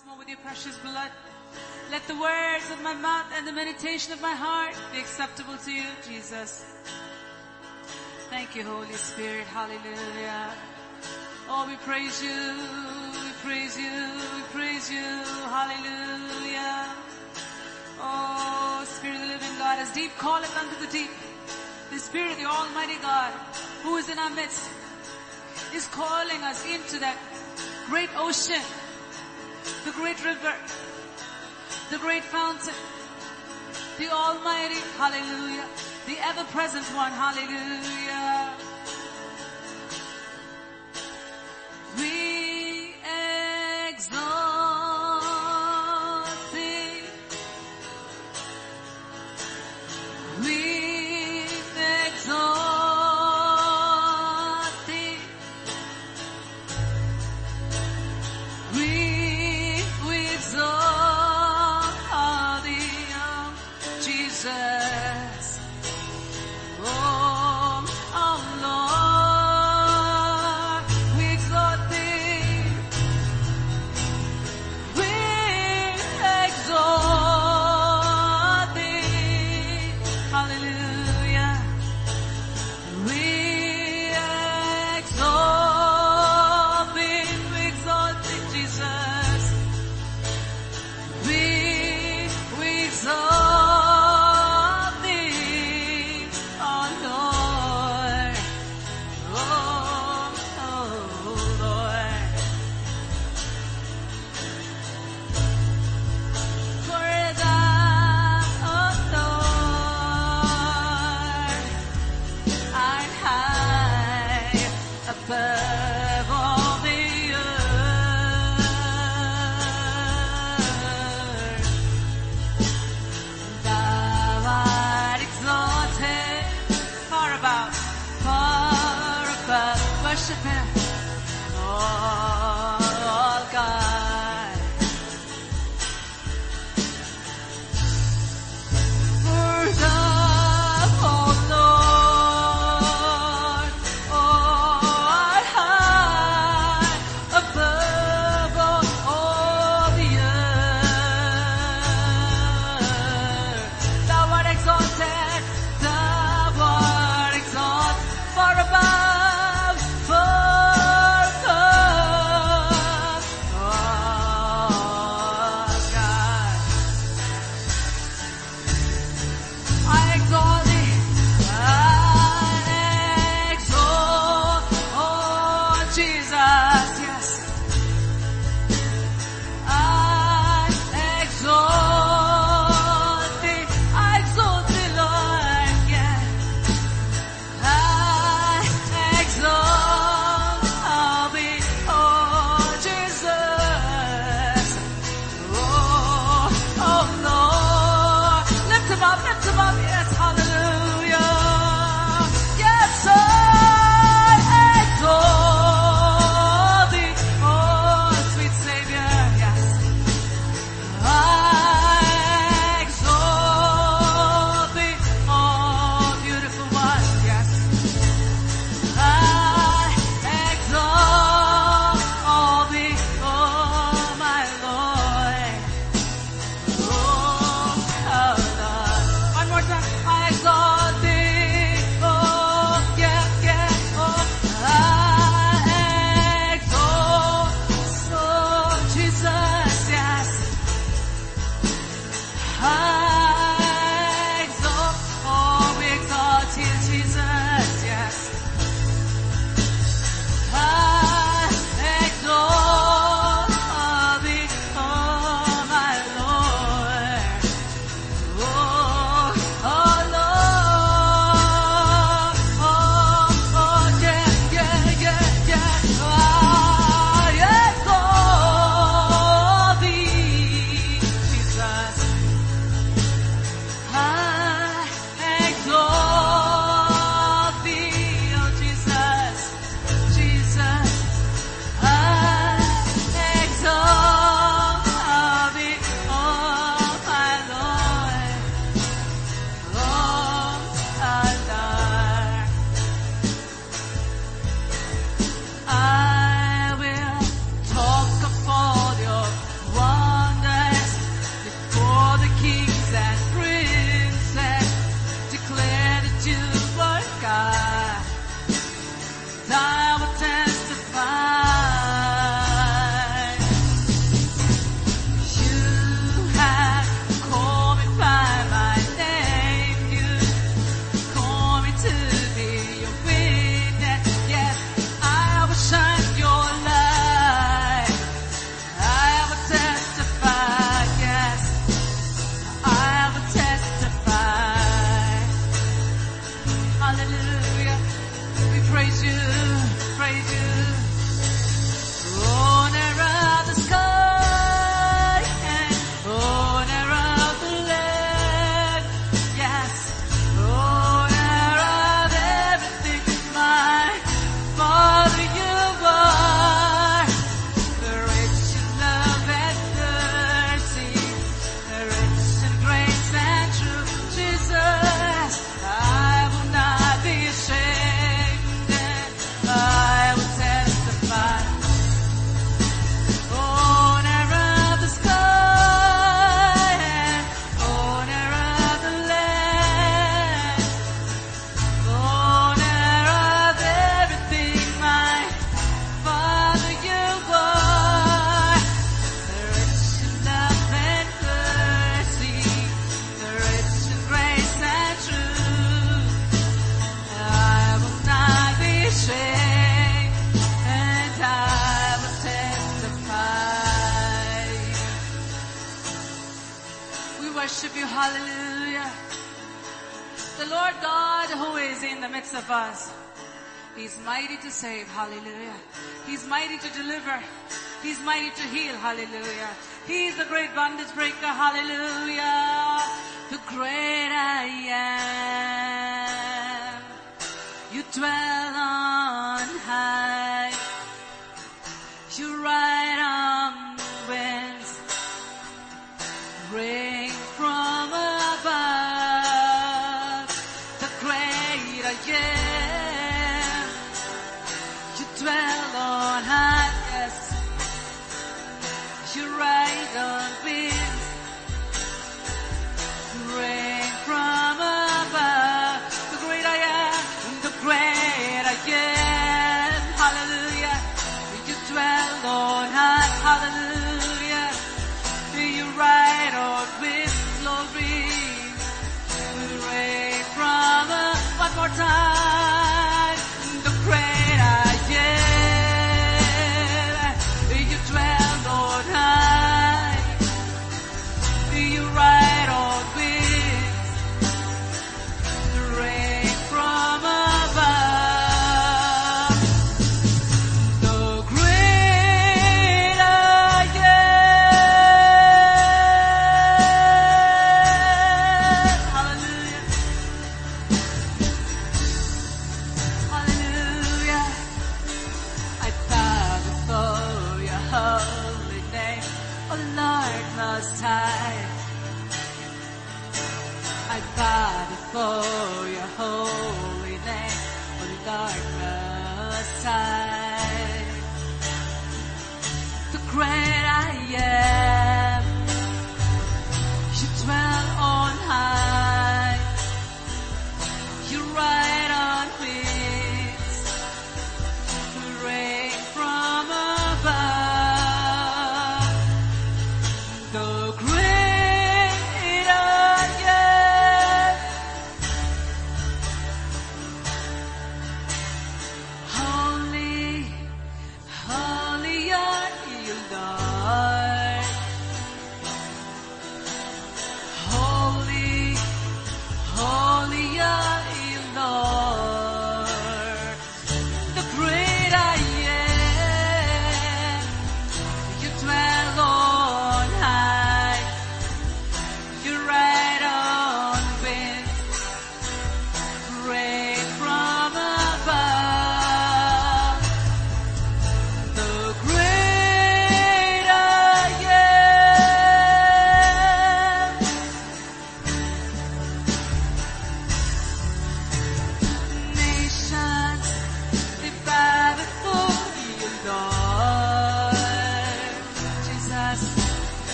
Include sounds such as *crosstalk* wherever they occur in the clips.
once more with your precious blood. Let the words of my mouth and the meditation of my heart be acceptable to you, Jesus. Thank you, Holy Spirit. Hallelujah. Oh, we praise you. We praise you. We praise you. Hallelujah. Oh, Spirit of the living God, as deep calleth unto the deep, the Spirit of the Almighty God, who is in our midst, is calling us into that great ocean, the great river, the great fountain, the Almighty, hallelujah, the ever-present one, hallelujah.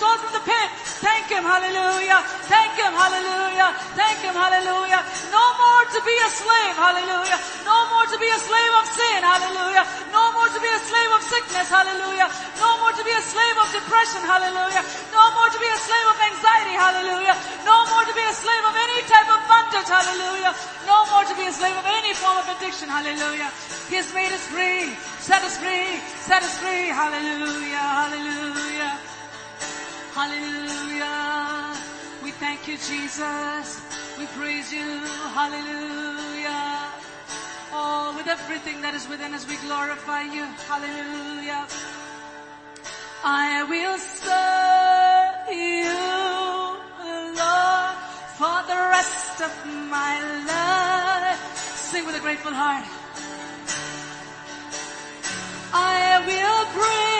go to the pit. Thank Him, hallelujah. Thank Him, hallelujah. Thank Him, hallelujah. No more to be a slave, hallelujah. No more to be a slave of sin, hallelujah. No more to be a slave of sickness, hallelujah. No more to be a slave of depression, hallelujah. No more to be a slave of anxiety, hallelujah. No more to be a slave of any type of bondage, hallelujah. No more to be a slave of any form of addiction, hallelujah. He has made us free, set us free, set us free, hallelujah, hallelujah. Hallelujah. We thank you, Jesus. We praise you. Hallelujah. Oh, with everything that is within us, we glorify you. Hallelujah. I will serve you, Lord, for the rest of my life. Sing with a grateful heart. I will pray.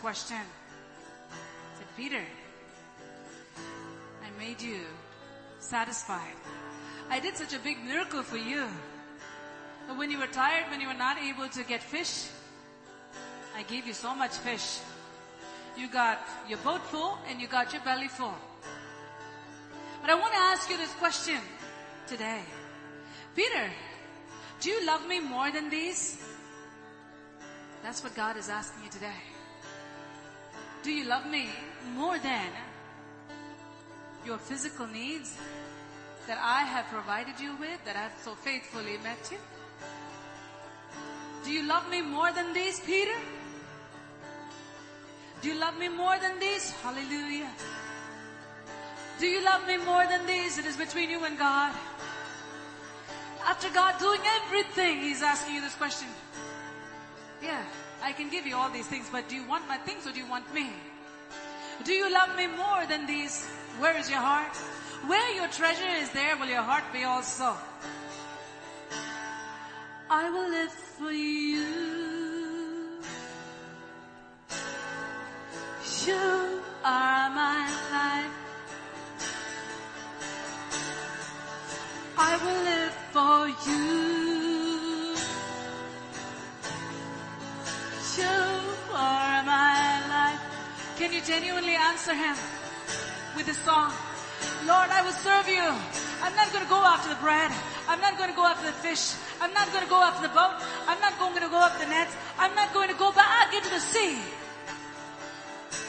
question. Said, Peter, I made you satisfied. I did such a big miracle for you. But when you were tired, when you were not able to get fish, I gave you so much fish. You got your boat full and you got your belly full. But I want to ask you this question today. Peter, do you love me more than these? That's what God is asking you today. Do you love me more than your physical needs that I have provided you with, that I've so faithfully met you? Do you love me more than these, Peter? Do you love me more than these? Hallelujah. Do you love me more than these? It is between you and God. After God doing everything, He's asking you this question. Yeah, I can give you all these things, but do you want my things or do you want me? Do you love me more than these? Where is your heart? Where your treasure is there will your heart be also. I will live for you. You are my life. I will live for you. you my life. Can you genuinely answer him with a song? Lord, I will serve you. I'm not going to go after the bread. I'm not going to go after the fish. I'm not going to go after the boat. I'm not going to go after the nets. I'm not going to go back into the sea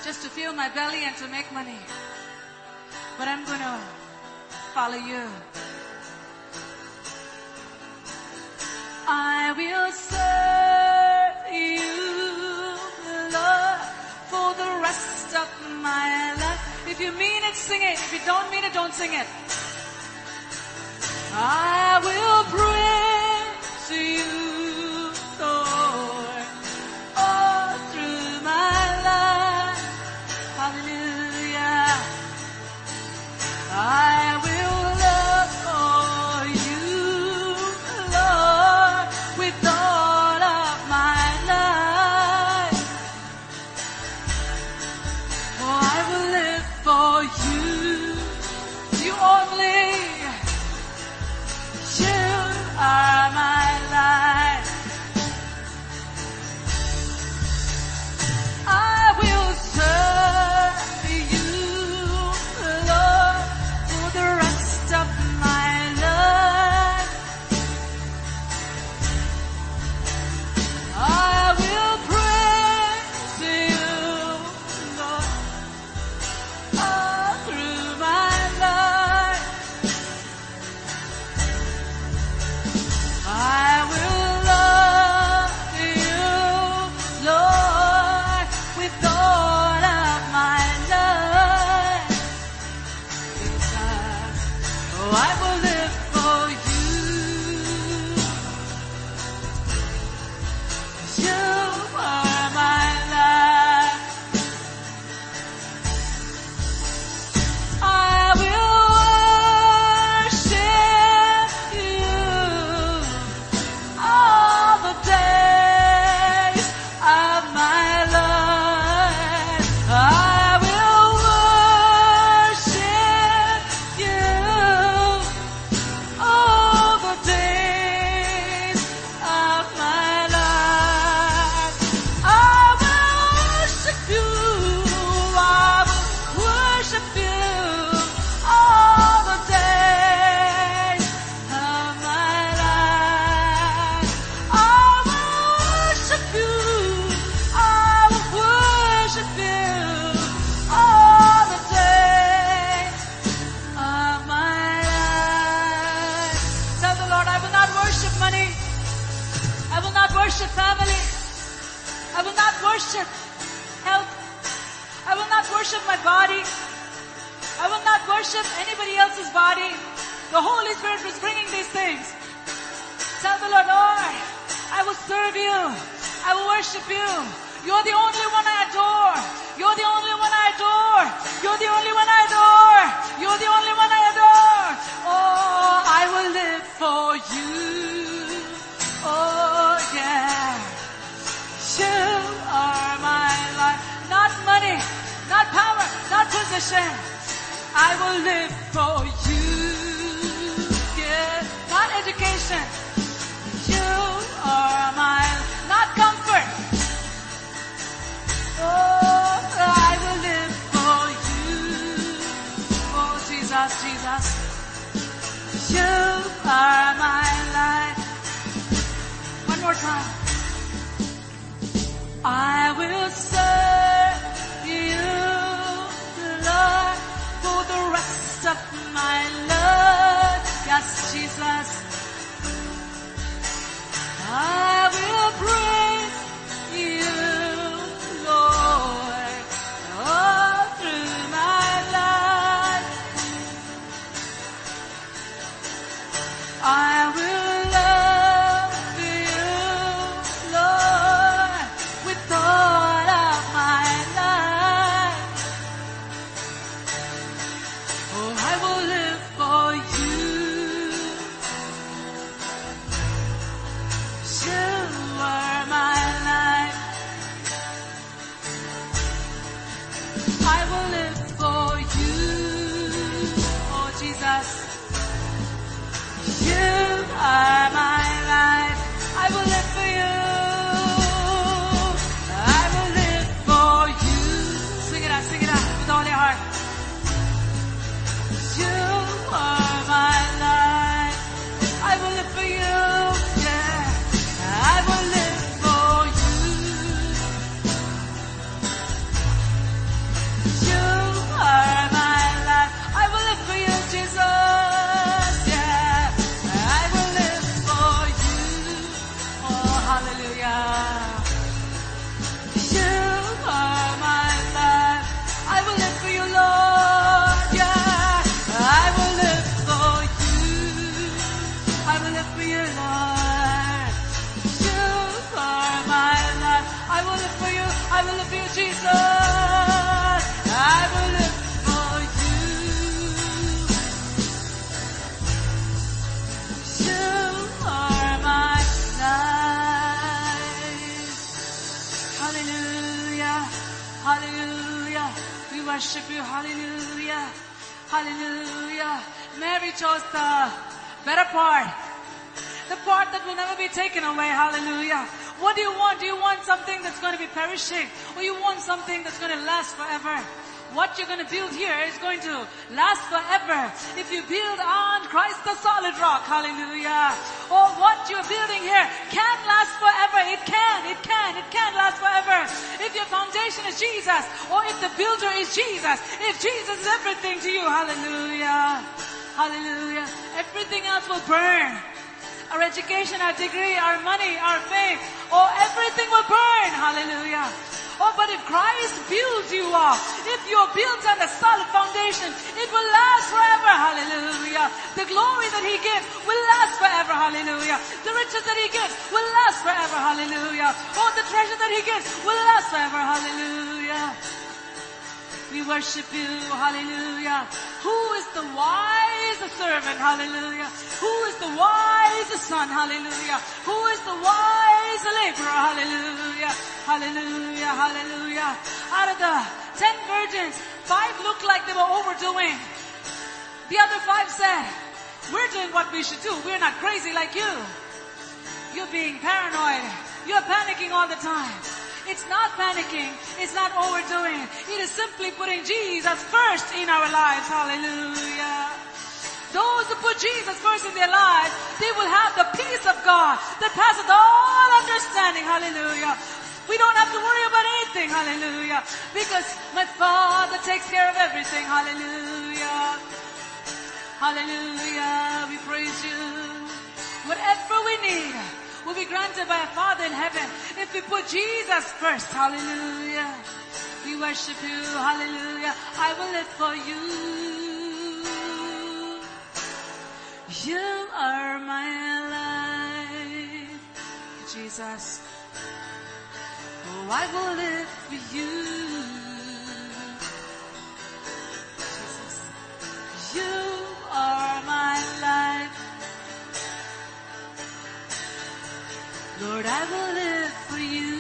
just to fill my belly and to make money. But I'm going to follow you. I will serve. My life. If you mean it, sing it. If you don't mean it, don't sing it. I will praise you, Lord, all through my life. Hallelujah. I are my life. Spirit was bringing these things. Tell the Lord, Lord, I will serve you. I will worship you. You're the only one I adore. You're the only one I adore. You're the only one I adore. You're the only one I adore. Oh, I will live for you. Oh, yeah. You are my life. Not money, not power, not position. I will live for you. Education. You are my, not comfort. Oh, I will live for you. Oh, Jesus, Jesus. You are my life. One more time. I will serve you, Lord, for the rest of my life. Yes, Jesus. Ah! Chose the better part. The part that will never be taken away. Hallelujah. What do you want? Do you want something that's going to be perishing? Or you want something that's going to last forever? What you're going to build here is going to last forever. If you build on Christ the solid rock, hallelujah. Or what you're building here can last forever. It can, it can, it can last forever. If your foundation is Jesus, or if the builder is Jesus, if Jesus is everything to you, hallelujah. Hallelujah. Everything else will burn. Our education, our degree, our money, our fame, or oh, everything will burn. Hallelujah. Oh, but if Christ builds you up, if you're built on a solid foundation, it will last forever. Hallelujah. The glory that He gives will last forever. Hallelujah. The riches that He gives will last forever. Hallelujah. Oh, the treasure that He gives will last forever. Hallelujah. We worship you. Hallelujah. Who is the wise servant? Hallelujah. Who is the wise son? Hallelujah. Who is the wise laborer? Hallelujah. Hallelujah. Hallelujah. Out of the ten virgins, five looked like they were overdoing. The other five said, we're doing what we should do. We're not crazy like you. You're being paranoid. You're panicking all the time. It's not panicking. It's not overdoing. It is simply putting Jesus first in our lives. Hallelujah. Those who put Jesus first in their lives, they will have the peace of God that passes all understanding. Hallelujah. We don't have to worry about anything. Hallelujah. Because my Father takes care of everything. Hallelujah. Hallelujah. We praise you. Whatever we need will be granted by our Father in heaven if we put Jesus first. Hallelujah. We worship you. Hallelujah. I will live for you. You are my life. Jesus. Oh, I will live for you. Jesus. You are my life. Lord, I will live for you.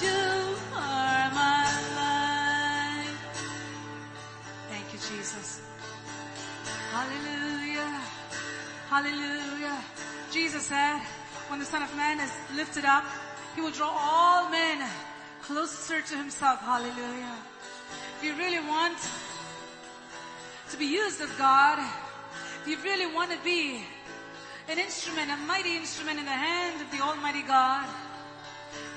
You are my life. Thank you, Jesus. Hallelujah. Hallelujah. Jesus said, when the Son of Man is lifted up, He will draw all men closer to Himself. Hallelujah. If you really want to be used of God, if you really want to be an instrument, a mighty instrument in the hand of the Almighty God,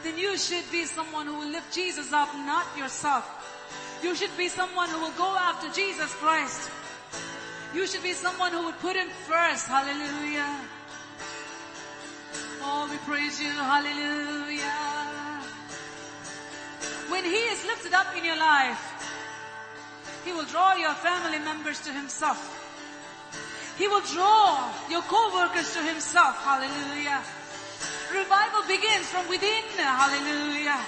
then you should be someone who will lift Jesus up, not yourself. You should be someone who will go after Jesus Christ. You should be someone who would put Him first. Hallelujah. Oh, we praise you. Hallelujah. When He is lifted up in your life, He will draw your family members to Himself. He will draw your co-workers to Himself. Hallelujah. Revival begins from within. Hallelujah.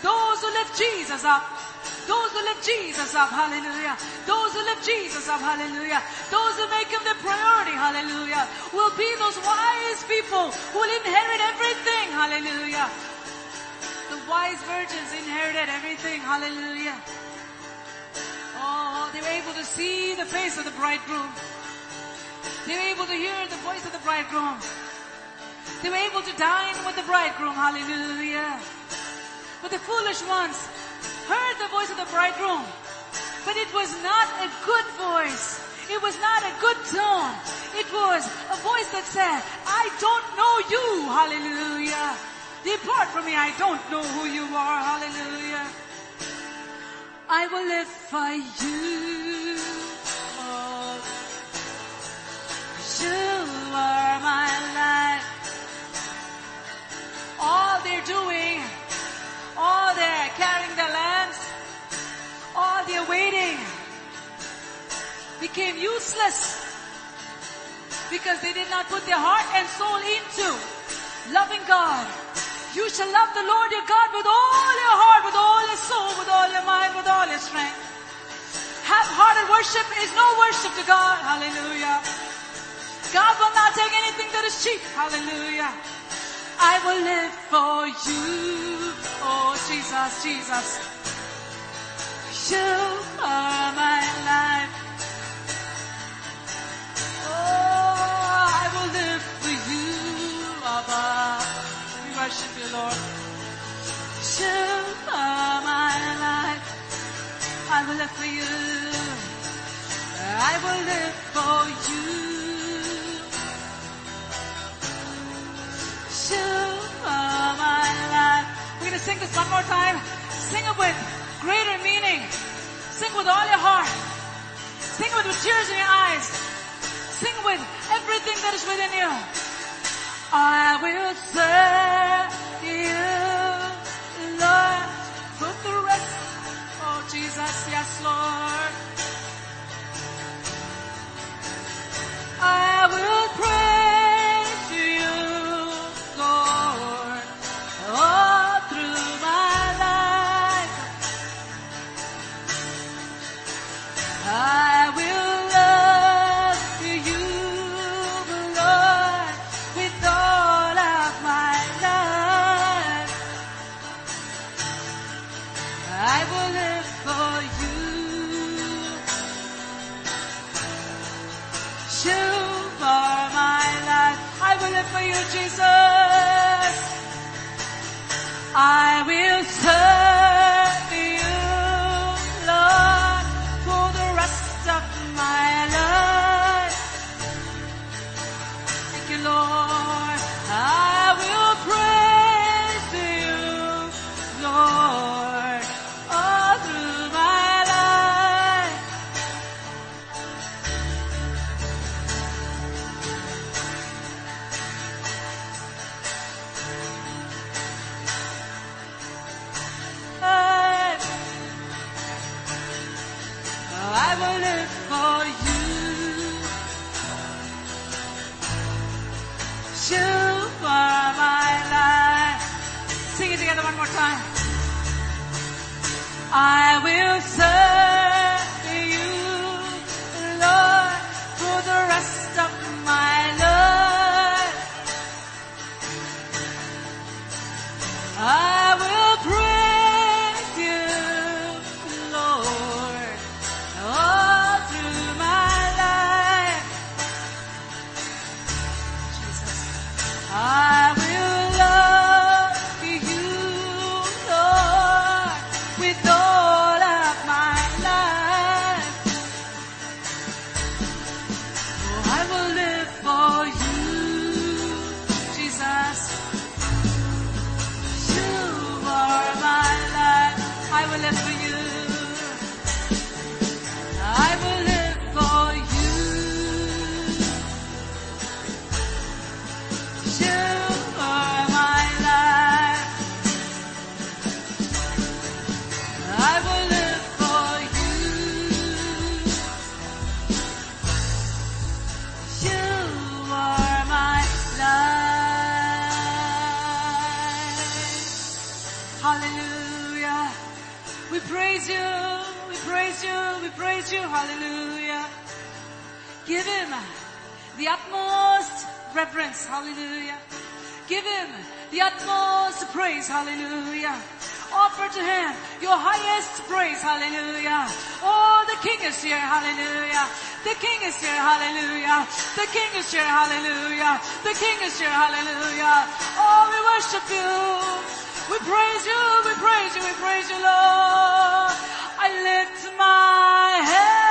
Those who lift Jesus up. Those who lift Jesus up. Hallelujah. Those who lift Jesus up. Hallelujah. Those who make Him their priority. Hallelujah. Will be those wise people who will inherit everything. Hallelujah. The wise virgins inherited everything. Hallelujah. Oh, they were able to see the face of the bridegroom. They were able to hear the voice of the bridegroom. They were able to dine with the bridegroom. Hallelujah. But the foolish ones heard the voice of the bridegroom. But it was not a good voice. It was not a good tone. It was a voice that said, I don't know you. Hallelujah. Depart from me. I don't know who you are. Hallelujah. I will live for you. You are my. All they're doing, all they're carrying their lamps, all they're waiting became useless because they did not put their heart and soul into loving God. You shall love the Lord your God with all your heart, with all your soul, with all your mind, with all your strength. Half-hearted worship is no worship to God. Hallelujah. God will not take anything that is cheap. Hallelujah. I will live for you. Oh, Jesus, Jesus. You are my life. Oh, I will live for you, Abba. We worship you, Lord. You are my life. I will live for you. I will live for you. You sing this one more time. Sing it with greater meaning. Sing with all your heart. Sing with, tears in your eyes. Sing with everything that is within you. I will serve you, praise. Hallelujah. Offer to him your highest praise. Hallelujah. Oh, the king is here. Hallelujah. The king is here. Hallelujah. The king is here. Hallelujah. The king is here. Hallelujah. Oh, we worship you. We praise you. We praise you. We praise you, Lord. I lift my hands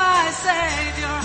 my Savior.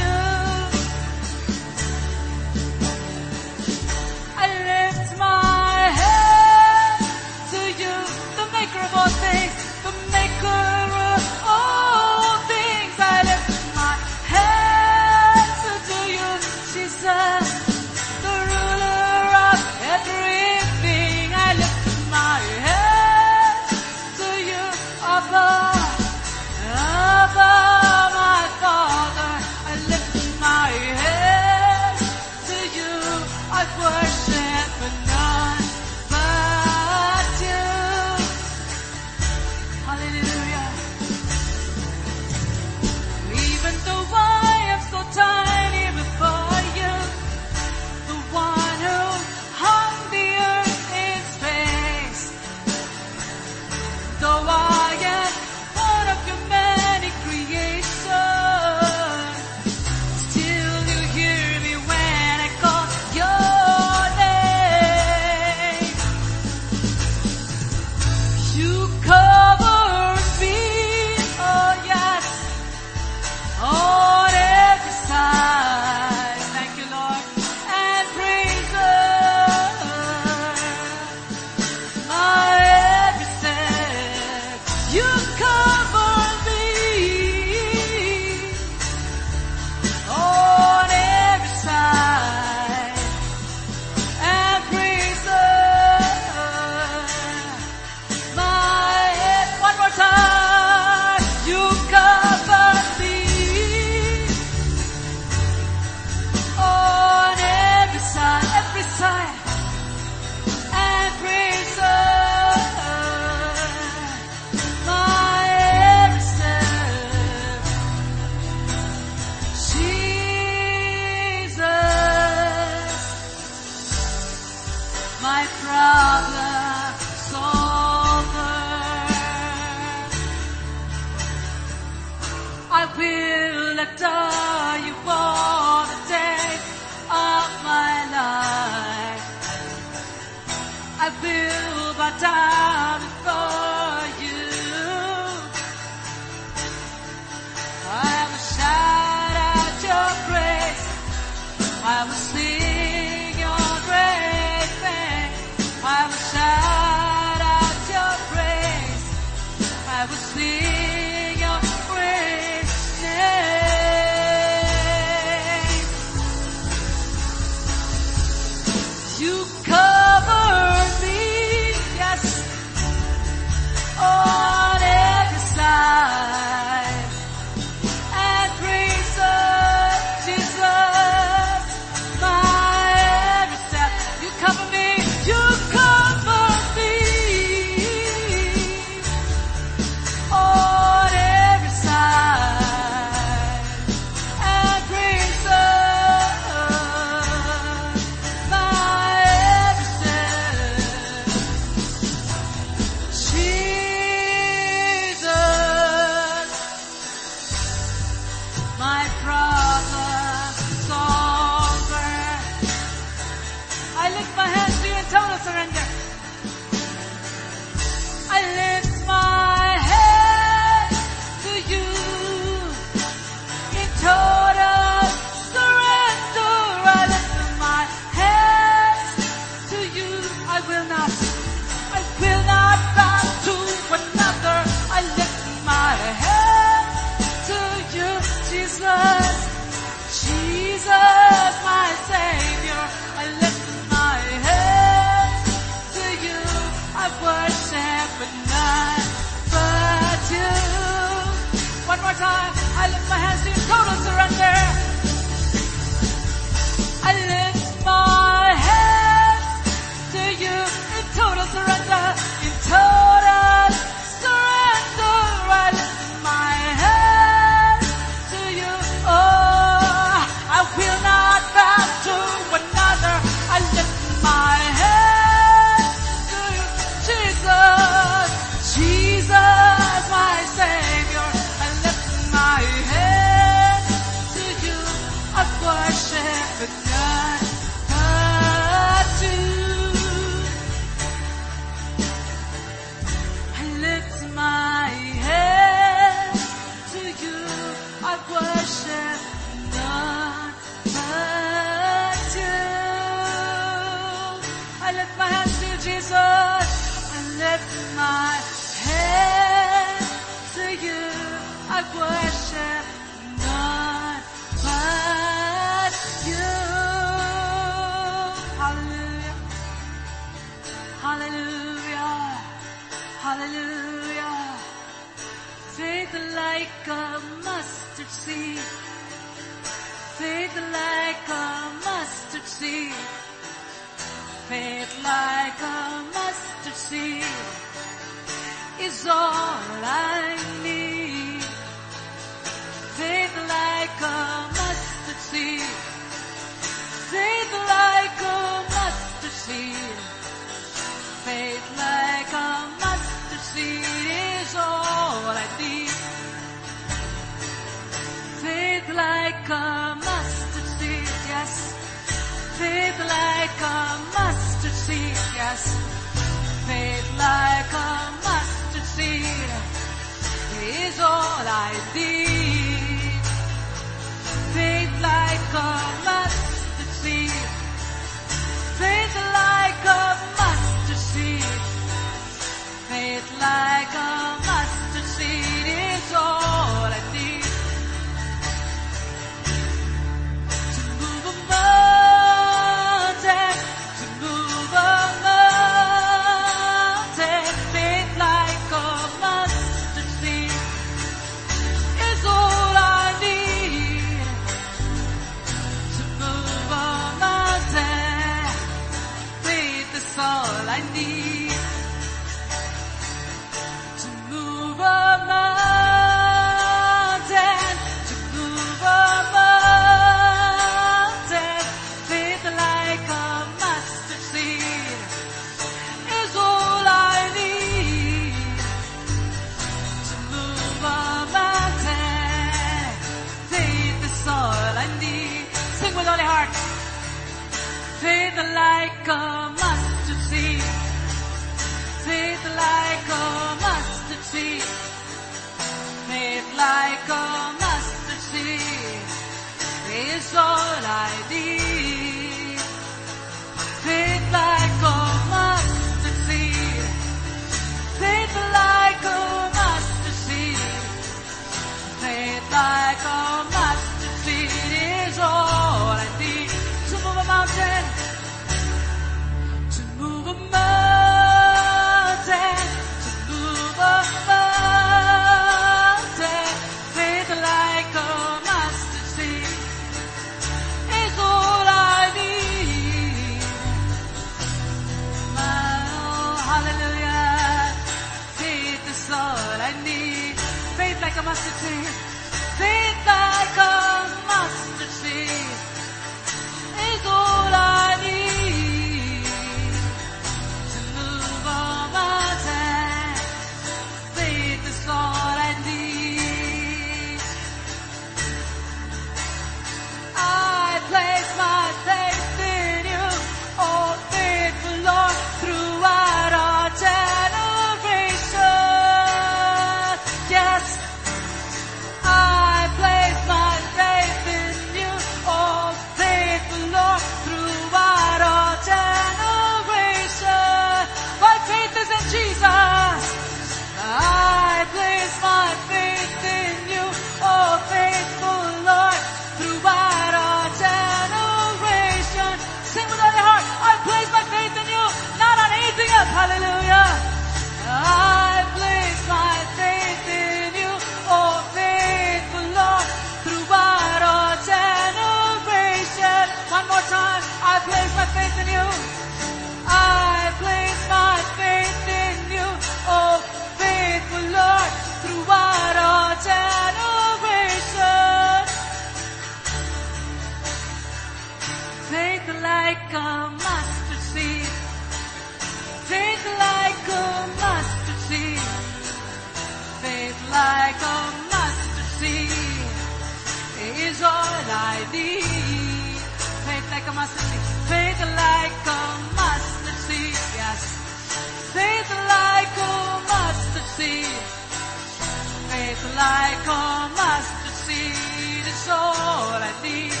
Like a mustard seed is all I need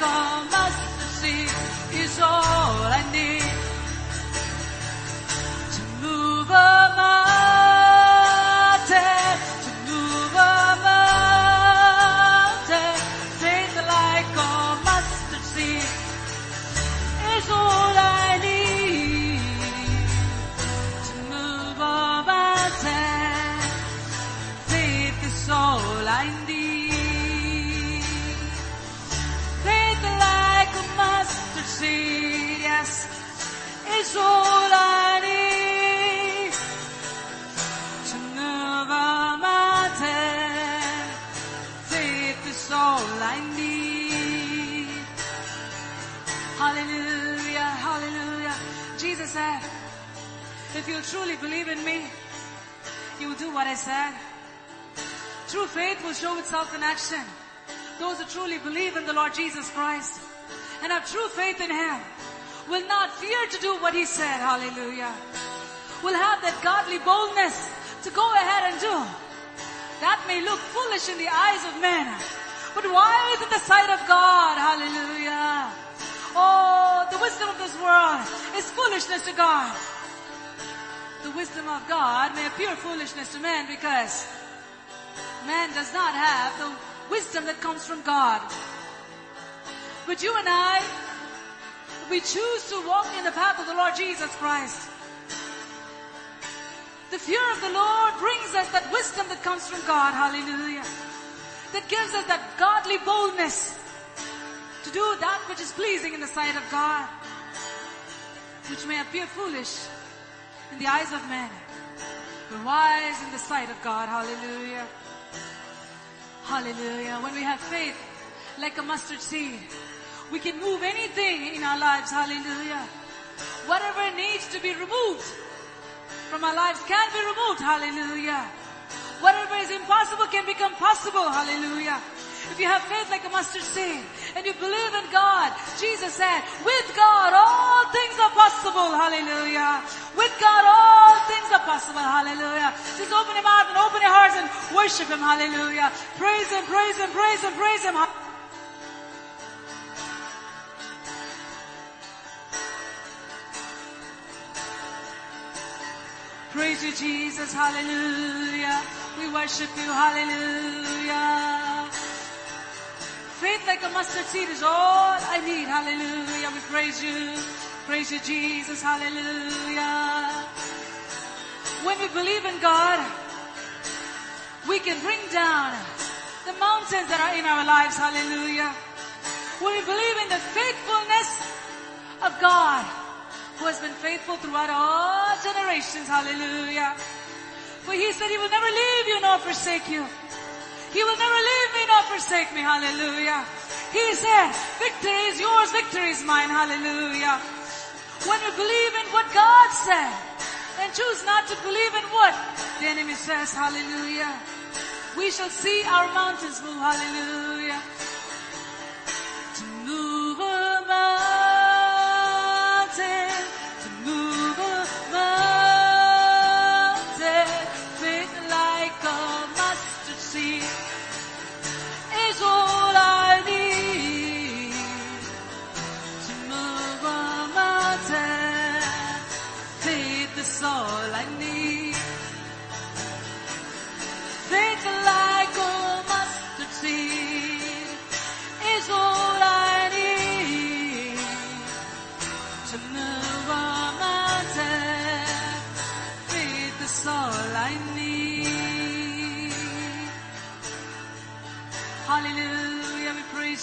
like you truly believe in me, you will do what I said. True faith will show itself in action. Those who truly believe in the Lord Jesus Christ and have true faith in Him will not fear to do what He said. Hallelujah. Will have that godly boldness to go ahead and do. That may look foolish in the eyes of men, but wise in the sight of God. Hallelujah. Oh, the wisdom of this world is foolishness to God. The wisdom of God may appear foolishness to men because man does not have the wisdom that comes from God. But you and I, we choose to walk in the path of the Lord Jesus Christ. The fear of the Lord brings us that wisdom that comes from God. Hallelujah. That gives us that godly boldness to do that which is pleasing in the sight of God, which may appear foolish in the eyes of men, but wise in the sight of God. Hallelujah. Hallelujah. When we have faith like a mustard seed, we can move anything in our lives. Hallelujah. Whatever needs to be removed from our lives can be removed. Hallelujah. Whatever is impossible can become possible. Hallelujah. If you have faith like a mustard seed and you believe in God, Jesus said, with God all things are possible. Hallelujah. With God all things are possible. Hallelujah. Just open your mouth and open your hearts and worship Him. Hallelujah. Praise Him, praise Him, praise Him, praise Him. Praise you, Jesus. Hallelujah. We worship you. Hallelujah. Faith like a mustard seed is all I need. Hallelujah. We praise you. Praise you, Jesus. Hallelujah. When we believe in God, we can bring down the mountains that are in our lives. Hallelujah. When we believe in the faithfulness of God, who has been faithful throughout all generations. Hallelujah. For he said he will never leave you nor forsake you. He will never leave me nor forsake me. Hallelujah. He said, victory is yours, victory is mine. Hallelujah. When we believe in what God said and choose not to believe in what the enemy says, hallelujah, we shall see our mountains move. Hallelujah. To move a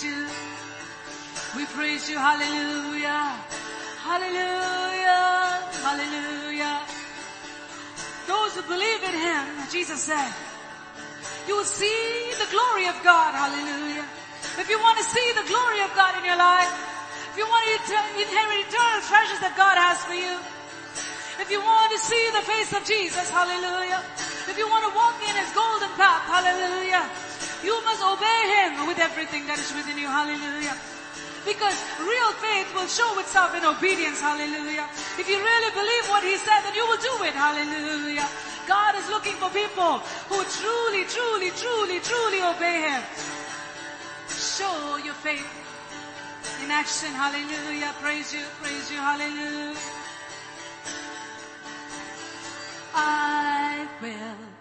praise you. We praise you, hallelujah. Hallelujah, Hallelujah. those who believe in him, Jesus said, you will see the glory of God. Hallelujah. If you want to see the glory of God in your life, if you want to inherit eternal treasures that God has for you, if you want to see the face of Jesus, hallelujah. If you want to walk in his golden path, hallelujah. You must obey him with everything that is within you, hallelujah. Because real faith will show itself in obedience, hallelujah. If you really believe what he said, then you will do it, hallelujah. God is looking for people who truly, truly, truly, truly obey him. Show your faith in action, hallelujah. Praise you, praise you, hallelujah. I will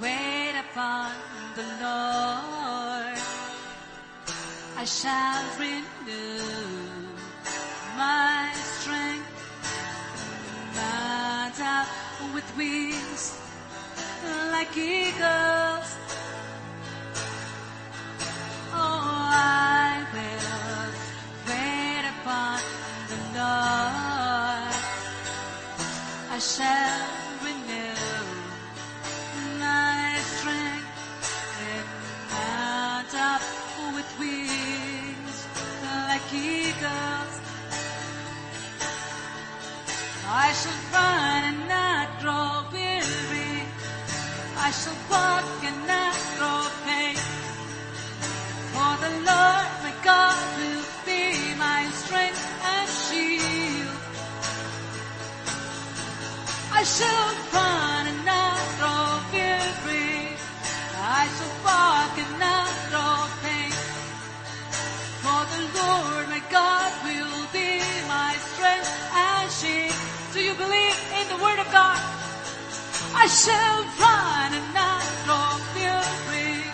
wait upon the Lord. I shall renew my strength. Mount up with wings like eagles. Oh, I will wait upon the Lord. I shall I shall run and not grow weary. I shall walk and not grow faint. For the Lord my God will be my strength and shield. I shall run of God? I shall run and not grow weary.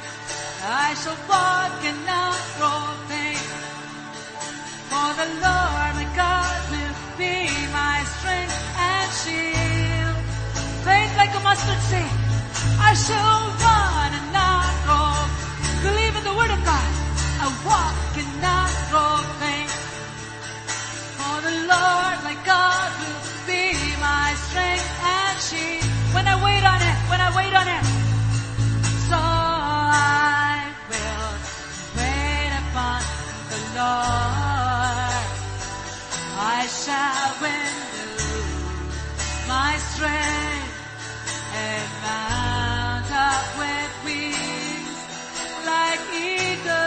I shall walk and not grow faint. For the Lord my God will be my strength and shield. Faith like a mustard seed. I shall run and not grow. Believe in the word of God. I walk and not grow faint. For the Lord my God When I wait on it, when I wait on it. So I will wait upon the Lord. I shall renew my strength and mount up with wings like eagles.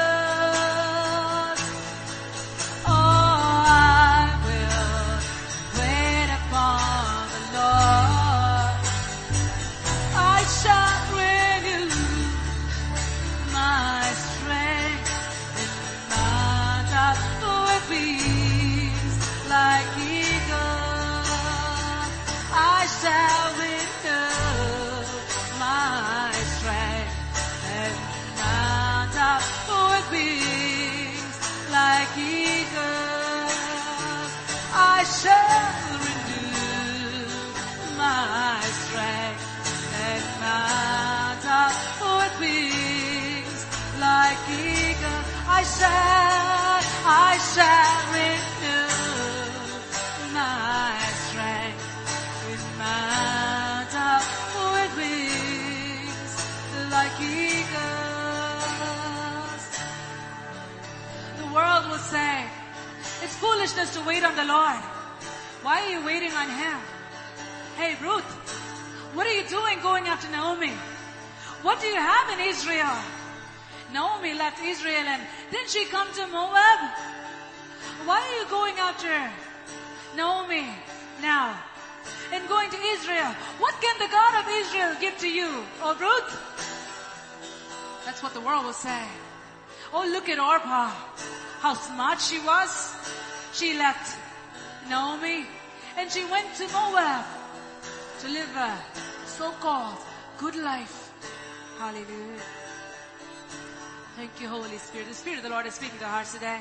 I shall, I shall renew my strength and mount up with wings like eagles. The world will say, it's foolishness to wait on the Lord. Why are you waiting on Him? Hey Ruth, what are you doing going after Naomi? What do you have in Israel? Naomi left Israel and didn't she come to Moab? Why are you going after Naomi now? And going to Israel? What can the God of Israel give to you? Oh Ruth? That's what the world will say. Oh look at Orpah. How smart she was. She left Naomi and she went to Moab to live a so-called good life. Hallelujah. Thank you, Holy Spirit. The Spirit of the Lord is speaking to hearts today.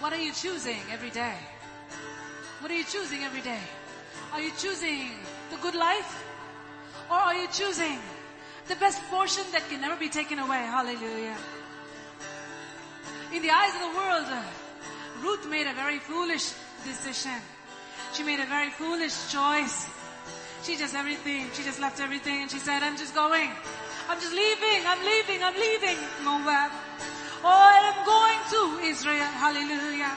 What are you choosing every day? What are you choosing every day? Are you choosing the good life? Or are you choosing the best portion that can never be taken away? Hallelujah. In the eyes of the world, Ruth made a very foolish decision. She made a very foolish choice. She just everything. She just left everything and she said, I'm just going. I'm just leaving. I'm leaving. I'm leaving Moab. Oh, I am going to Israel. Hallelujah.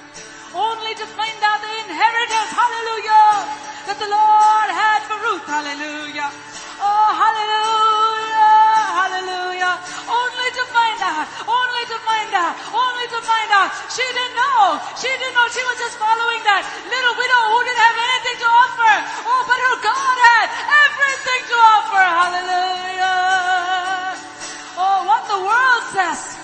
Only to find out the inheritance. Hallelujah. That the Lord had for Ruth. Hallelujah. Oh, hallelujah. Hallelujah. Only to find out. Only to find out. Only to find out. She didn't know. She didn't know. She was just following that little widow who didn't have anything to offer. Oh, but her God had everything to offer. Hallelujah. World says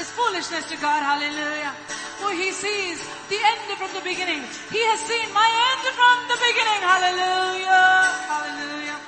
is foolishness to God. Hallelujah. For he sees the end from the beginning. He has seen my end from the beginning. Hallelujah. Hallelujah.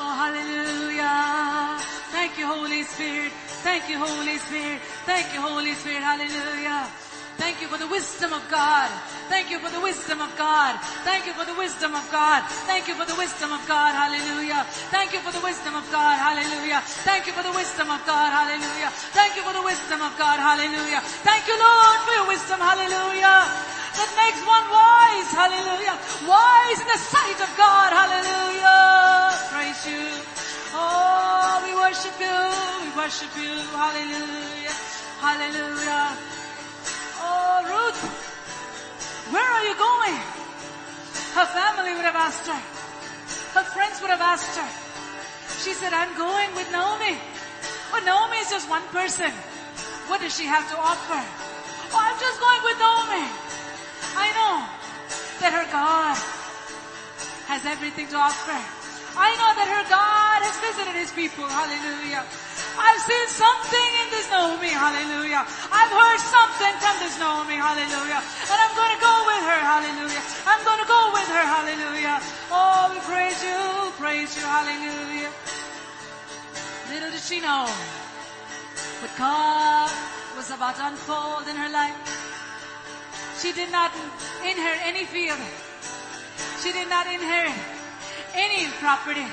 Oh, hallelujah. Thank you, Holy Spirit. Thank you, Holy Spirit. Thank you, Holy Spirit. Hallelujah. Thank you for the wisdom of God. Thank you for the wisdom of God. Thank you for the wisdom of God. Thank you for the wisdom of God. Hallelujah. Thank you for the wisdom of God. Hallelujah. Thank you for the wisdom of God. Hallelujah. Thank you for the wisdom of God. Hallelujah. Thank you, Lord, for your wisdom. Hallelujah. That makes one wise. Hallelujah. Wise in the sight of God. Hallelujah. Praise you. Oh, we worship you. We worship you. Hallelujah. Hallelujah. Oh, Ruth, where are you going? Her family would have asked her. Her friends would have asked her. She said, I'm going with Naomi. But Naomi is just one person. What does she have to offer? Oh, I'm just going with Naomi. I know that her God has everything to offer. I know that her God has visited his people. Hallelujah. I've seen something in this Naomi. Hallelujah. I've heard something from this Naomi. Hallelujah. And I'm going to go with her. Hallelujah. I'm going to go with her. Hallelujah. Oh, we praise you. Praise you. Hallelujah. Little did she know what God was about to unfold in her life. She did not inherit any field. She did not inherit any property.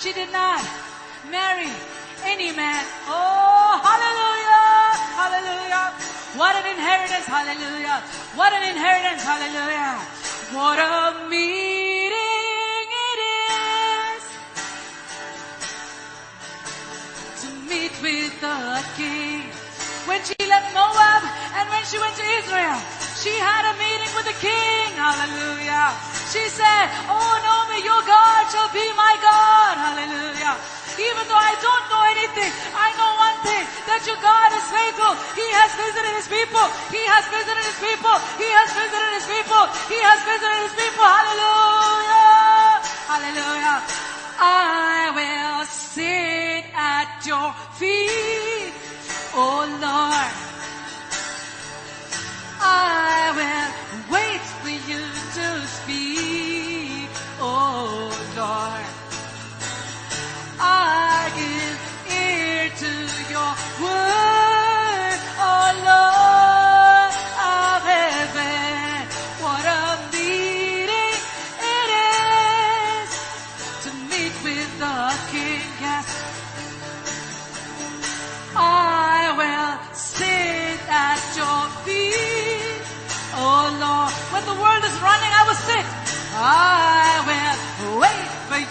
She did not marry any man. Oh, hallelujah, hallelujah. What an inheritance, hallelujah. What an inheritance, hallelujah. What a meeting it is to meet with the King. When she left Moab and when she went to Israel, she had a meeting with the King, hallelujah. She said, oh Naomi, your God shall be my God, hallelujah. Even though I don't know anything, I know one thing, that your God is faithful. He has visited His people. He has visited His people. He has visited His people. He has visited His people. Hallelujah. Hallelujah. I will sit at your feet, oh Lord. I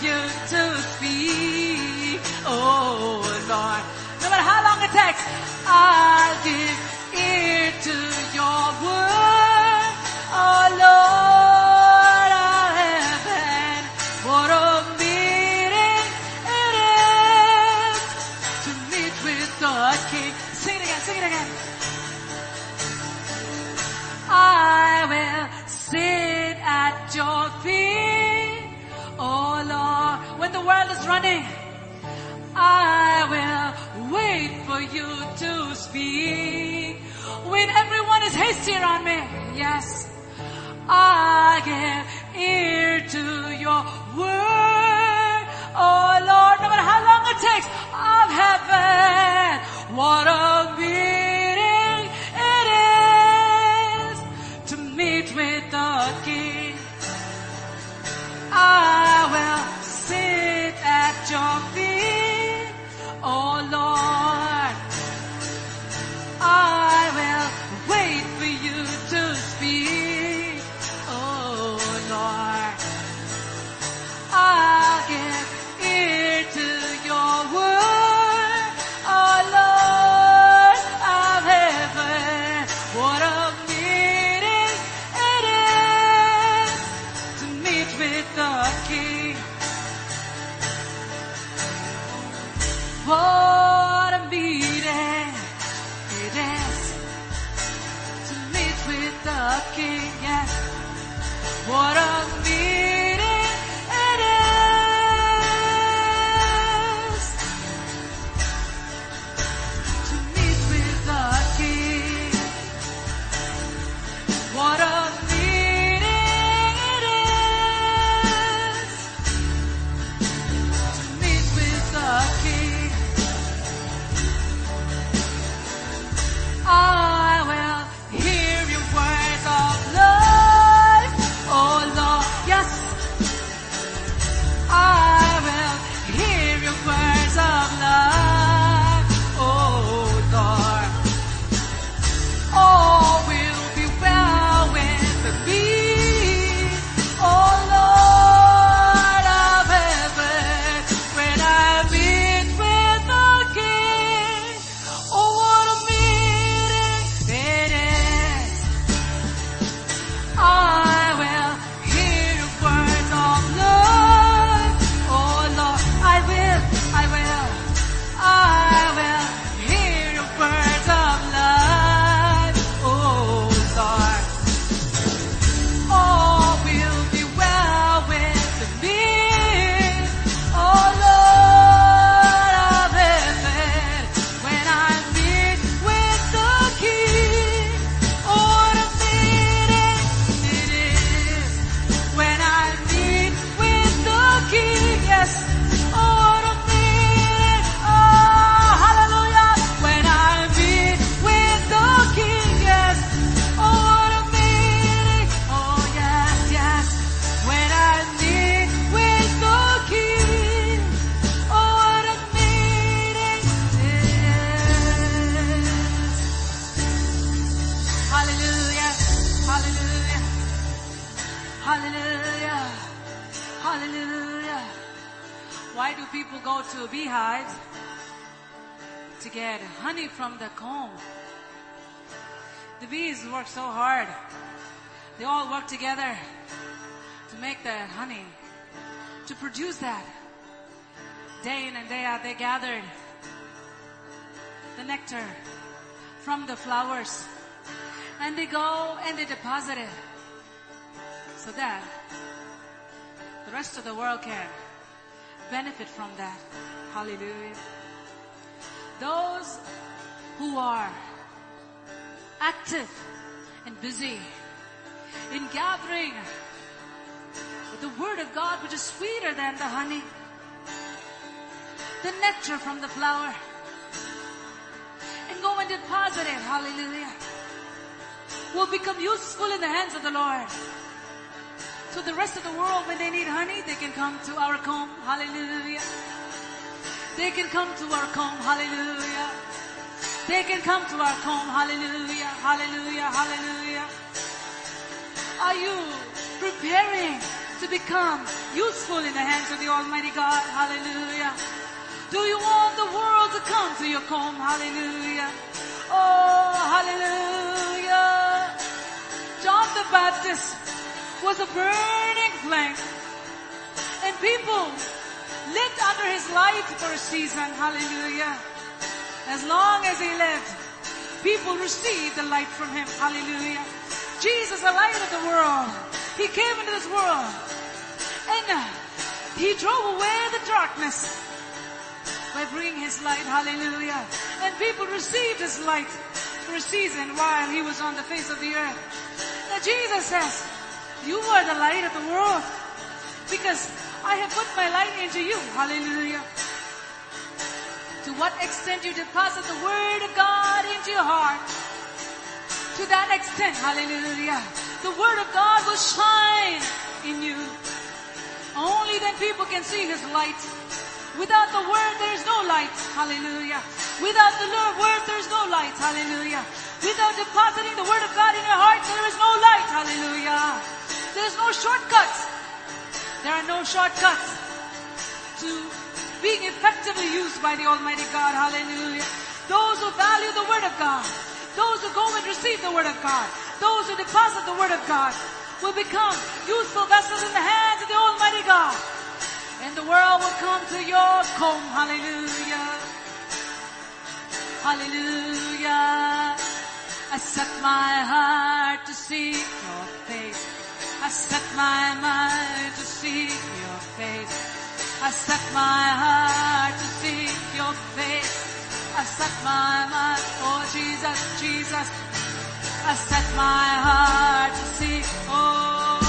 you to speak, oh Lord. No matter how long it takes, I'll give running, I will wait for you to speak. When everyone is hasty around me, yes, I give ear to your word, oh Lord. No matter how long it takes, of heaven, what a meeting it is to meet with the King. I will sit at so hard. They all work together to make that honey, to produce that. Day in and day out, they gathered the nectar from the flowers and they go and they deposit it so that the rest of the world can benefit from that. Hallelujah. Those who are active and busy in gathering with the word of God, which is sweeter than the honey, the nectar from the flower, and go and deposit it. Hallelujah. Will become useful in the hands of the Lord. So the rest of the world, when they need honey, they can come to our comb. Hallelujah. They can come to our comb. Hallelujah. They can come to our comb. Hallelujah. Hallelujah. Hallelujah. Are you preparing to become useful in the hands of the Almighty God? Hallelujah. Do you want the world to come to your comb? Hallelujah. Oh, hallelujah. John the Baptist was a burning flame. And people lived under his light for a season. Hallelujah. As long as he lived, people received the light from him. Hallelujah. Jesus, the light of the world. He came into this world and uh, he drove away the darkness by bringing his light. Hallelujah. And people received his light for a season while he was on the face of the earth. Now Jesus says, you are the light of the world because I have put my light into you. Hallelujah. To what extent you deposit the word of God into your heart, to that extent, hallelujah, the word of God will shine in you. Only then people can see his light. Without the word, there is no light. Hallelujah. Without the word, there is no light. Hallelujah. Without depositing the word of God in your heart, there is no light. Hallelujah. There's no shortcuts. There are no shortcuts to being effectively used by the Almighty God. Hallelujah. Those who value the Word of God, those who go and receive the Word of God, those who deposit the Word of God will become useful vessels in the hands of the Almighty God. And the world will come to your comb. Hallelujah. Hallelujah. I set my heart to seek your face. I set my mind to seek your face. I set my heart to seek your face. I set my mind, oh Jesus, Jesus. I set my heart to seek, oh,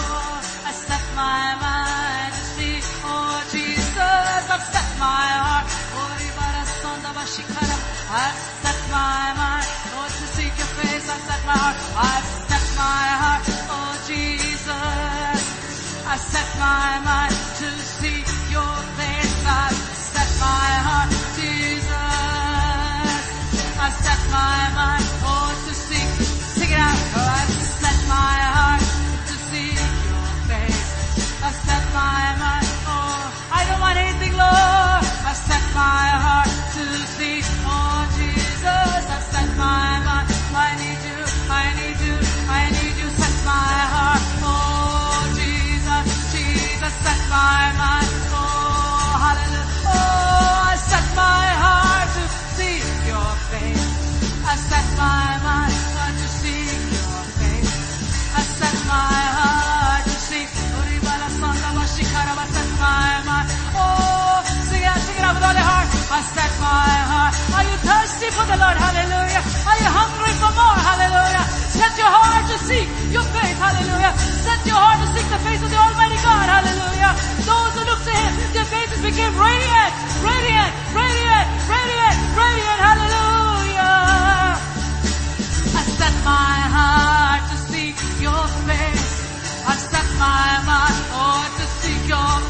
I set my mind to seek, oh Jesus. I set my heart, oh. I set my mind, oh to seek your face. I set my heart, I set my heart, oh Jesus. I set my mind I set my heart, to Jesus. I set my mind, radiant, radiant, radiant, radiant, radiant. My heart to seek your face. I set my mind, oh, to seek your face.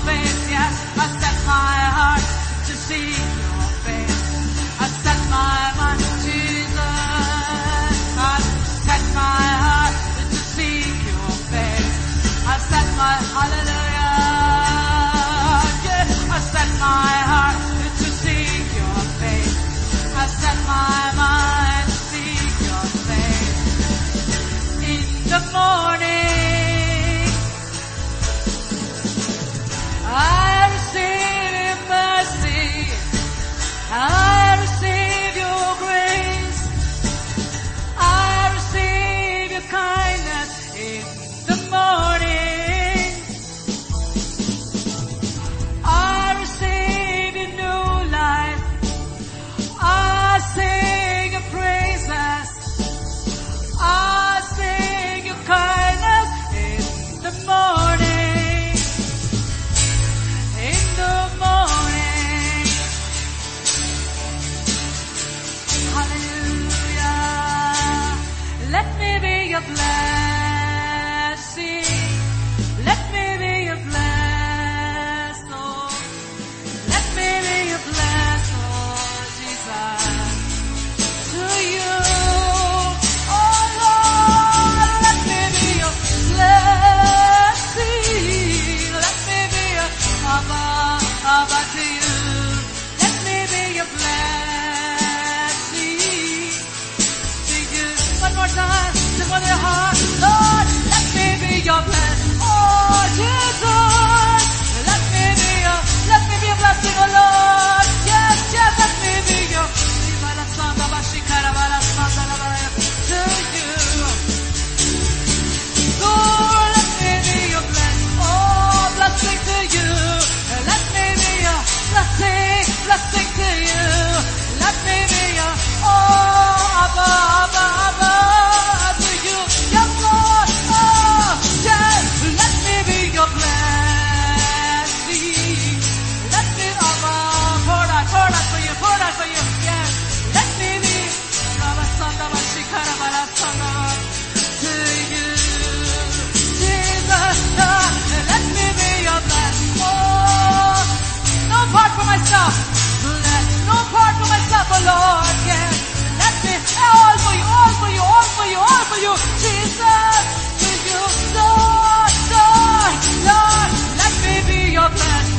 for you, Jesus, with you, Lord, Lord, Lord. Let me be your friend.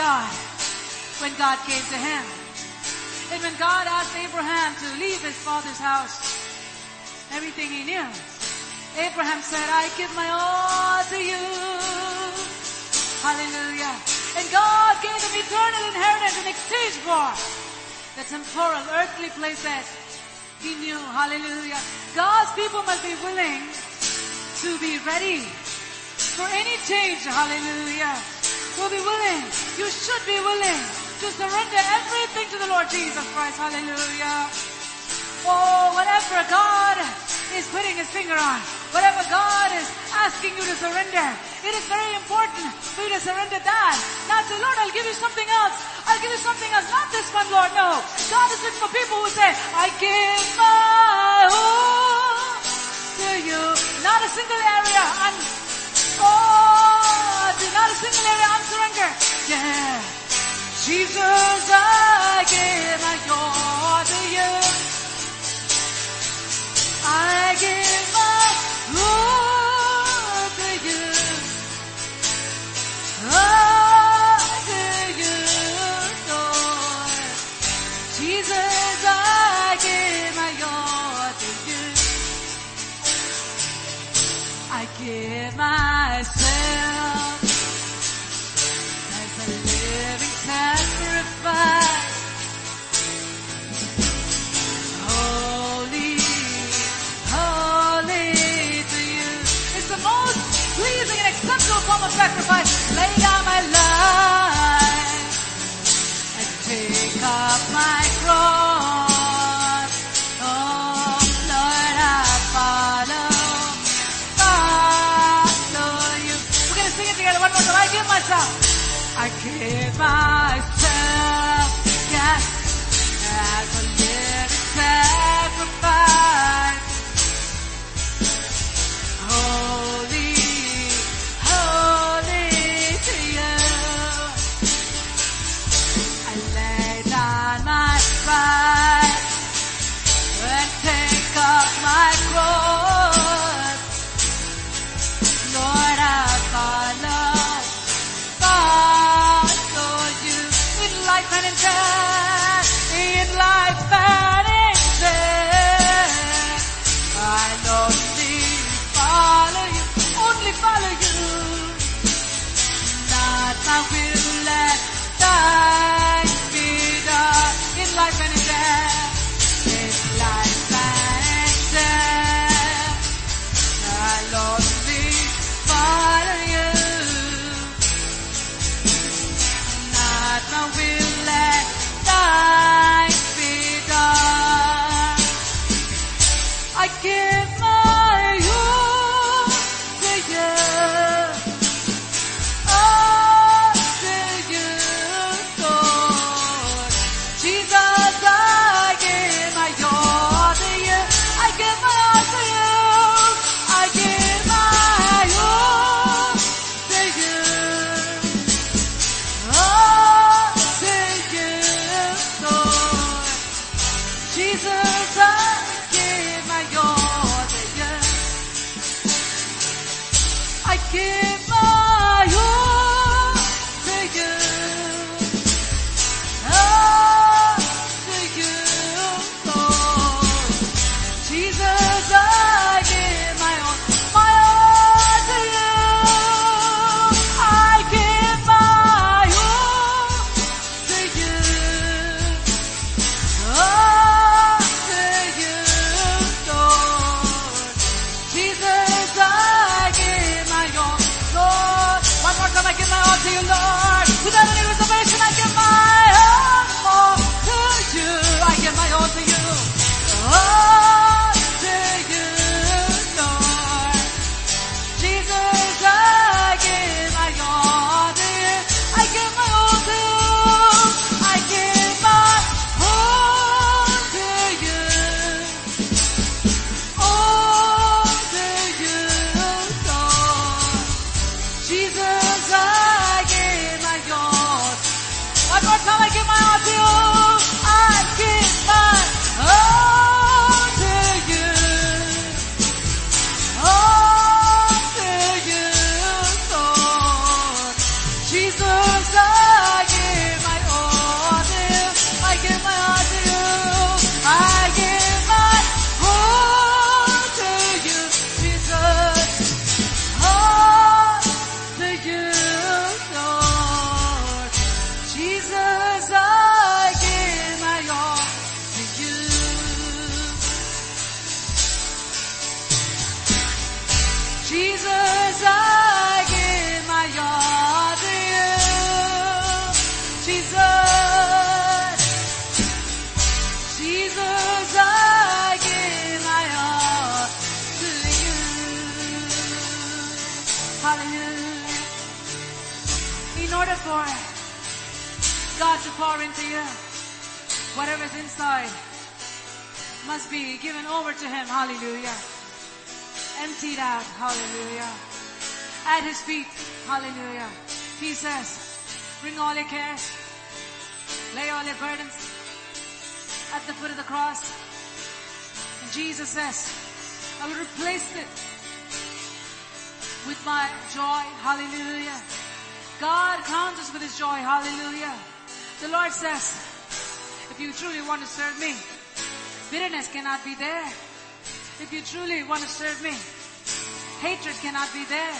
God when God came to him. And when God asked Abraham to leave his father's house, everything he knew, Abraham said, I give my all to you. Hallelujah. And God gave him eternal inheritance in exchange for the temporal, earthly place that he knew. Hallelujah. God's people must be willing to be ready for any change. Hallelujah. We'll be willing. You should be willing to surrender everything to the Lord Jesus Christ. Hallelujah. Oh, whatever God is putting his finger on, whatever God is asking you to surrender, it is very important for you to surrender that. Not say, Lord, I'll give you something else. I'll give you something else. Not this one, Lord. No. God is looking for people who say, I give my all to you. Not a single area. Un- oh, not a unsurrender. Yeah. Jesus, I give my all to you. I give my all five. be given over to Him. Hallelujah. Emptied out. Hallelujah. At His feet. Hallelujah. He says, bring all your cares, lay all your burdens at the foot of the cross. And Jesus says, I will replace it with my joy. Hallelujah. God counts us with his joy. Hallelujah. The Lord says, if you truly want to serve me, Bitterness cannot be there. If you truly want to serve me, hatred cannot be there.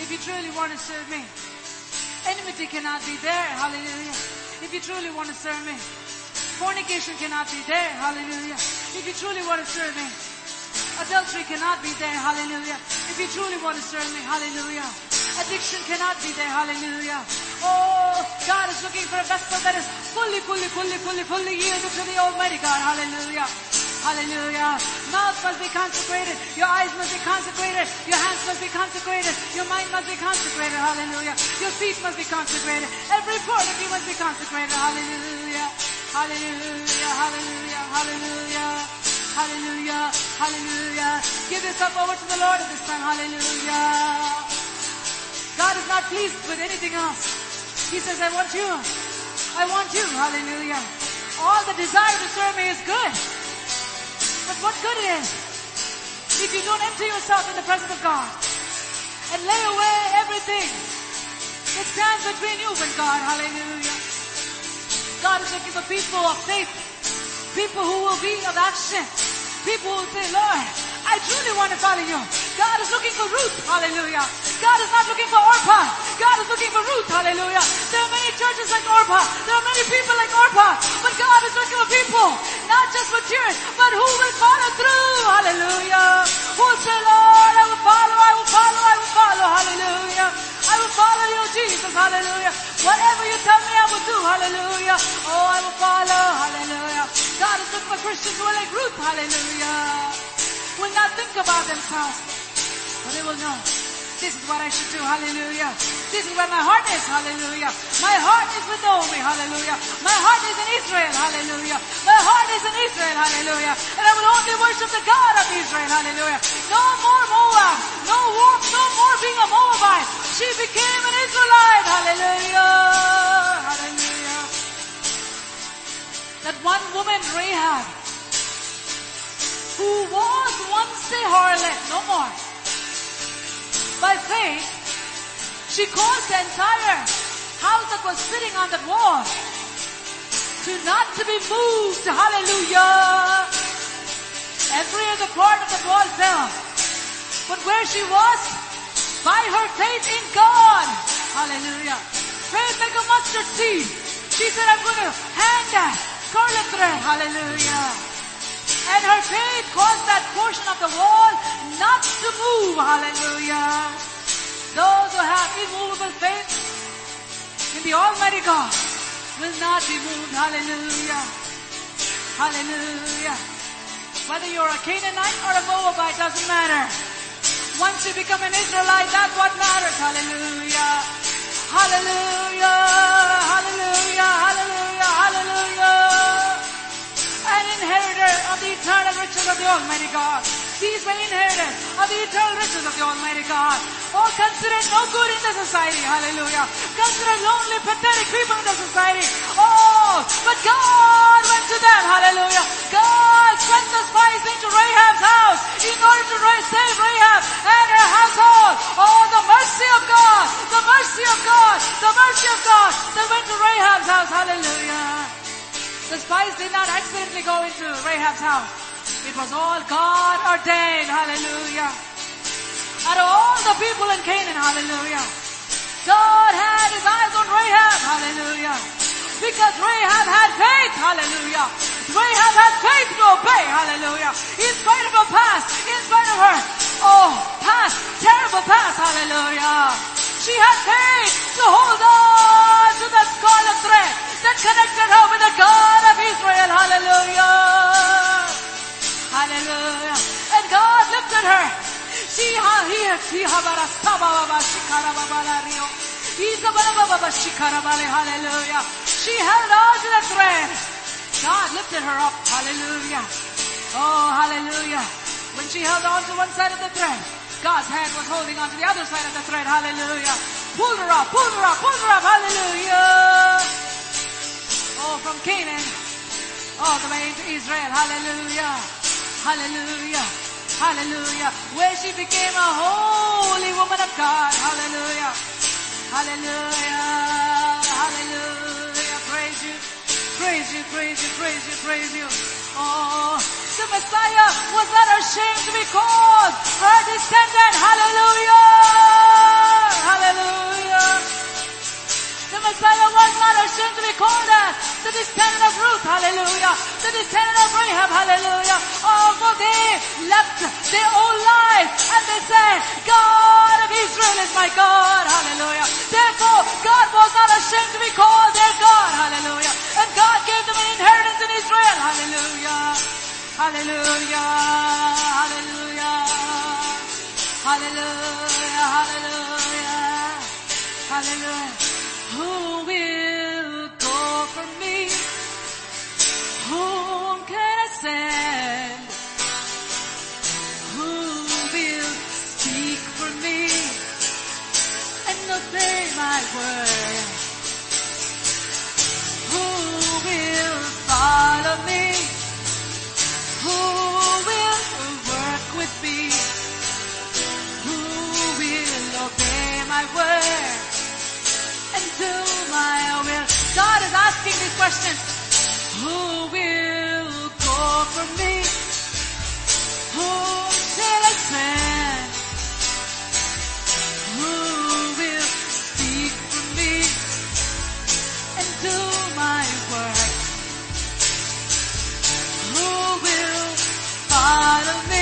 If you truly want to serve me, enmity cannot be there. Hallelujah. If you truly want to serve me, fornication cannot be there. Hallelujah. If you truly want to serve me, Adultery cannot be there, hallelujah. If you truly want to serve me, hallelujah. Addiction cannot be there, hallelujah. Oh, God is looking for a vessel that is fully, fully, fully, fully, fully yielded to the Almighty God, hallelujah. Hallelujah. Mouth must be consecrated. Your eyes must be consecrated. Your hands must be consecrated. Your mind must be consecrated. Hallelujah. Your feet must be consecrated. Every part of you must be consecrated. Hallelujah. Hallelujah. Hallelujah. Hallelujah. Hallelujah. Hallelujah. Give yourself over to the Lord at this time. Hallelujah. God is not pleased with anything else. He says, I want you. I want you. Hallelujah. All the desire to serve me is good. But what good it is if you don't empty yourself in the presence of God and lay away everything that stands between you and God. Hallelujah. God is looking for people of faith People who will be of action. People who will say, Lord, I truly want to follow you. God is looking for Ruth. Hallelujah. God is not looking for Orpah. God is looking for Ruth. Hallelujah. There are many churches like Orpah. There are many people like Orpah. But God is looking for people, not just material, but who will follow through. Hallelujah. Who will say, Lord, I will follow, I will follow, I will follow. Hallelujah. Follow you, Jesus. Hallelujah. Whatever you tell me, I will do. Hallelujah. Oh, I will follow. Hallelujah. God is looking for Christians who like Ruth. Hallelujah. Will not think about themselves, but they will know. This is what I should do. Hallelujah. This is where my heart is. Hallelujah. My heart is with Naomi. Hallelujah. My heart is in Israel. Hallelujah. My heart is in Israel. Hallelujah. And I will only worship the God of Israel. Hallelujah. No more Moab. No more, no more being a Moabite. She became an Israelite. Hallelujah. Hallelujah. That one woman, Rahab, who was once a harlot, no more by faith, she caused the entire house that was sitting on that wall to not to be moved. Hallelujah. Every other part of the wall fell. But where she was, by her faith in God, hallelujah, faith like a mustard seed, she said, I'm going to hang that scarlet thread, hallelujah. And her faith caused that portion of the wall not to move. Hallelujah. Those who have immovable faith in the Almighty God will not be moved. Hallelujah. Hallelujah. Whether you're a Canaanite or a Moabite doesn't matter. Once you become an Israelite, that's what matters. Hallelujah. Hallelujah. Hallelujah. Hallelujah. Hallelujah inheritor of the eternal riches of the Almighty God. These were inheritors of the eternal riches of the Almighty God. Oh, consider no good in the society. Hallelujah. Consider lonely, pathetic people in the society. Oh, but God went to them. Hallelujah. God sent the spies into Rahab's house in order to save Rahab and her household. Oh, the mercy of God, the mercy of God, the mercy of God that went to Rahab's house. Hallelujah. The spies did not accidentally go into Rahab's house. It was all God ordained. Hallelujah. Out of all the people in Canaan, hallelujah. God had his eyes on Rahab, hallelujah. Because Rahab had faith, hallelujah. Rahab had faith to obey, hallelujah. In spite of her past, in spite of her, oh, past, terrible past, hallelujah. She had faith to hold on to the scarlet thread that connected her with the God of Israel. Hallelujah. Hallelujah. And God lifted her. How he Hallelujah. She held on to the thread. God lifted her up. Hallelujah. Oh, hallelujah. When she held on to one side of the thread, God's hand was holding on to the other side of the thread. Hallelujah. Pulled her up, pulled her up, pulled her up. Hallelujah. Oh, from Canaan all the way into Israel. Hallelujah. Hallelujah. Hallelujah. Where she became a holy woman of God. Hallelujah. Hallelujah. Hallelujah. Praise you. Praise you, praise you, praise you, praise you. Oh, the Messiah was not ashamed to be called her descendant. Hallelujah. Hallelujah. The Messiah was not ashamed to be called as the descendant of Ruth. Hallelujah. The descendant of Rahab. Hallelujah. Oh, for they left their old lives and they said, God of Israel is my God. Hallelujah. Therefore, God was not ashamed to be called their God. Hallelujah. And God gave them an inheritance in Israel. Hallelujah. Hallelujah. Hallelujah. Hallelujah. Hallelujah. Hallelujah. Who will for me? Can I send? Who will speak for me and obey my word? Who will follow me? Who will question, who will go for me? Who shall I send? Who will speak for me and do my work? Who will follow me?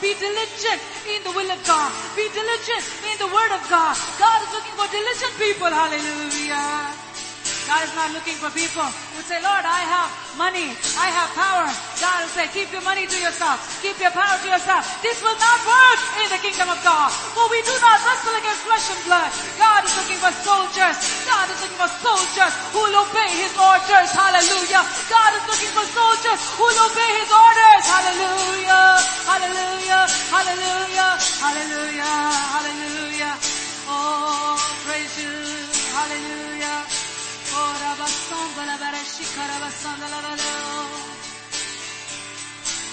Be diligent in the will of God. Be diligent in the word of God. God is looking for diligent people. Hallelujah. God is not looking for people who say, Lord, I have money, I have power. God will say, keep your money to yourself, keep your power to yourself. This will not work in the kingdom of God. For we do not wrestle against flesh and blood. God is looking for soldiers. God is looking for soldiers who will obey His orders. Hallelujah. God is looking for soldiers who will obey His orders. Hallelujah. Hallelujah. Hallelujah. Hallelujah. Hallelujah. Oh, praise you. Hallelujah.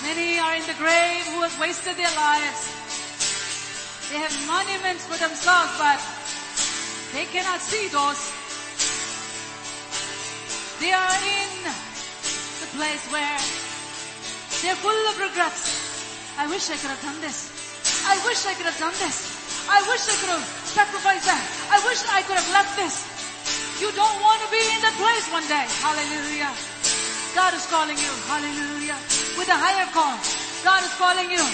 Many are in the grave who have wasted their lives. They have monuments for themselves, but they cannot see those. They are in the place where they're full of regrets. I wish I could have done this. I wish I could have done this. I wish I could have sacrificed that. I wish I could have left this. You don't want to be in that place one day. Hallelujah. God is calling you. Hallelujah. With a higher call. God is calling you.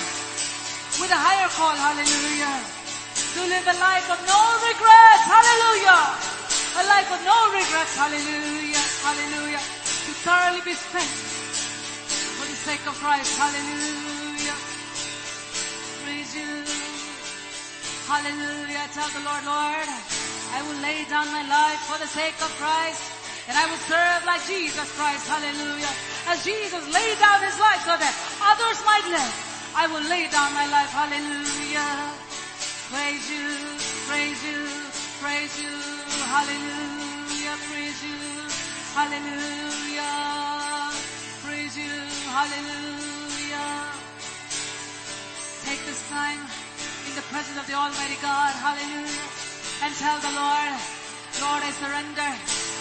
With a higher call. Hallelujah. To live a life of no regrets. Hallelujah. A life of no regrets. Hallelujah. Hallelujah. To thoroughly be spent for the sake of Christ. Hallelujah. Hallelujah. Tell the Lord, Lord, I will lay down my life for the sake of Christ. And I will serve like Jesus Christ. Hallelujah. As Jesus laid down his life so that others might live. I will lay down my life. Hallelujah. Praise you. Praise you. Praise you. Hallelujah. Praise you. Hallelujah. Praise you. Hallelujah. Take this time in the presence of the Almighty God. Hallelujah and tell the Lord, Lord, I surrender,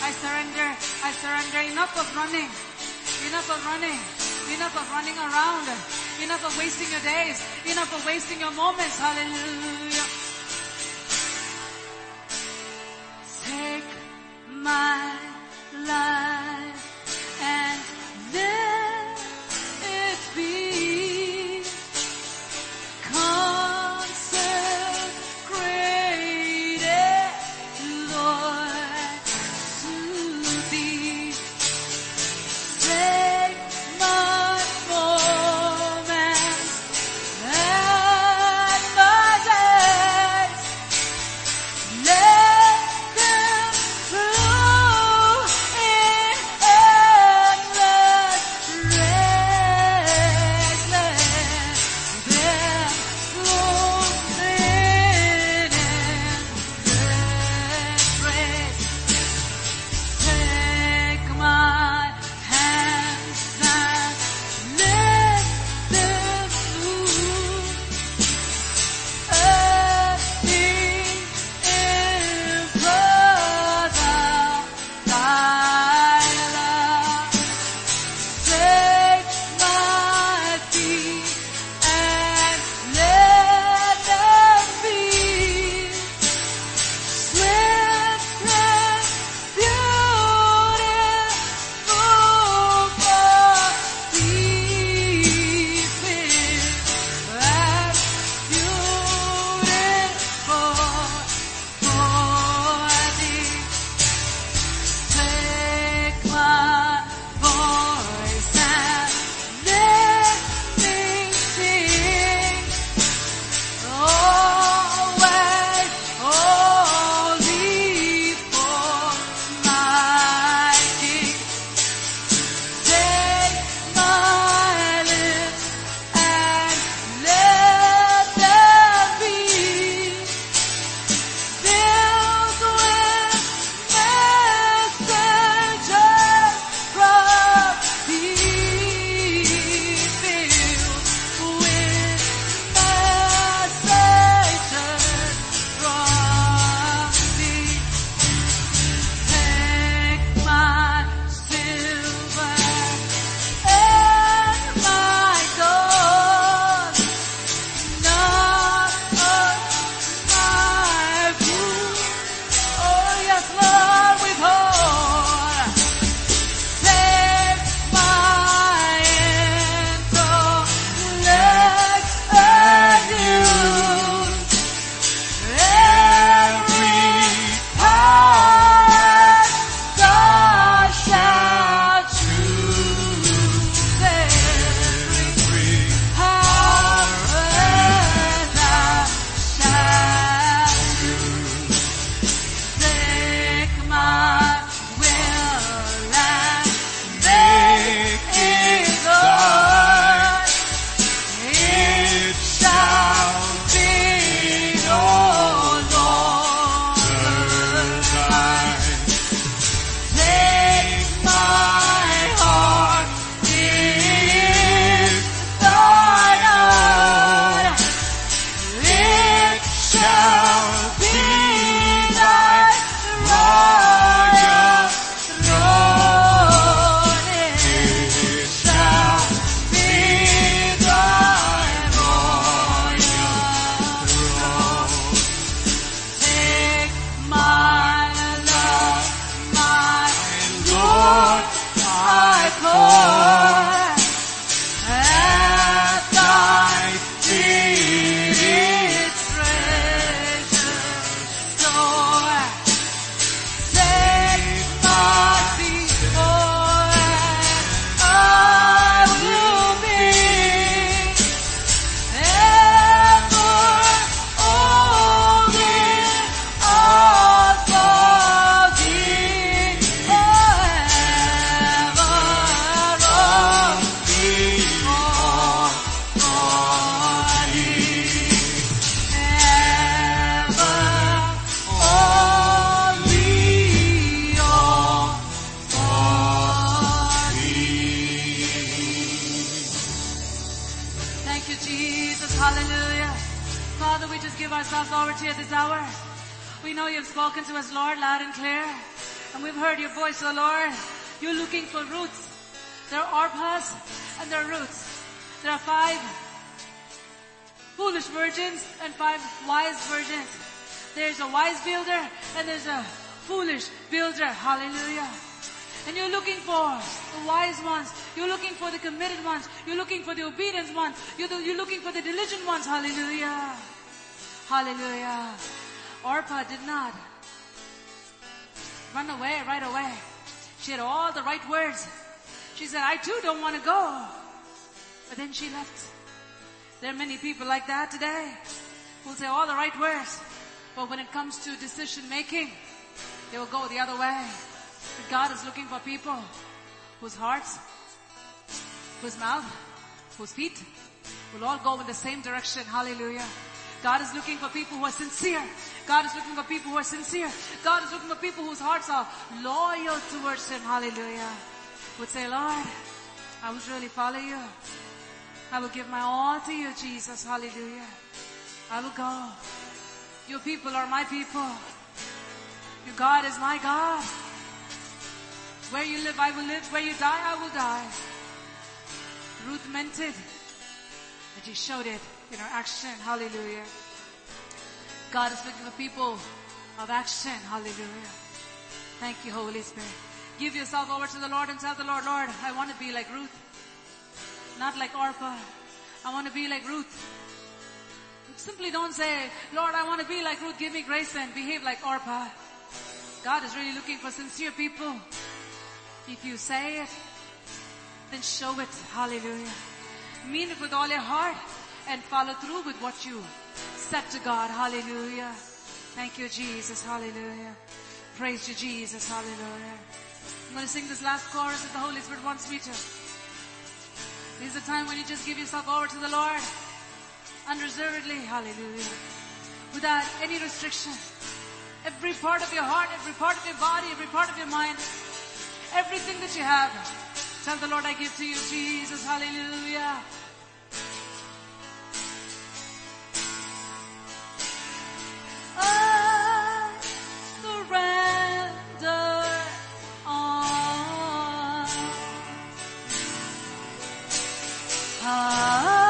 I surrender, I surrender. Enough of running, enough of running, enough of running around, enough of wasting your days, enough of wasting your moments. Hallelujah. Take my life and let it be Hallelujah. Orpah did not run away right away. She had all the right words. She said, I too don't want to go. But then she left. There are many people like that today who'll say all the right words. But when it comes to decision making, they will go the other way. But God is looking for people whose hearts, whose mouth, whose feet will all go in the same direction. Hallelujah. God is looking for people who are sincere. God is looking for people who are sincere. God is looking for people whose hearts are loyal towards Him. Hallelujah. Would say, Lord, I will really follow you. I will give my all to you, Jesus. Hallelujah. I will go. Your people are my people. Your God is my God. Where you live, I will live. Where you die, I will die. Ruth meant it. And she showed it in her action. Hallelujah. God is looking for people of action. Hallelujah. Thank you, Holy Spirit. Give yourself over to the Lord and tell the Lord, Lord, I want to be like Ruth. Not like Orpah. I want to be like Ruth. Simply don't say, Lord, I want to be like Ruth. Give me grace and behave like Orpah. God is really looking for sincere people. If you say it, then show it. Hallelujah. Mean it with all your heart and follow through with what you said to God. Hallelujah. Thank you, Jesus. Hallelujah. Praise you, Jesus. Hallelujah. I'm going to sing this last chorus that the Holy Spirit wants me to. This is the time when you just give yourself over to the Lord unreservedly. Hallelujah. Without any restriction. Every part of your heart, every part of your body, every part of your mind, everything that you have. Tell the Lord I give to you, Jesus. Hallelujah. I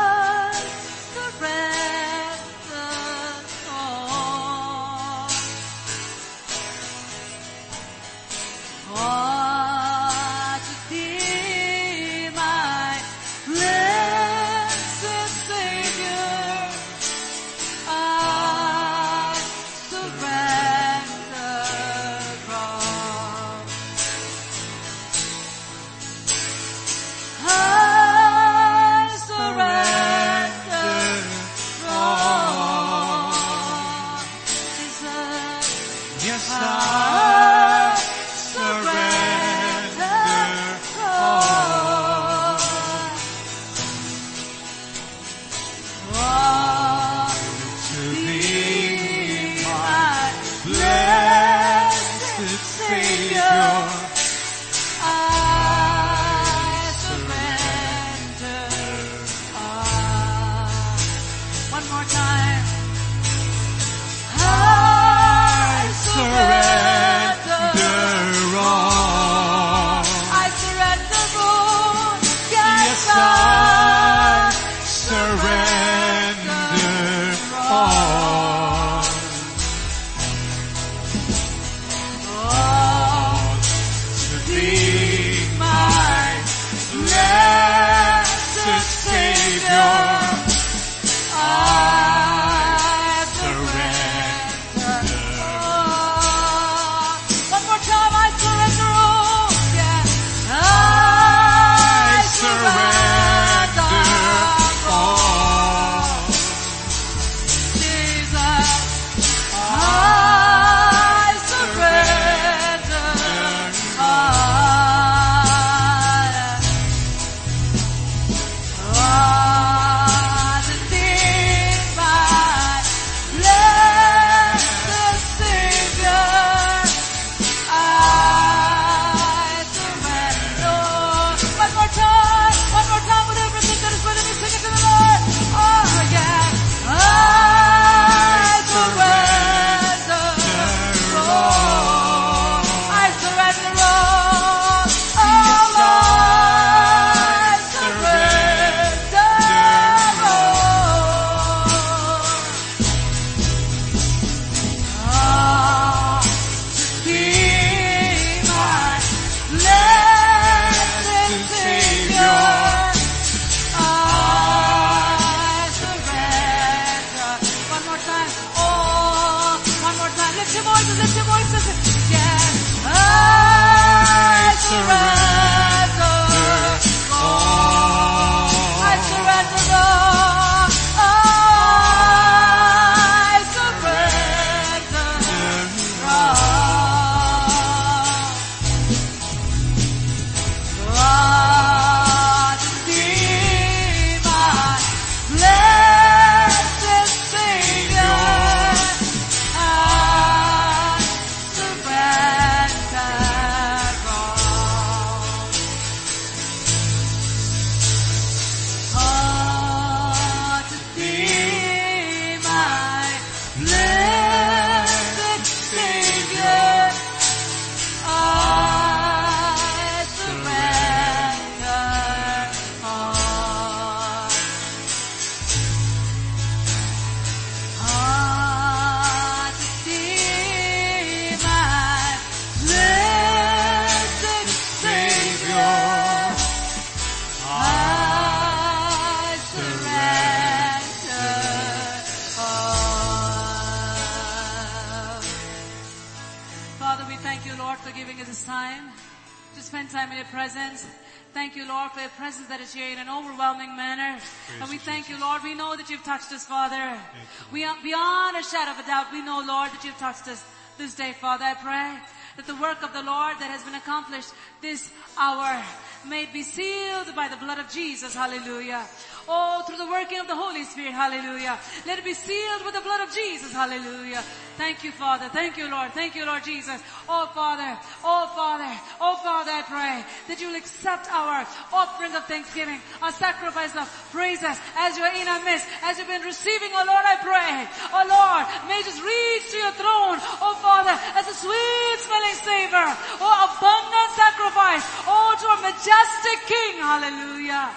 that you've touched us this day, Father. I pray that the work of the Lord that has been accomplished this hour may be sealed by the blood of Jesus. Hallelujah. Oh, through the working of the Holy Spirit. Hallelujah. Let it be sealed with the blood of Jesus. Hallelujah. Thank you, Father. Thank you, Lord. Thank you, Lord Jesus. Oh, Father. Oh, Father. Oh, Father, I pray that you will accept our offering of thanksgiving, our sacrifice of praises as you are in our midst, as you've been receiving, oh Lord, I pray. Oh Lord, may just reach to your throne, oh Father, as a sweet smelling savor, oh abundant sacrifice, oh to our majestic King. Hallelujah.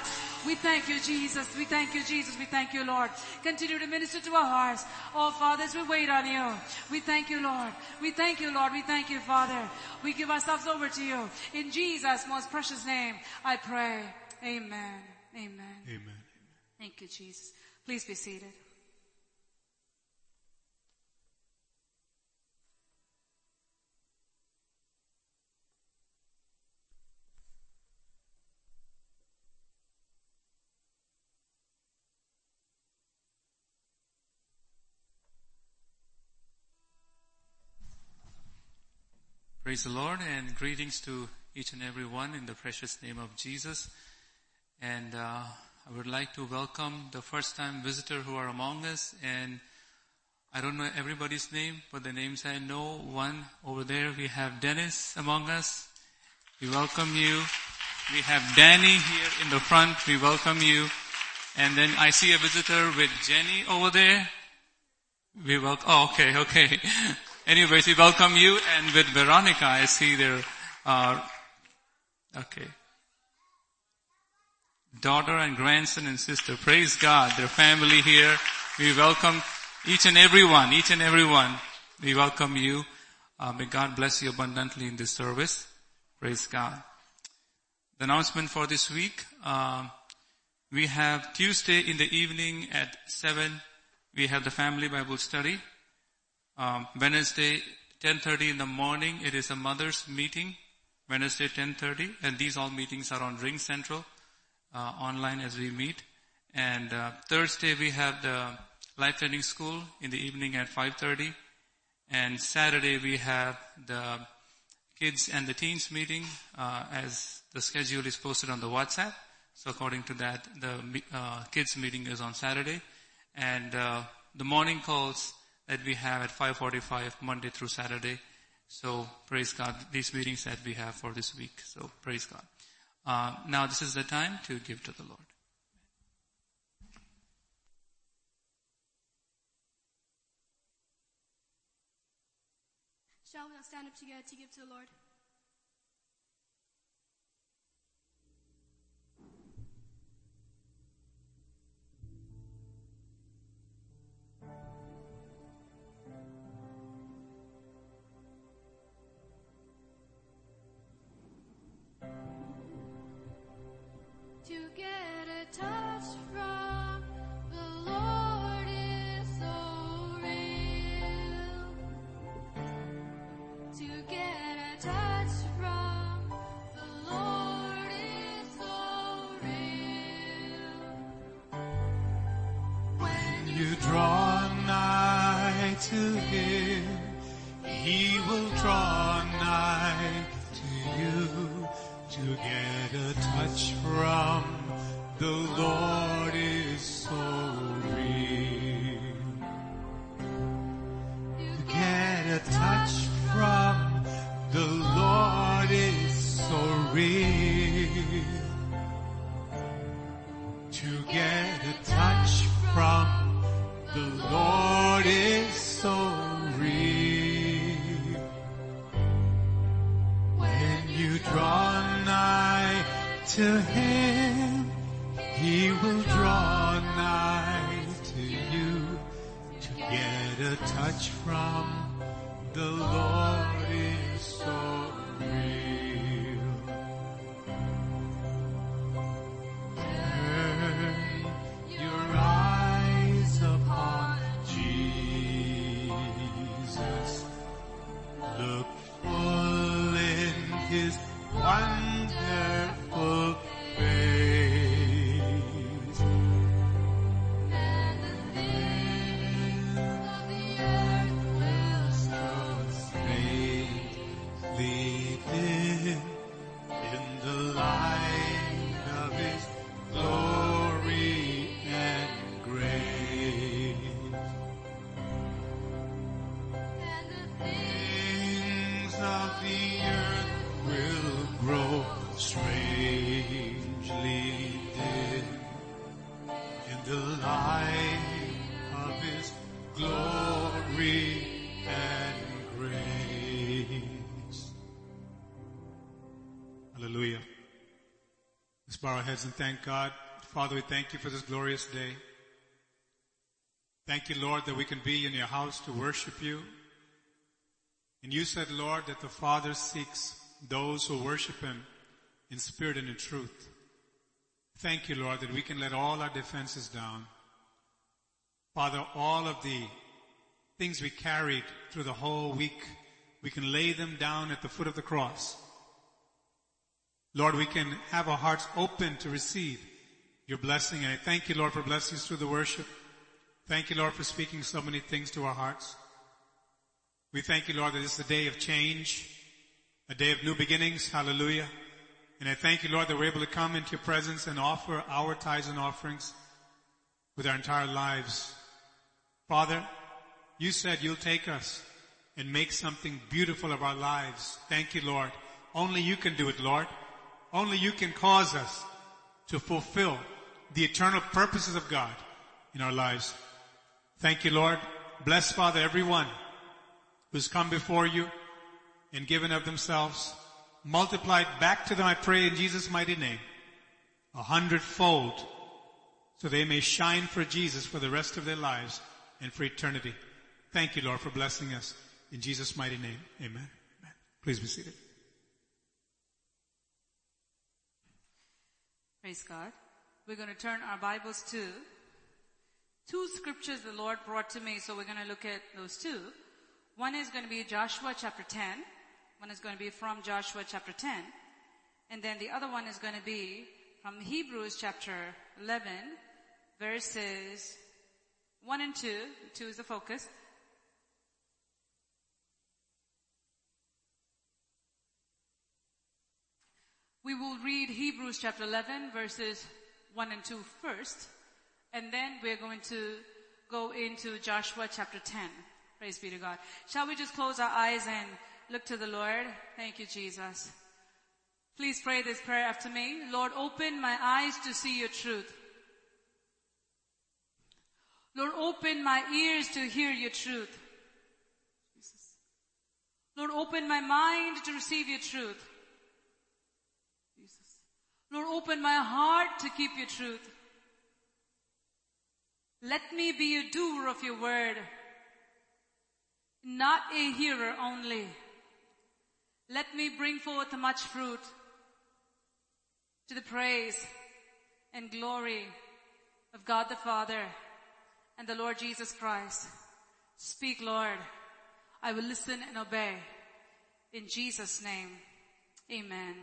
We thank you, Jesus. We thank you, Jesus. We thank you, Lord. Continue to minister to our hearts. Oh, Father, as we wait on you. We thank you, Lord. We thank you, Lord. We thank you, Father. We give ourselves over to you. In Jesus' most precious name, I pray. Amen. Amen. Amen. Thank you, Jesus. Please be seated. Praise the Lord and greetings to each and every one in the precious name of Jesus. And uh, I would like to welcome the first time visitor who are among us and I don't know everybody's name, but the names I know, one over there, we have Dennis among us. We welcome you. We have Danny here in the front. We welcome you. And then I see a visitor with Jenny over there. We welcome, oh, okay, okay. *laughs* Anyways, we welcome you and with Veronica, I see there, uh, okay. Daughter and grandson and sister, praise God, their family here. We welcome each and every one, each and every one. We welcome you. Uh, may God bless you abundantly in this service. Praise God. The announcement for this week, um, we have Tuesday in the evening at 7, we have the family Bible study. Um, Wednesday, 10.30 in the morning, it is a mother's meeting. Wednesday, 10.30. And these all meetings are on Ring Central, uh, online as we meet. And uh, Thursday, we have the Life Training School in the evening at 5.30. And Saturday, we have the kids and the teens meeting uh, as the schedule is posted on the WhatsApp. So according to that, the uh, kids meeting is on Saturday. And uh, the morning calls that we have at 5.45 Monday through Saturday. So praise God, these meetings that we have for this week. So praise God. Uh, now this is the time to give to the Lord. Shall we all stand up together to give to the Lord? to him, he will draw nigh to you to get a touch from the Lord. To Him, He will draw nigh to you to get a touch from the Lord bow our heads and thank God. Father, we thank you for this glorious day. Thank you, Lord, that we can be in your house to worship you. And you said, Lord, that the Father seeks those who worship him in spirit and in truth. Thank you, Lord, that we can let all our defenses down. Father, all of the things we carried through the whole week, we can lay them down at the foot of the cross. Lord, we can have our hearts open to receive your blessing. And I thank you, Lord, for blessings through the worship. Thank you, Lord, for speaking so many things to our hearts. We thank you, Lord, that this is a day of change, a day of new beginnings. Hallelujah. And I thank you, Lord, that we're able to come into your presence and offer our tithes and offerings with our entire lives. Father, you said you'll take us and make something beautiful of our lives. Thank you, Lord. Only you can do it, Lord. Only you can cause us to fulfill the eternal purposes of God in our lives. Thank you, Lord. Bless, Father, everyone who's come before you and given of themselves. Multiplied back to them, I pray in Jesus' mighty name, a hundredfold, so they may shine for Jesus for the rest of their lives and for eternity. Thank you, Lord, for blessing us. In Jesus' mighty name, amen. amen. Please be seated. Praise God. We're going to turn our Bibles to two scriptures the Lord brought to me, so we're going to look at those two. One is going to be Joshua chapter 10. One is going to be from Joshua chapter 10. And then the other one is going to be from Hebrews chapter 11, verses 1 and 2. 2 is the focus. We will read Hebrews chapter 11 verses 1 and 2 first, and then we're going to go into Joshua chapter 10. Praise be to God. Shall we just close our eyes and look to the Lord? Thank you, Jesus. Please pray this prayer after me. Lord, open my eyes to see your truth. Lord, open my ears to hear your truth. Jesus. Lord, open my mind to receive your truth. Lord, open my heart to keep your truth. Let me be a doer of your word, not a hearer only. Let me bring forth much fruit to the praise and glory of God the Father and the Lord Jesus Christ. Speak, Lord. I will listen and obey. In Jesus' name, amen.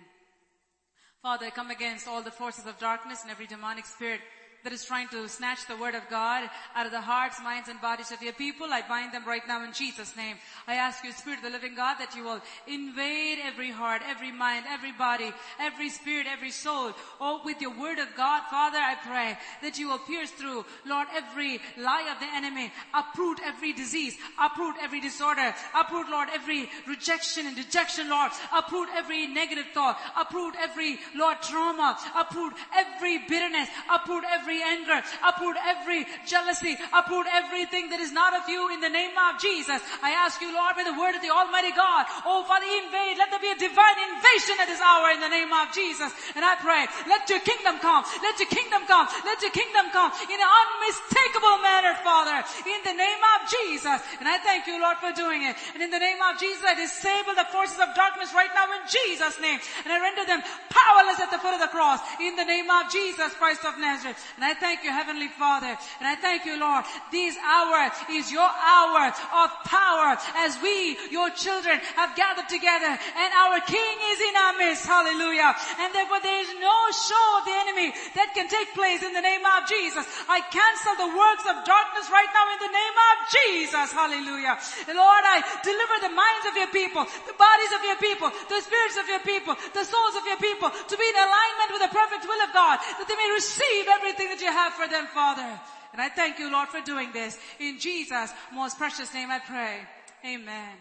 Father, come against all the forces of darkness and every demonic spirit that is trying to snatch the word of God out of the hearts, minds, and bodies of your people. I bind them right now in Jesus' name. I ask you, Spirit of the living God, that you will invade every heart, every mind, every body, every spirit, every soul. Oh, with your word of God, Father, I pray that you will pierce through, Lord, every lie of the enemy, uproot every disease, uproot every disorder, uproot, Lord, every rejection and dejection, Lord, uproot every negative thought, uproot every, Lord, trauma, uproot every bitterness, uproot every anger, uproot every jealousy, uproot everything that is not of you in the name of Jesus. I ask you, Lord, by the word of the Almighty God, oh Father, invade, let there be a divine invasion at this hour in the name of Jesus. And I pray, let your kingdom come, let your kingdom come, let your kingdom come in an unmistakable manner, Father, in the name of Jesus. And I thank you, Lord, for doing it. And in the name of Jesus, I disable the forces of darkness right now in Jesus' name. And I render them powerless at the foot of the cross in the name of Jesus Christ of Nazareth. And I thank you, Heavenly Father. And I thank you, Lord. This hour is your hour of power as we, your children, have gathered together and our King is in our midst. Hallelujah. And therefore there is no show of the enemy that can take place in the name of Jesus. I cancel the works of darkness right now in the name of Jesus. Hallelujah. Lord, I deliver the minds of your people, the bodies of your people, the spirits of your people, the souls of your people to be in alignment with the perfect will of God, that they may receive everything that you have for them, Father. And I thank you, Lord, for doing this. In Jesus' most precious name I pray. Amen.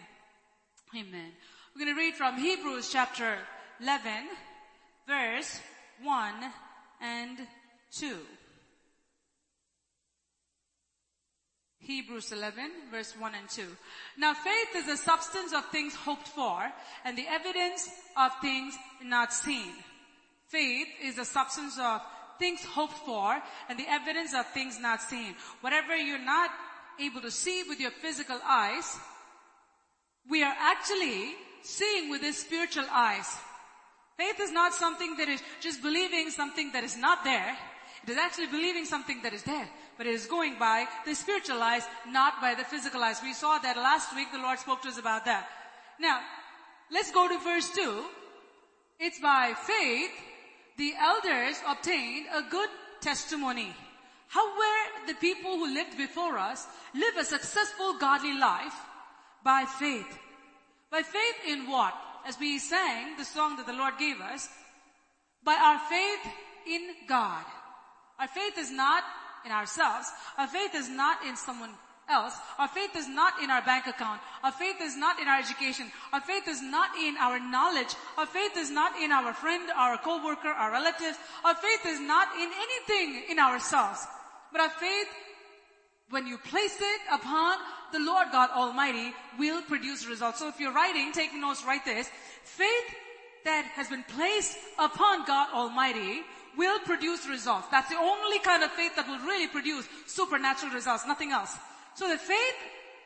Amen. We're going to read from Hebrews chapter 11, verse 1 and 2. Hebrews 11 verse 1 and 2. Now faith is the substance of things hoped for and the evidence of things not seen. Faith is the substance of things hoped for and the evidence of things not seen. Whatever you're not able to see with your physical eyes, we are actually seeing with the spiritual eyes. Faith is not something that is just believing something that is not there. It is actually believing something that is there, but it is going by the spiritual eyes, not by the physical eyes. We saw that last week. The Lord spoke to us about that. Now, let's go to verse 2. It's by faith the elders obtained a good testimony. How were the people who lived before us live a successful godly life? By faith. By faith in what? As we sang the song that the Lord gave us, by our faith in God. Our faith is not in ourselves. Our faith is not in someone else. Our faith is not in our bank account. Our faith is not in our education. Our faith is not in our knowledge. Our faith is not in our friend, our co-worker, our relatives. Our faith is not in anything in ourselves. But our faith, when you place it upon the Lord God Almighty, will produce results. So if you're writing, take notes, write this. Faith that has been placed upon God Almighty will produce results. That's the only kind of faith that will really produce supernatural results, nothing else. So the faith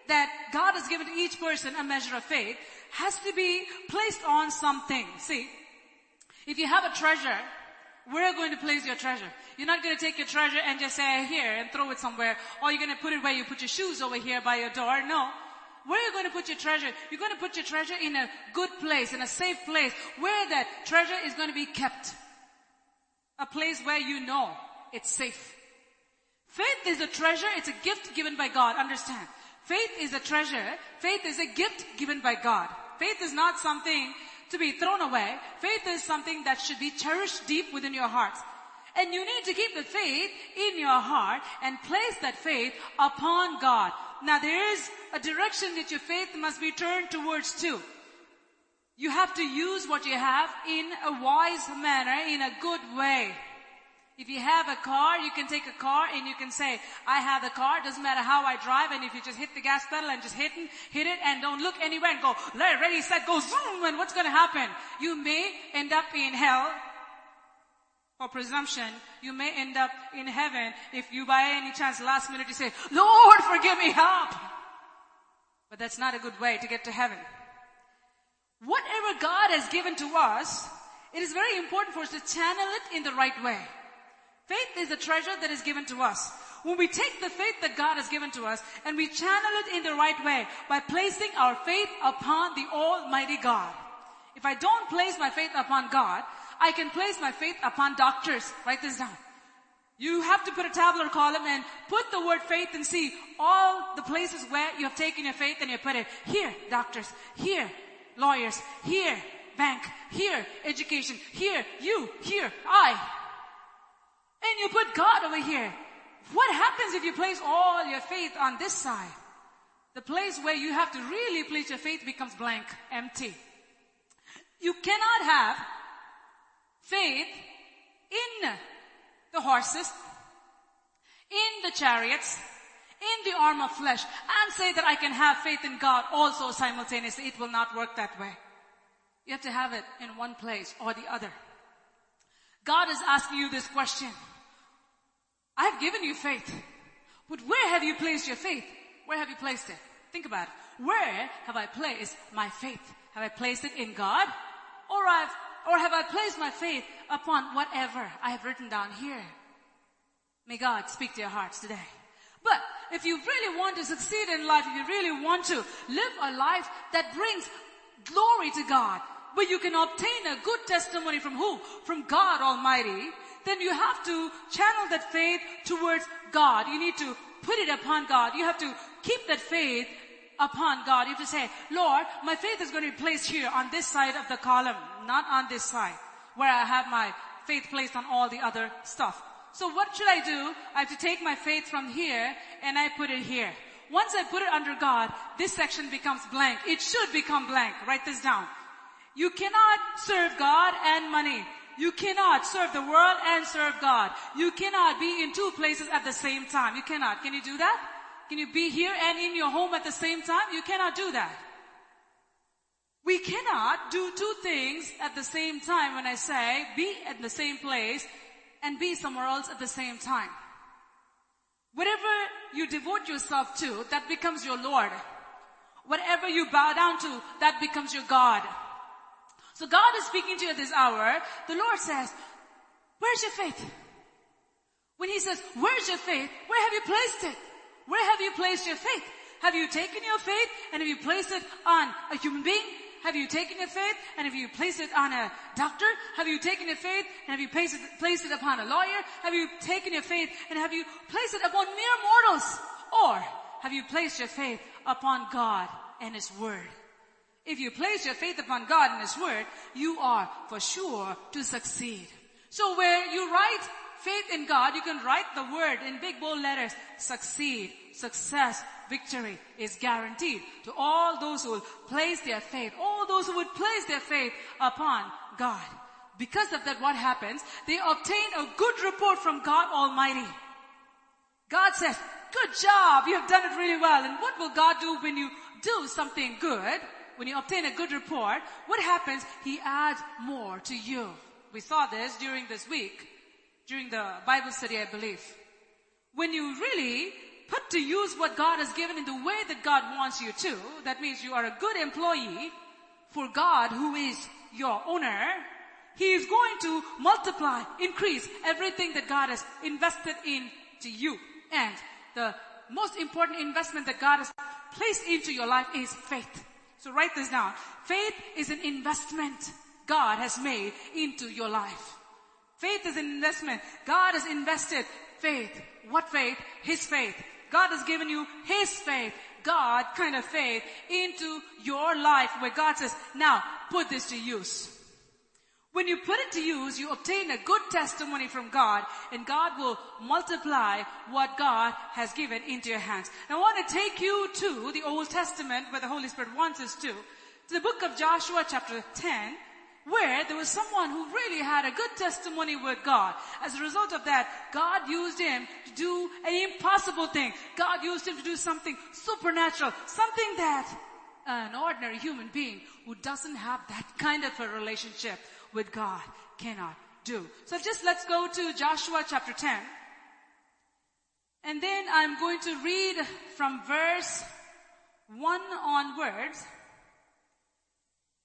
that God has given to each person a measure of faith has to be placed on something. See, if you have a treasure, where are you going to place your treasure? You're not going to take your treasure and just say here and throw it somewhere, or you're going to put it where you put your shoes over here by your door. No. Where are you going to put your treasure? You're going to put your treasure in a good place, in a safe place, where that treasure is going to be kept. A place where you know it's safe. Faith is a treasure, it's a gift given by God, understand. Faith is a treasure, faith is a gift given by God. Faith is not something to be thrown away. Faith is something that should be cherished deep within your hearts. And you need to keep the faith in your heart and place that faith upon God. Now there is a direction that your faith must be turned towards too. You have to use what you have in a wise manner, in a good way. If you have a car, you can take a car and you can say, I have a car, doesn't matter how I drive, and if you just hit the gas pedal and just hit it, hit it and don't look anywhere and go, ready, set, go, zoom, and what's gonna happen? You may end up in hell for presumption. You may end up in heaven if you by any chance last minute you say, Lord, forgive me, help. But that's not a good way to get to heaven. Whatever God has given to us, it is very important for us to channel it in the right way. Faith is a treasure that is given to us. When we take the faith that God has given to us and we channel it in the right way by placing our faith upon the Almighty God. If I don't place my faith upon God, I can place my faith upon doctors. Write this down. You have to put a tabular column and put the word faith and see all the places where you have taken your faith and you put it here, doctors, here, lawyers, here, bank, here, education, here, you, here, I. And you put God over here. What happens if you place all your faith on this side? The place where you have to really place your faith becomes blank, empty. You cannot have faith in the horses, in the chariots, in the arm of flesh, and say that I can have faith in God also simultaneously. It will not work that way. You have to have it in one place or the other. God is asking you this question. I have given you faith, but where have you placed your faith? Where have you placed it? Think about it. Where have I placed my faith? Have I placed it in God? Or I've, or have I placed my faith upon whatever I have written down here? May God speak to your hearts today. But if you really want to succeed in life, if you really want to live a life that brings glory to God, where you can obtain a good testimony from who? From God Almighty, then you have to channel that faith towards God. You need to put it upon God. You have to keep that faith upon God. You have to say, Lord, my faith is going to be placed here on this side of the column, not on this side, where I have my faith placed on all the other stuff. So what should I do? I have to take my faith from here and I put it here. Once I put it under God, this section becomes blank. It should become blank. Write this down. You cannot serve God and money. You cannot serve the world and serve God. You cannot be in two places at the same time. You cannot. Can you do that? Can you be here and in your home at the same time? You cannot do that. We cannot do two things at the same time when I say be at the same place and be somewhere else at the same time. Whatever you devote yourself to, that becomes your Lord. Whatever you bow down to, that becomes your God. So God is speaking to you at this hour. The Lord says, where's your faith? When He says, where's your faith? Where have you placed it? Where have you placed your faith? Have you taken your faith and have you placed it on a human being? Have you taken your faith and have you placed it on a doctor? Have you taken your faith and have you placed it, placed it upon a lawyer? Have you taken your faith and have you placed it upon mere mortals? Or have you placed your faith upon God and His Word? If you place your faith upon God and His Word, you are for sure to succeed. So where you write faith in God, you can write the word in big bold letters, succeed, success, victory is guaranteed to all those who will place their faith, all those who would place their faith upon God. Because of that, what happens? They obtain a good report from God Almighty. God says, good job, you have done it really well. And what will God do when you do something good? When you obtain a good report, what happens? He adds more to you. We saw this during this week, during the Bible study, I believe. When you really put to use what God has given in the way that God wants you to, that means you are a good employee for God who is your owner, He is going to multiply, increase everything that God has invested into you. And the most important investment that God has placed into your life is faith. So write this down. Faith is an investment God has made into your life. Faith is an investment. God has invested faith. What faith? His faith. God has given you His faith. God kind of faith into your life where God says, now put this to use. When you put it to use, you obtain a good testimony from God and God will multiply what God has given into your hands. Now I want to take you to the Old Testament where the Holy Spirit wants us to, to the book of Joshua chapter 10 where there was someone who really had a good testimony with God. As a result of that, God used him to do an impossible thing. God used him to do something supernatural, something that an ordinary human being who doesn't have that kind of a relationship with God cannot do. So just let's go to Joshua chapter 10. And then I'm going to read from verse 1 onwards.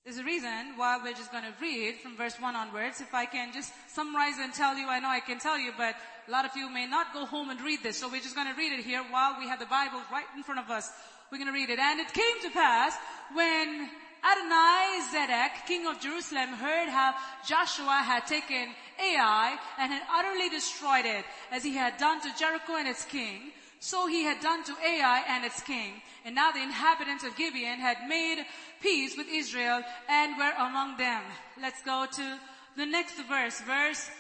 There's a reason why we're just going to read from verse 1 onwards. If I can just summarize and tell you, I know I can tell you, but a lot of you may not go home and read this. So we're just going to read it here while we have the Bible right in front of us. We're going to read it. And it came to pass when Adonai-Zedek, king of Jerusalem, heard how Joshua had taken Ai and had utterly destroyed it, as he had done to Jericho and its king, so he had done to Ai and its king. And now the inhabitants of Gibeon had made peace with Israel and were among them. Let's go to the next verse, verse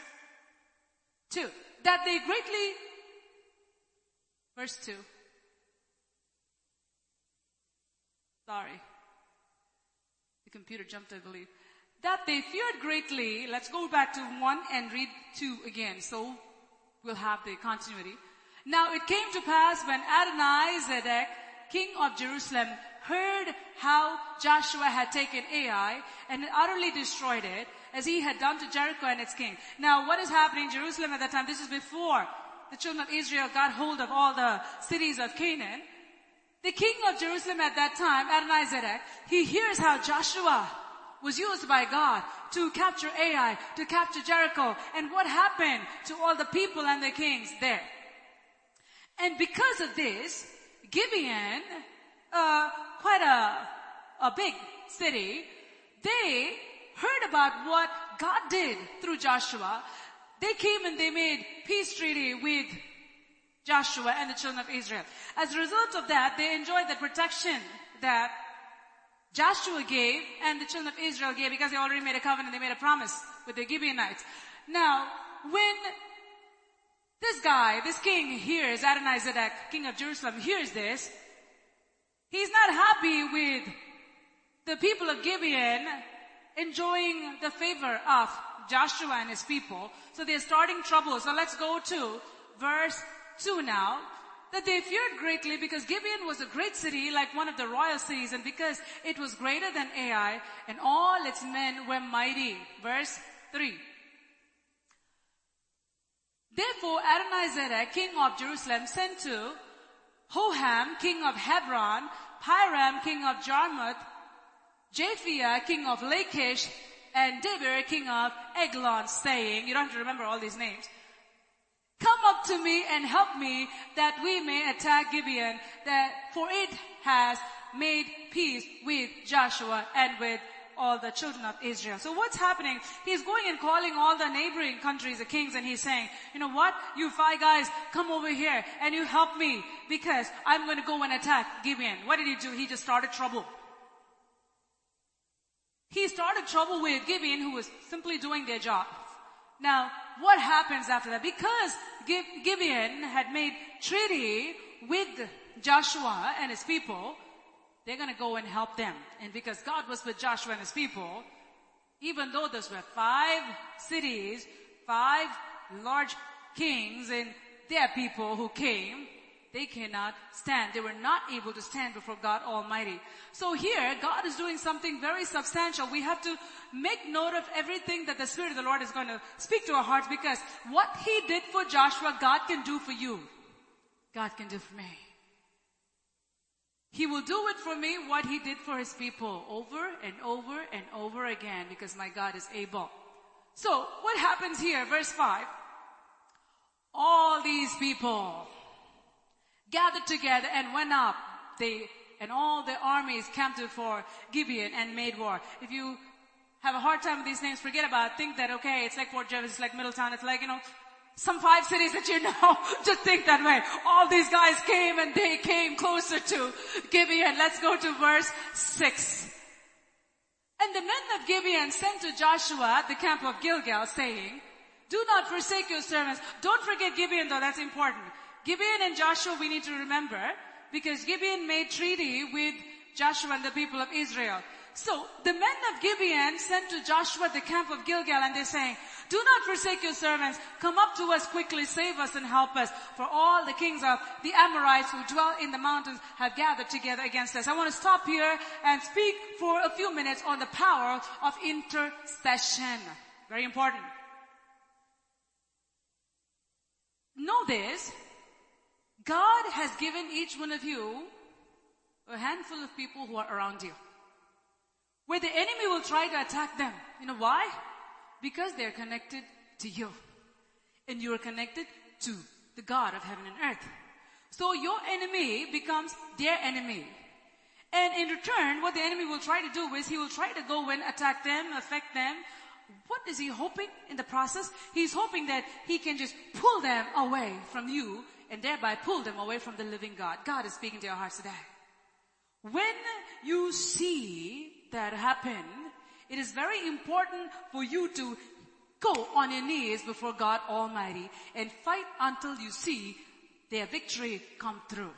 2. That they greatly, verse 2. Sorry. The computer jumped, I believe. That they feared greatly. Let's go back to one and read two again. So we'll have the continuity. Now it came to pass when Adonai-Zedek, king of Jerusalem, heard how Joshua had taken Ai and utterly destroyed it, as he had done to Jericho and its king. Now what is happening in Jerusalem at that time? This is before the children of Israel got hold of all the cities of Canaan. The king of Jerusalem at that time, Adonai-Zedek, he hears how Joshua was used by God to capture Ai, to capture Jericho, and what happened to all the people and the kings there. And because of this, Gibeon, uh, quite a, a big city, they heard about what God did through Joshua. They came and they made peace treaty with Joshua and the children of Israel. As a result of that, they enjoyed the protection that Joshua gave and the children of Israel gave because they already made a covenant, they made a promise with the Gibeonites. Now, when this guy, this king hears, Adonai-Zedek, king of Jerusalem, hears this, he's not happy with the people of Gibeon enjoying the favor of Joshua and his people. So they're starting trouble. So let's go to verse 2 now. That they feared greatly because Gibeon was a great city like one of the royal cities and because it was greater than Ai and all its men were mighty. Verse 3. Therefore Adonai-Zedek, king of Jerusalem, sent to Hoham, king of Hebron, Piram, king of Jarmuth, Japhia, king of Lachish, and Debir, king of Eglon, saying, you don't have to remember all these names, Come up to me and help me that we may attack Gibeon, that for it has made peace with Joshua and with all the children of Israel. So what's happening? He's going and calling all the neighboring countries, the kings, and he's saying, you know what? You five guys, come over here and you help me because I'm going to go and attack Gibeon. What did he do? He just started trouble. He started trouble with Gibeon who was simply doing their job. Now, what happens after that? Because Gibeon had made treaty with Joshua and his people, they're gonna go and help them. And because God was with Joshua and his people, even though those were five cities, five large kings and their people who came, they cannot stand. They were not able to stand before God Almighty. So here, God is doing something very substantial. We have to make note of everything that the Spirit of the Lord is going to speak to our hearts because what He did for Joshua, God can do for you. God can do for me. He will do it for me what He did for His people over and over and over again because my God is able. So what happens here? Verse 5. All these people gathered together and went up. They, and all the armies camped before Gibeon and made war. If you have a hard time with these names, forget about it. Think that, okay, it's like Port Jervis, it's like Middletown, it's like, you know, some five cities that you *laughs* know, just think that way. All these guys came and they came closer to Gibeon. Let's go to verse 6. And the men of Gibeon sent to Joshua at the camp of Gilgal saying, do not forsake your servants. Don't forget Gibeon though, that's important. Gibeon and Joshua we need to remember because Gibeon made treaty with Joshua and the people of Israel. So the men of Gibeon sent to Joshua the camp of Gilgal and they're saying, do not forsake your servants. Come up to us quickly, save us and help us. For all the kings of the Amorites who dwell in the mountains have gathered together against us. I want to stop here and speak for a few minutes on the power of intercession. Very important. Know this, God has given each one of you a handful of people who are around you. Where the enemy will try to attack them. You know why? Because they're connected to you. And you are connected to the God of heaven and earth. So your enemy becomes their enemy. And in return, what the enemy will try to do is he will try to go and attack them, affect them. What is he hoping in the process? He's hoping that he can just pull them away from you and thereby pull them away from the living God. God is speaking to your hearts today. When you see that happen, it is very important for you to go on your knees before God Almighty and fight until you see their victory come through.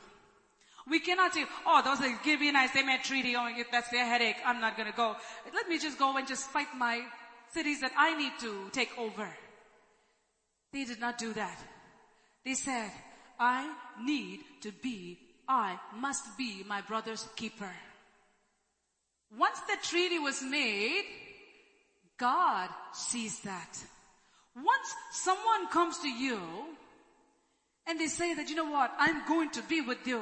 We cannot say, oh, those are Gibeonites, they made treaty, oh, if that's their headache, I'm not gonna go. Let me just go and just fight my cities that I need to take over. They did not do that. They said, I need to be, I must be my brother's keeper. Once the treaty was made, God sees that. Once someone comes to you and they say that, you know what, I'm going to be with you.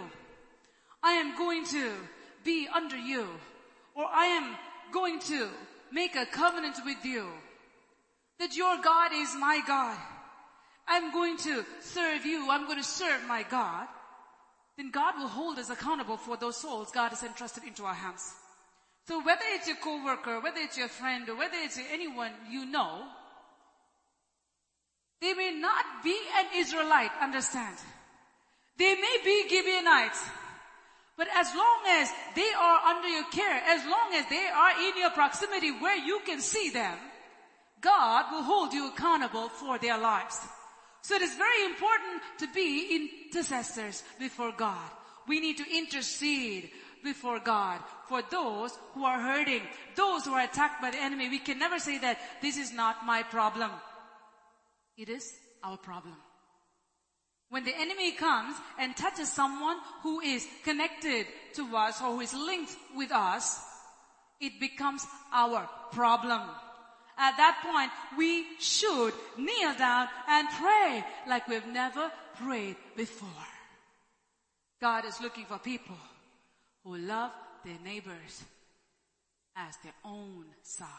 I am going to be under you. Or I am going to make a covenant with you. That your God is my God. I'm going to serve you. I'm going to serve my God. Then God will hold us accountable for those souls God has entrusted into our hands. So whether it's your coworker, whether it's your friend, or whether it's anyone you know, they may not be an Israelite, understand. They may be Gibeonites. But as long as they are under your care, as long as they are in your proximity where you can see them, God will hold you accountable for their lives. So it is very important to be intercessors before God. We need to intercede before God for those who are hurting, those who are attacked by the enemy. We can never say that this is not my problem. It is our problem. When the enemy comes and touches someone who is connected to us or who is linked with us, it becomes our problem. At that point, we should kneel down and pray like we've never prayed before. God is looking for people who love their neighbors as their own self.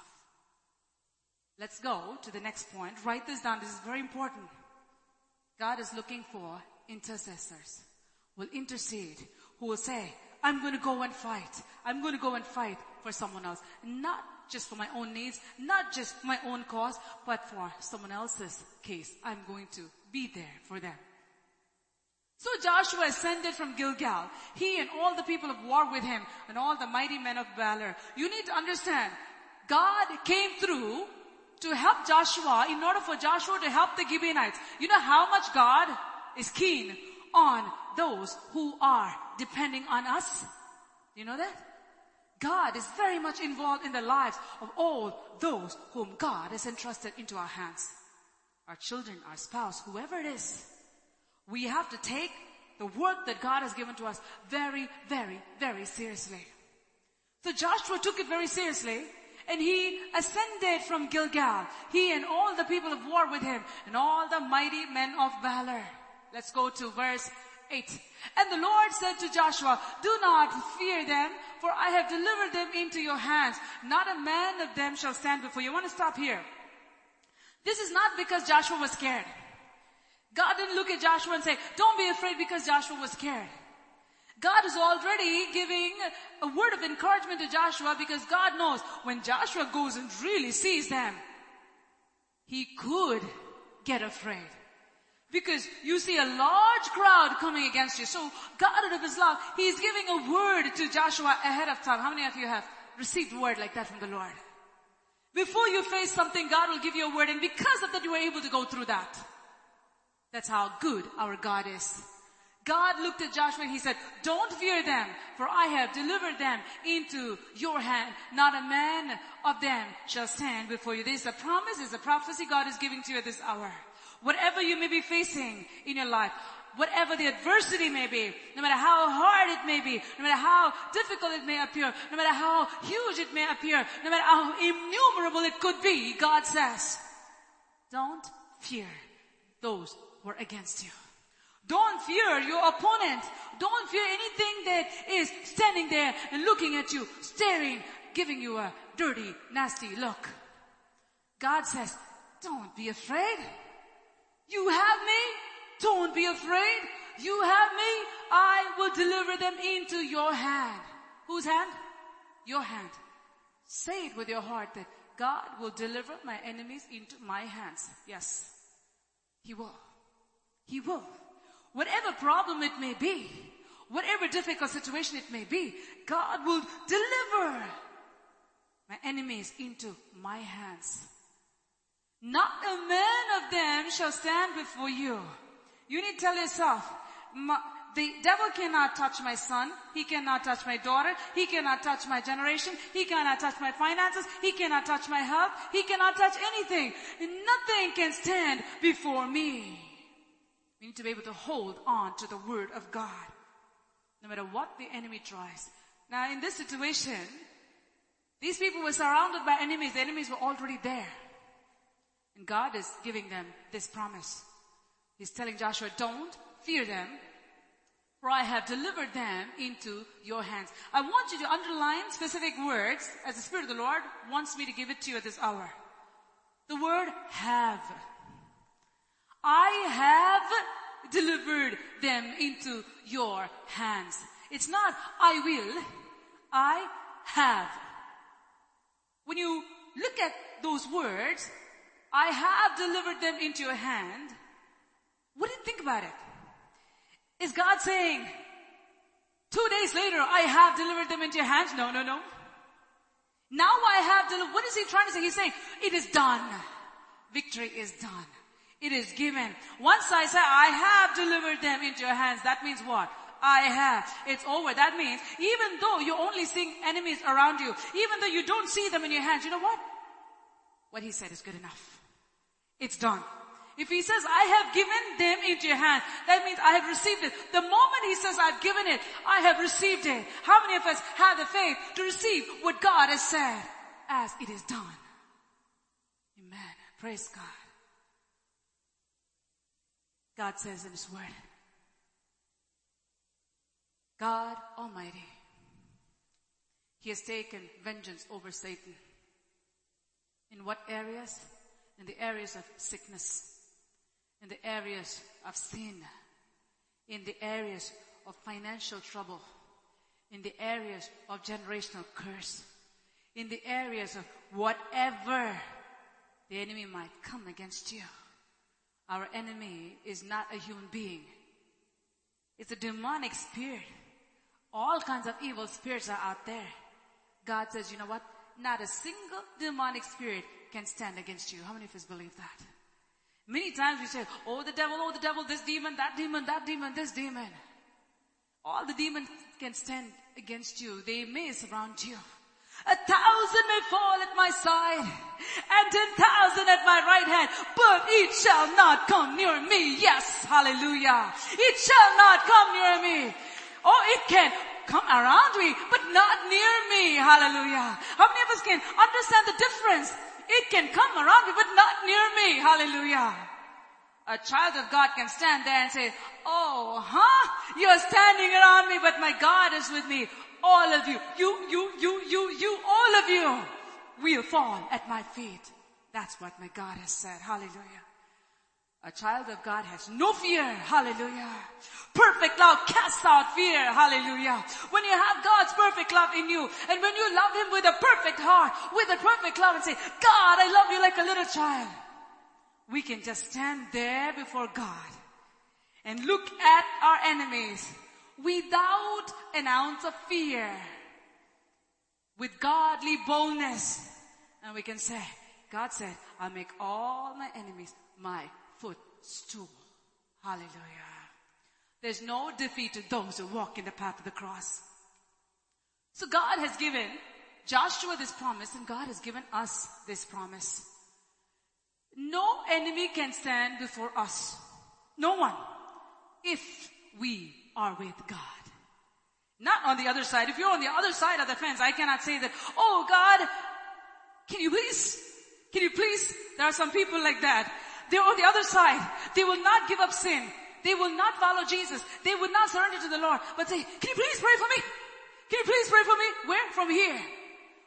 Let's go to the next point. Write this down. This is very important. God is looking for intercessors who will intercede, who will say, I'm going to go and fight. I'm going to go and fight for someone else. Not just for my own needs, not just my own cause, but for someone else's case. I'm going to be there for them. So Joshua ascended from Gilgal. He and all the people of war with him and all the mighty men of valor. You need to understand, God came through to help Joshua in order for Joshua to help the Gibeonites. You know how much God is keen on those who are depending on us? You know that? God is very much involved in the lives of all those whom God has entrusted into our hands. Our children, our spouse, whoever it is. We have to take the work that God has given to us very, very, very seriously. So Joshua took it very seriously and he ascended from Gilgal. He and all the people of war with him and all the mighty men of valor. Let's go to verse 8. And the Lord said to Joshua, do not fear them, for I have delivered them into your hands. Not a man of them shall stand before you. I want to stop here. This is not because Joshua was scared. God didn't look at Joshua and say, don't be afraid because Joshua was scared. God is already giving a word of encouragement to Joshua because God knows when Joshua goes and really sees them, he could get afraid. Because you see a large crowd coming against you. So God out of his love, he's giving a word to Joshua ahead of time. How many of you have received word like that from the Lord? Before you face something, God will give you a word and because of that you were able to go through that. That's how good our God is. God looked at Joshua and he said, don't fear them, for I have delivered them into your hand. Not a man of them shall stand before you. This is a promise, is a prophecy God is giving to you at this hour. Whatever you may be facing in your life, whatever the adversity may be, no matter how hard it may be, no matter how difficult it may appear, no matter how huge it may appear, no matter how innumerable it could be, God says, don't fear those who are against you. Don't fear your opponent. Don't fear anything that is standing there and looking at you, staring, giving you a dirty, nasty look. God says, don't be afraid. You have me. Don't be afraid. You have me. I will deliver them into your hand. Whose hand? Your hand. Say it with your heart that God will deliver my enemies into my hands. Yes. He will. He will. Whatever problem it may be, whatever difficult situation it may be, God will deliver my enemies into my hands. Not a man of them shall stand before you. You need to tell yourself, the devil cannot touch my son. He cannot touch my daughter. He cannot touch my generation. He cannot touch my finances. He cannot touch my health. He cannot touch anything. Nothing can stand before me. We need to be able to hold on to the word of God. No matter what the enemy tries. Now in this situation, these people were surrounded by enemies. The enemies were already there. And God is giving them this promise. He's telling Joshua, don't fear them, for I have delivered them into your hands. I want you to underline specific words as the Spirit of the Lord wants me to give it to you at this hour. The word have. I have delivered them into your hands. It's not I will, I have. When you look at those words, I have delivered them into your hand. What do you think about it? Is God saying, two days later, I have delivered them into your hands? No, no, no. Now I have delivered, what is he trying to say? He's saying, it is done. Victory is done. It is given. Once I say, I have delivered them into your hands, that means what? I have. It's over. That means even though you're only seeing enemies around you, even though you don't see them in your hands, you know what? What he said is good enough. It's done. If he says, I have given them into your hand, that means I have received it. The moment he says, I've given it, I have received it. How many of us have the faith to receive what God has said as it is done? Amen. Praise God. God says in his word, God Almighty, He has taken vengeance over Satan. In what areas? In the areas of sickness, in the areas of sin, in the areas of financial trouble, in the areas of generational curse, in the areas of whatever the enemy might come against you. Our enemy is not a human being. It's a demonic spirit. All kinds of evil spirits are out there. God says, you know what? Not a single demonic spirit can stand against you. How many of us believe that? Many times we say, oh the devil, oh the devil, this demon, that demon, that demon, this demon. All the demons can stand against you. They may surround you. A thousand may fall at my side and ten thousand at my right hand, but it shall not come near me. Yes, hallelujah. It shall not come near me. Oh, it can come around me, but not near me. Hallelujah. How many of us can understand the difference? It can come around me, but not near me. Hallelujah. A child of God can stand there and say, oh, huh? You're standing around me, but my God is with me. All of you, you, you, you, you, you, all of you will fall at my feet. That's what my God has said. Hallelujah. A child of God has no fear. Hallelujah. Perfect love casts out fear. Hallelujah. When you have God's perfect love in you and when you love Him with a perfect heart, with a perfect love and say, God, I love you like a little child. We can just stand there before God and look at our enemies without an ounce of fear, with godly boldness. And we can say, God said, I'll make all my enemies my footstool. Hallelujah. There's no defeat to those who walk in the path of the cross. So God has given Joshua this promise and God has given us this promise. No enemy can stand before us. No one. If we are with God. Not on the other side. If you're on the other side of the fence, I cannot say that, oh God, can you please, can you please? There are some people like that. They're on the other side. They will not give up sin. They will not follow Jesus. They will not surrender to the Lord. But say, can you please pray for me? Can you please pray for me? Where? From here.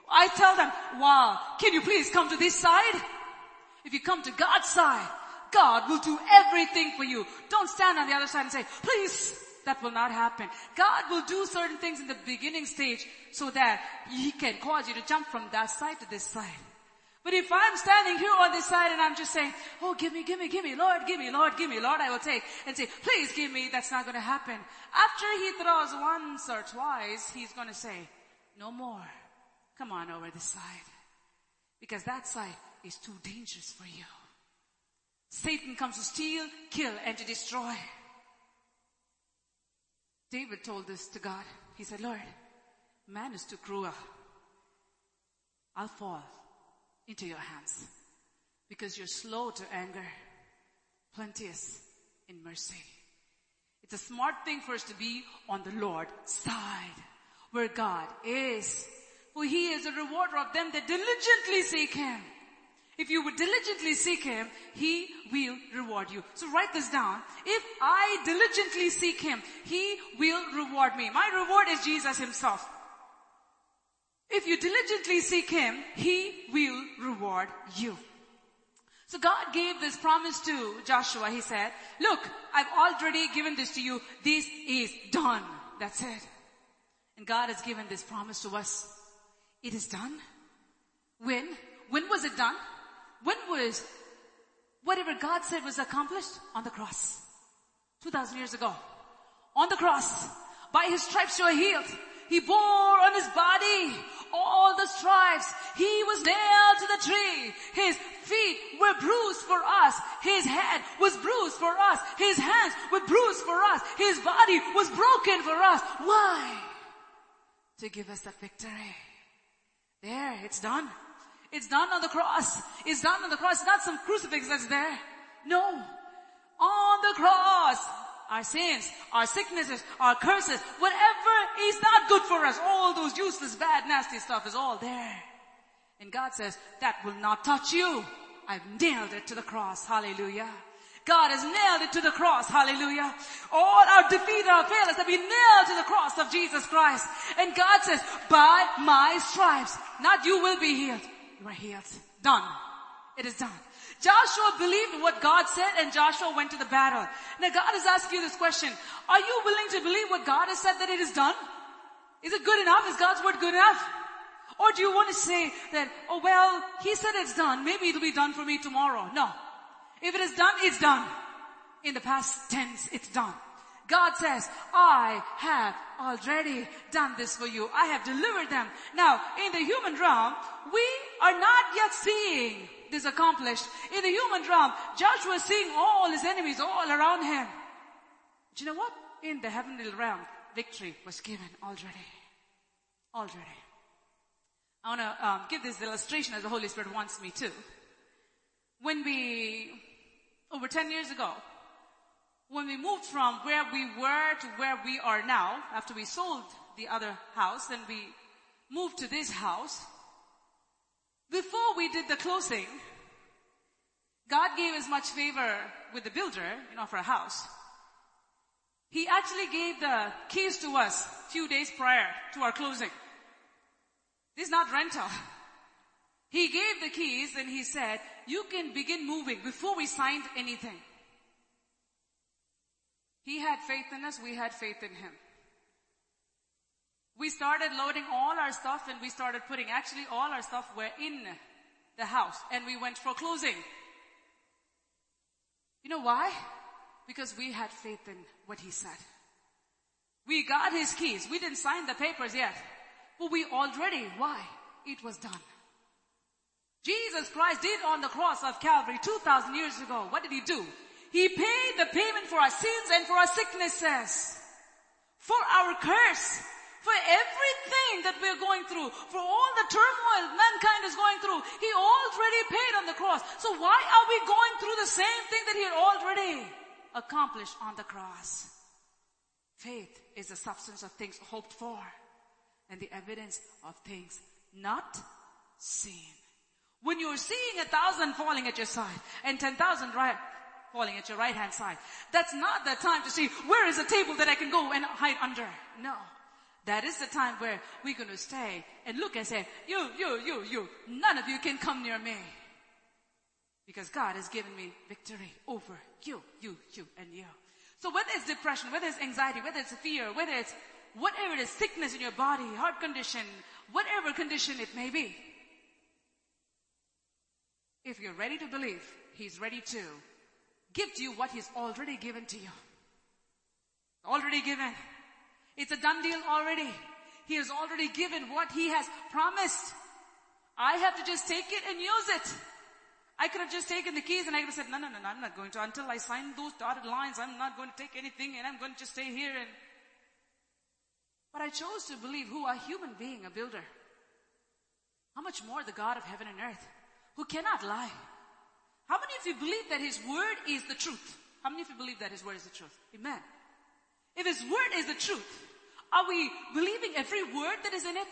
I tell them, wow, can you please come to this side? If you come to God's side, God will do everything for you. Don't stand on the other side and say, please, that will not happen. God will do certain things in the beginning stage so that He can cause you to jump from that side to this side. But if I'm standing here on this side and I'm just saying, oh, give me, give me, give me, Lord, give me, Lord, give me, Lord, I will take, and say, please give me, that's not gonna happen. After he throws once or twice, he's gonna say, no more. Come on over this side. Because that side is too dangerous for you. Satan comes to steal, kill, and to destroy. David told this to God. He said, Lord, man is too cruel. I'll fall into your hands because you're slow to anger, plenteous in mercy. It's a smart thing for us to be on the Lord's side where God is. For he is a rewarder of them that diligently seek him. If you would diligently seek him, he will reward you. So write this down. If I diligently seek him, he will reward me. My reward is Jesus himself. If you diligently seek him, he will reward you. So God gave this promise to Joshua. He said, look, I've already given this to you. This is done. That's it. And God has given this promise to us. It is done. When? When was it done? When was whatever God said was accomplished? On the cross. 2000 years ago. On the cross. By his stripes you are healed. He bore on his body all the stripes. He was nailed to the tree. His feet were bruised for us. His head was bruised for us. His hands were bruised for us. His body was broken for us. Why? To give us that victory. There, it's done. It's done on the cross. It's done on the cross. It's not some crucifix that's there. No. On the cross. Our sins, our sicknesses, our curses, whatever is not good for us, all those useless, bad, nasty stuff is all there. And God says, that will not touch you. I've nailed it to the cross. Hallelujah. God has nailed it to the cross. Hallelujah. All our defeat, our failures have been nailed to the cross of Jesus Christ. And God says, by my stripes, not you will be healed. You are healed. Done. It is done. Joshua believed what God said and Joshua went to the battle. Now God is asking you this question. Are you willing to believe what God has said that it is done? Is it good enough? Is God's word good enough? Or do you want to say that, oh well, He said it's done. Maybe it'll be done for me tomorrow. No. If it is done, it's done. In the past tense, it's done. God says, I have already done this for you. I have delivered them. Now, in the human realm, we are not yet seeing this accomplished. In the human realm, Joshua is seeing all his enemies all around him. Do you know what? In the heavenly realm, victory was given already. Already. I want to um, give this illustration as the Holy Spirit wants me to. When we, over 10 years ago, when we moved from where we were to where we are now, after we sold the other house and we moved to this house, before we did the closing, God gave as much favor with the builder, you know, for a house. He actually gave the keys to us a few days prior to our closing. This is not rental. He gave the keys and he said, you can begin moving before we signed anything. He had faith in us, we had faith in him. We started loading all our stuff and we started putting, actually all our stuff were in the house and we went for closing. You know why? Because we had faith in what he said. We got his keys. We didn't sign the papers yet. But we already, why? It was done. Jesus Christ did on the cross of Calvary 2,000 years ago. What did he do? He paid the payment for our sins and for our sicknesses. For our curse. For everything that we're going through. For all the turmoil mankind is going through. He already paid on the cross. So why are we going through the same thing that he had already accomplished on the cross? Faith is the substance of things hoped for and the evidence of things not seen. When you're seeing a thousand falling at your side and ten thousand right, falling at your right hand side, that's not the time to see where is a table that I can go and hide under. No. That is the time where we're going to stay and look and say, you, you, you, you, none of you can come near me. Because God has given me victory over you, you, you, and you. So whether it's depression, whether it's anxiety, whether it's fear, whether it's whatever it is, sickness in your body, heart condition, whatever condition it may be. If you're ready to believe, He's ready to give to you what He's already given to you. Already given. It's a done deal already. He has already given what He has promised. I have to just take it and use it. I could have just taken the keys and I could have said, no, no, no, no, I'm not going to. Until I sign those dotted lines, I'm not going to take anything and I'm going to just stay here and... But I chose to believe who a human being, a builder. How much more the God of heaven and earth, who cannot lie. How many of you believe that His word is the truth? How many of you believe that His word is the truth? Amen. If His word is the truth, are we believing every word that is in it?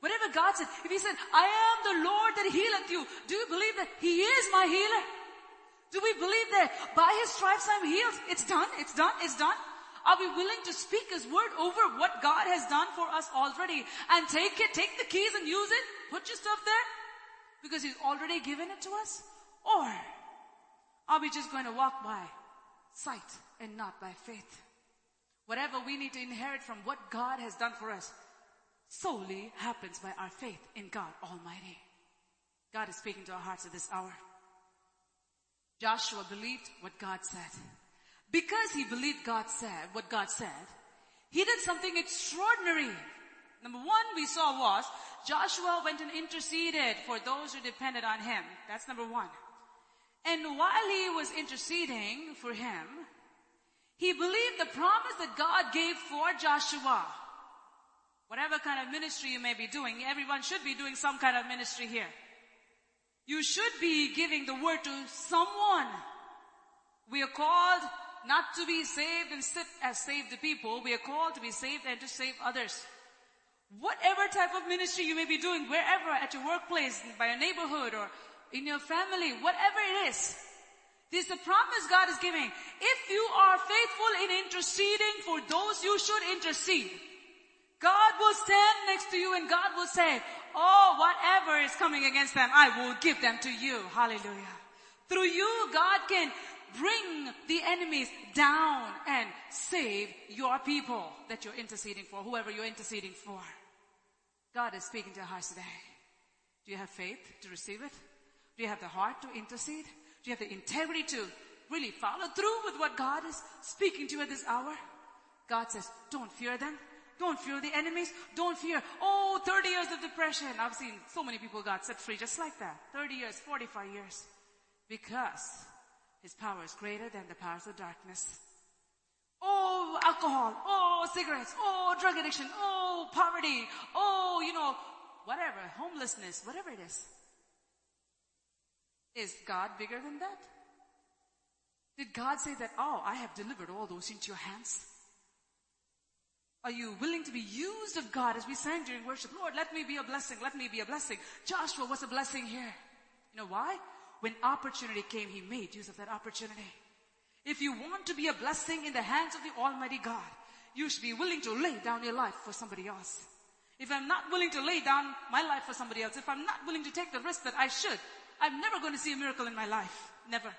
Whatever God said, if He said, I am the Lord that healeth you, do you believe that He is my healer? Do we believe that by His stripes I'm healed? It's done, it's done, it's done. Are we willing to speak His word over what God has done for us already and take it, take the keys and use it? Put your stuff there? Because He's already given it to us? Or are we just going to walk by sight and not by faith? Whatever we need to inherit from what God has done for us solely happens by our faith in God Almighty. God is speaking to our hearts at this hour. Joshua believed what God said. Because he believed God said, what God said, he did something extraordinary. Number one we saw was Joshua went and interceded for those who depended on him. That's number one. And while he was interceding for him, he believed the promise that God gave for Joshua. Whatever kind of ministry you may be doing, everyone should be doing some kind of ministry here. You should be giving the word to someone. We are called not to be saved and sit as saved people. We are called to be saved and to save others. Whatever type of ministry you may be doing, wherever, at your workplace, by your neighborhood, or in your family, whatever it is, this is the promise God is giving. If you are faithful in interceding for those you should intercede, God will stand next to you and God will say, oh, whatever is coming against them, I will give them to you. Hallelujah. Through you, God can bring the enemies down and save your people that you're interceding for, whoever you're interceding for. God is speaking to your hearts today. Do you have faith to receive it? Do you have the heart to intercede? Do you have the integrity to really follow through with what God is speaking to you at this hour? God says, don't fear them. Don't fear the enemies. Don't fear, oh, 30 years of depression. I've seen so many people got set free just like that. 30 years, 45 years. Because his power is greater than the powers of darkness. Oh, alcohol. Oh, cigarettes. Oh, drug addiction. Oh, poverty. Oh, you know, whatever. Homelessness. Whatever it is. Is God bigger than that? Did God say that, oh, I have delivered all those into your hands? Are you willing to be used of God as we sang during worship? Lord, let me be a blessing. Let me be a blessing. Joshua was a blessing here. You know why? When opportunity came, he made use of that opportunity. If you want to be a blessing in the hands of the Almighty God, you should be willing to lay down your life for somebody else. If I'm not willing to lay down my life for somebody else, if I'm not willing to take the risk that I should, I'm never going to see a miracle in my life. Never.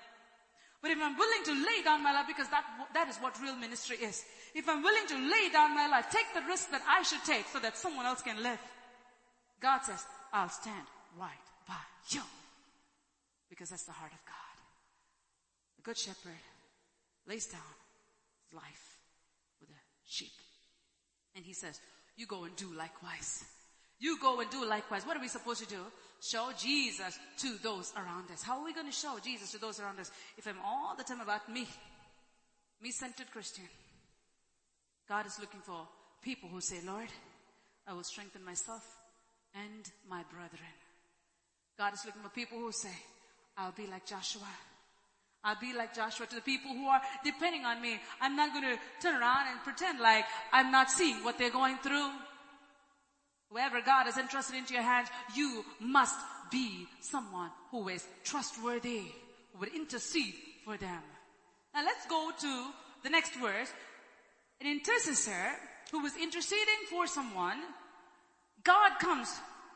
But if I'm willing to lay down my life, because that, that is what real ministry is. If I'm willing to lay down my life, take the risk that I should take so that someone else can live. God says, I'll stand right by you. Because that's the heart of God. The good shepherd lays down his life for the sheep. And he says, you go and do likewise. You go and do likewise. What are we supposed to do? Show Jesus to those around us. How are we going to show Jesus to those around us if I'm all the time about me? Me-centered Christian. God is looking for people who say, Lord, I will strengthen myself and my brethren. God is looking for people who say, I'll be like Joshua. I'll be like Joshua to the people who are depending on me. I'm not going to turn around and pretend like I'm not seeing what they're going through. Whoever God has entrusted into your hands, you must be someone who is trustworthy, who will intercede for them. Now let's go to the next verse. An intercessor who was interceding for someone, God comes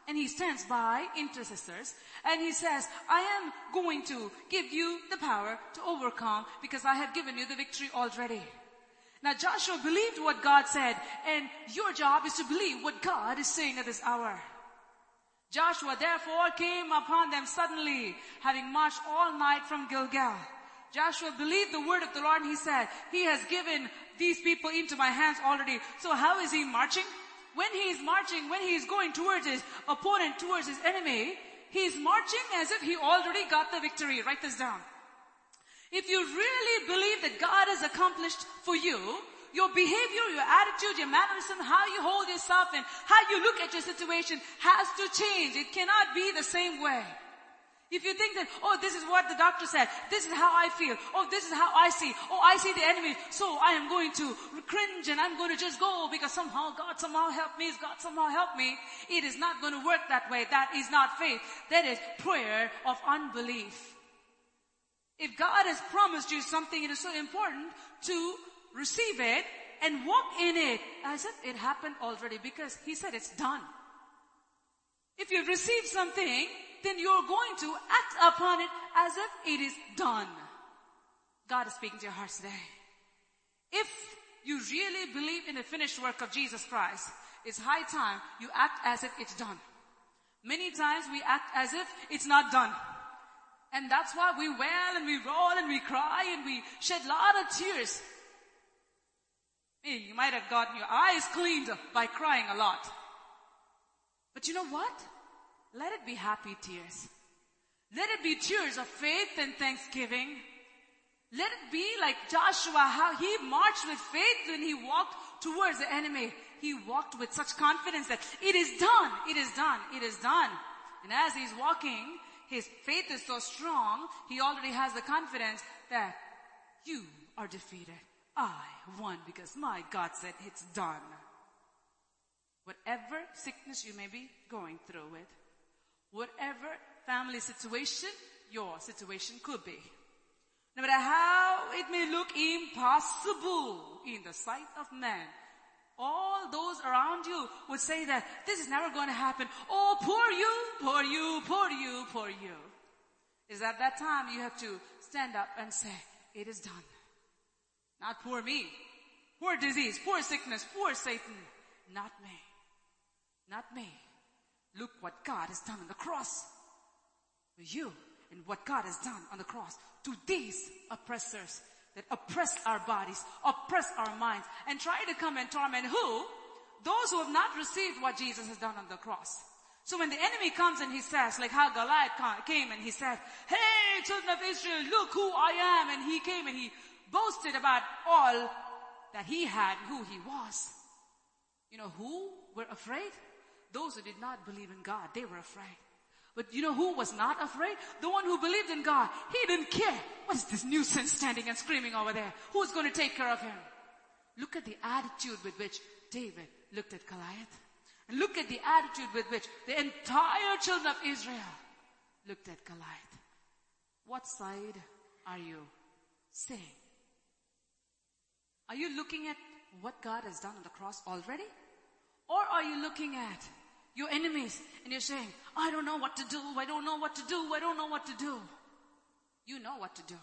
and he stands by intercessors and he says, I am going to give you the power to overcome because I have given you the victory already. Now Joshua believed what God said and your job is to believe what God is saying at this hour. Joshua therefore came upon them suddenly, having marched all night from Gilgal. Joshua believed the word of the Lord and he said, He has given these people into my hands already. So how is he marching? When he is marching, when he is going towards his opponent, towards his enemy, he is marching as if he already got the victory. Write this down. If you really believe that God has accomplished for you, your behavior, your attitude, your mannerism, how you hold yourself and how you look at your situation has to change. It cannot be the same way. If you think that, oh, this is what the doctor said, this is how I feel, oh, this is how I see, oh, I see the enemy, so I am going to cringe and I'm going to just go because somehow God somehow helped me, God somehow helped me. It is not going to work that way. That is not faith. That is prayer of unbelief. If God has promised you something, it is so important to receive it and walk in it as if it happened already because He said it's done. If you've received something, then you're going to act upon it as if it is done. God is speaking to your hearts today. If you really believe in the finished work of Jesus Christ, it's high time you act as if it's done. Many times we act as if it's not done. And that's why we wail and we roll and we cry and we shed a lot of tears. You might have gotten your eyes cleaned by crying a lot. But you know what? Let it be happy tears. Let it be tears of faith and thanksgiving. Let it be like Joshua, how he marched with faith when he walked towards the enemy. He walked with such confidence that it is done, it is done, it is done. And as he's walking, his faith is so strong, he already has the confidence that you are defeated. I won because my God said it's done. Whatever sickness you may be going through with, whatever family situation your situation could be, no matter how it may look impossible in the sight of man, all those around you would say that this is never going to happen. Oh, poor you, poor you, poor you, poor you. Is at that time you have to stand up and say, it is done. Not poor me, poor disease, poor sickness, poor Satan. Not me. Not me. Look what God has done on the cross for you and what God has done on the cross to these oppressors that oppress our bodies, oppress our minds, and try to come and torment who? Those who have not received what Jesus has done on the cross. So when the enemy comes and he says, like how Goliath came and he said, hey children of Israel, look who I am. And he came and he boasted about all that he had, who he was. You know who were afraid? Those who did not believe in God, they were afraid. But you know who was not afraid? The one who believed in God. He didn't care. What is this nuisance standing and screaming over there? Who's going to take care of him? Look at the attitude with which David looked at Goliath. And look at the attitude with which the entire children of Israel looked at Goliath. What side are you saying? Are you looking at what God has done on the cross already? Or are you looking at your enemies and you're saying, I don't know what to do, I don't know what to do, I don't know what to do. You know what to do.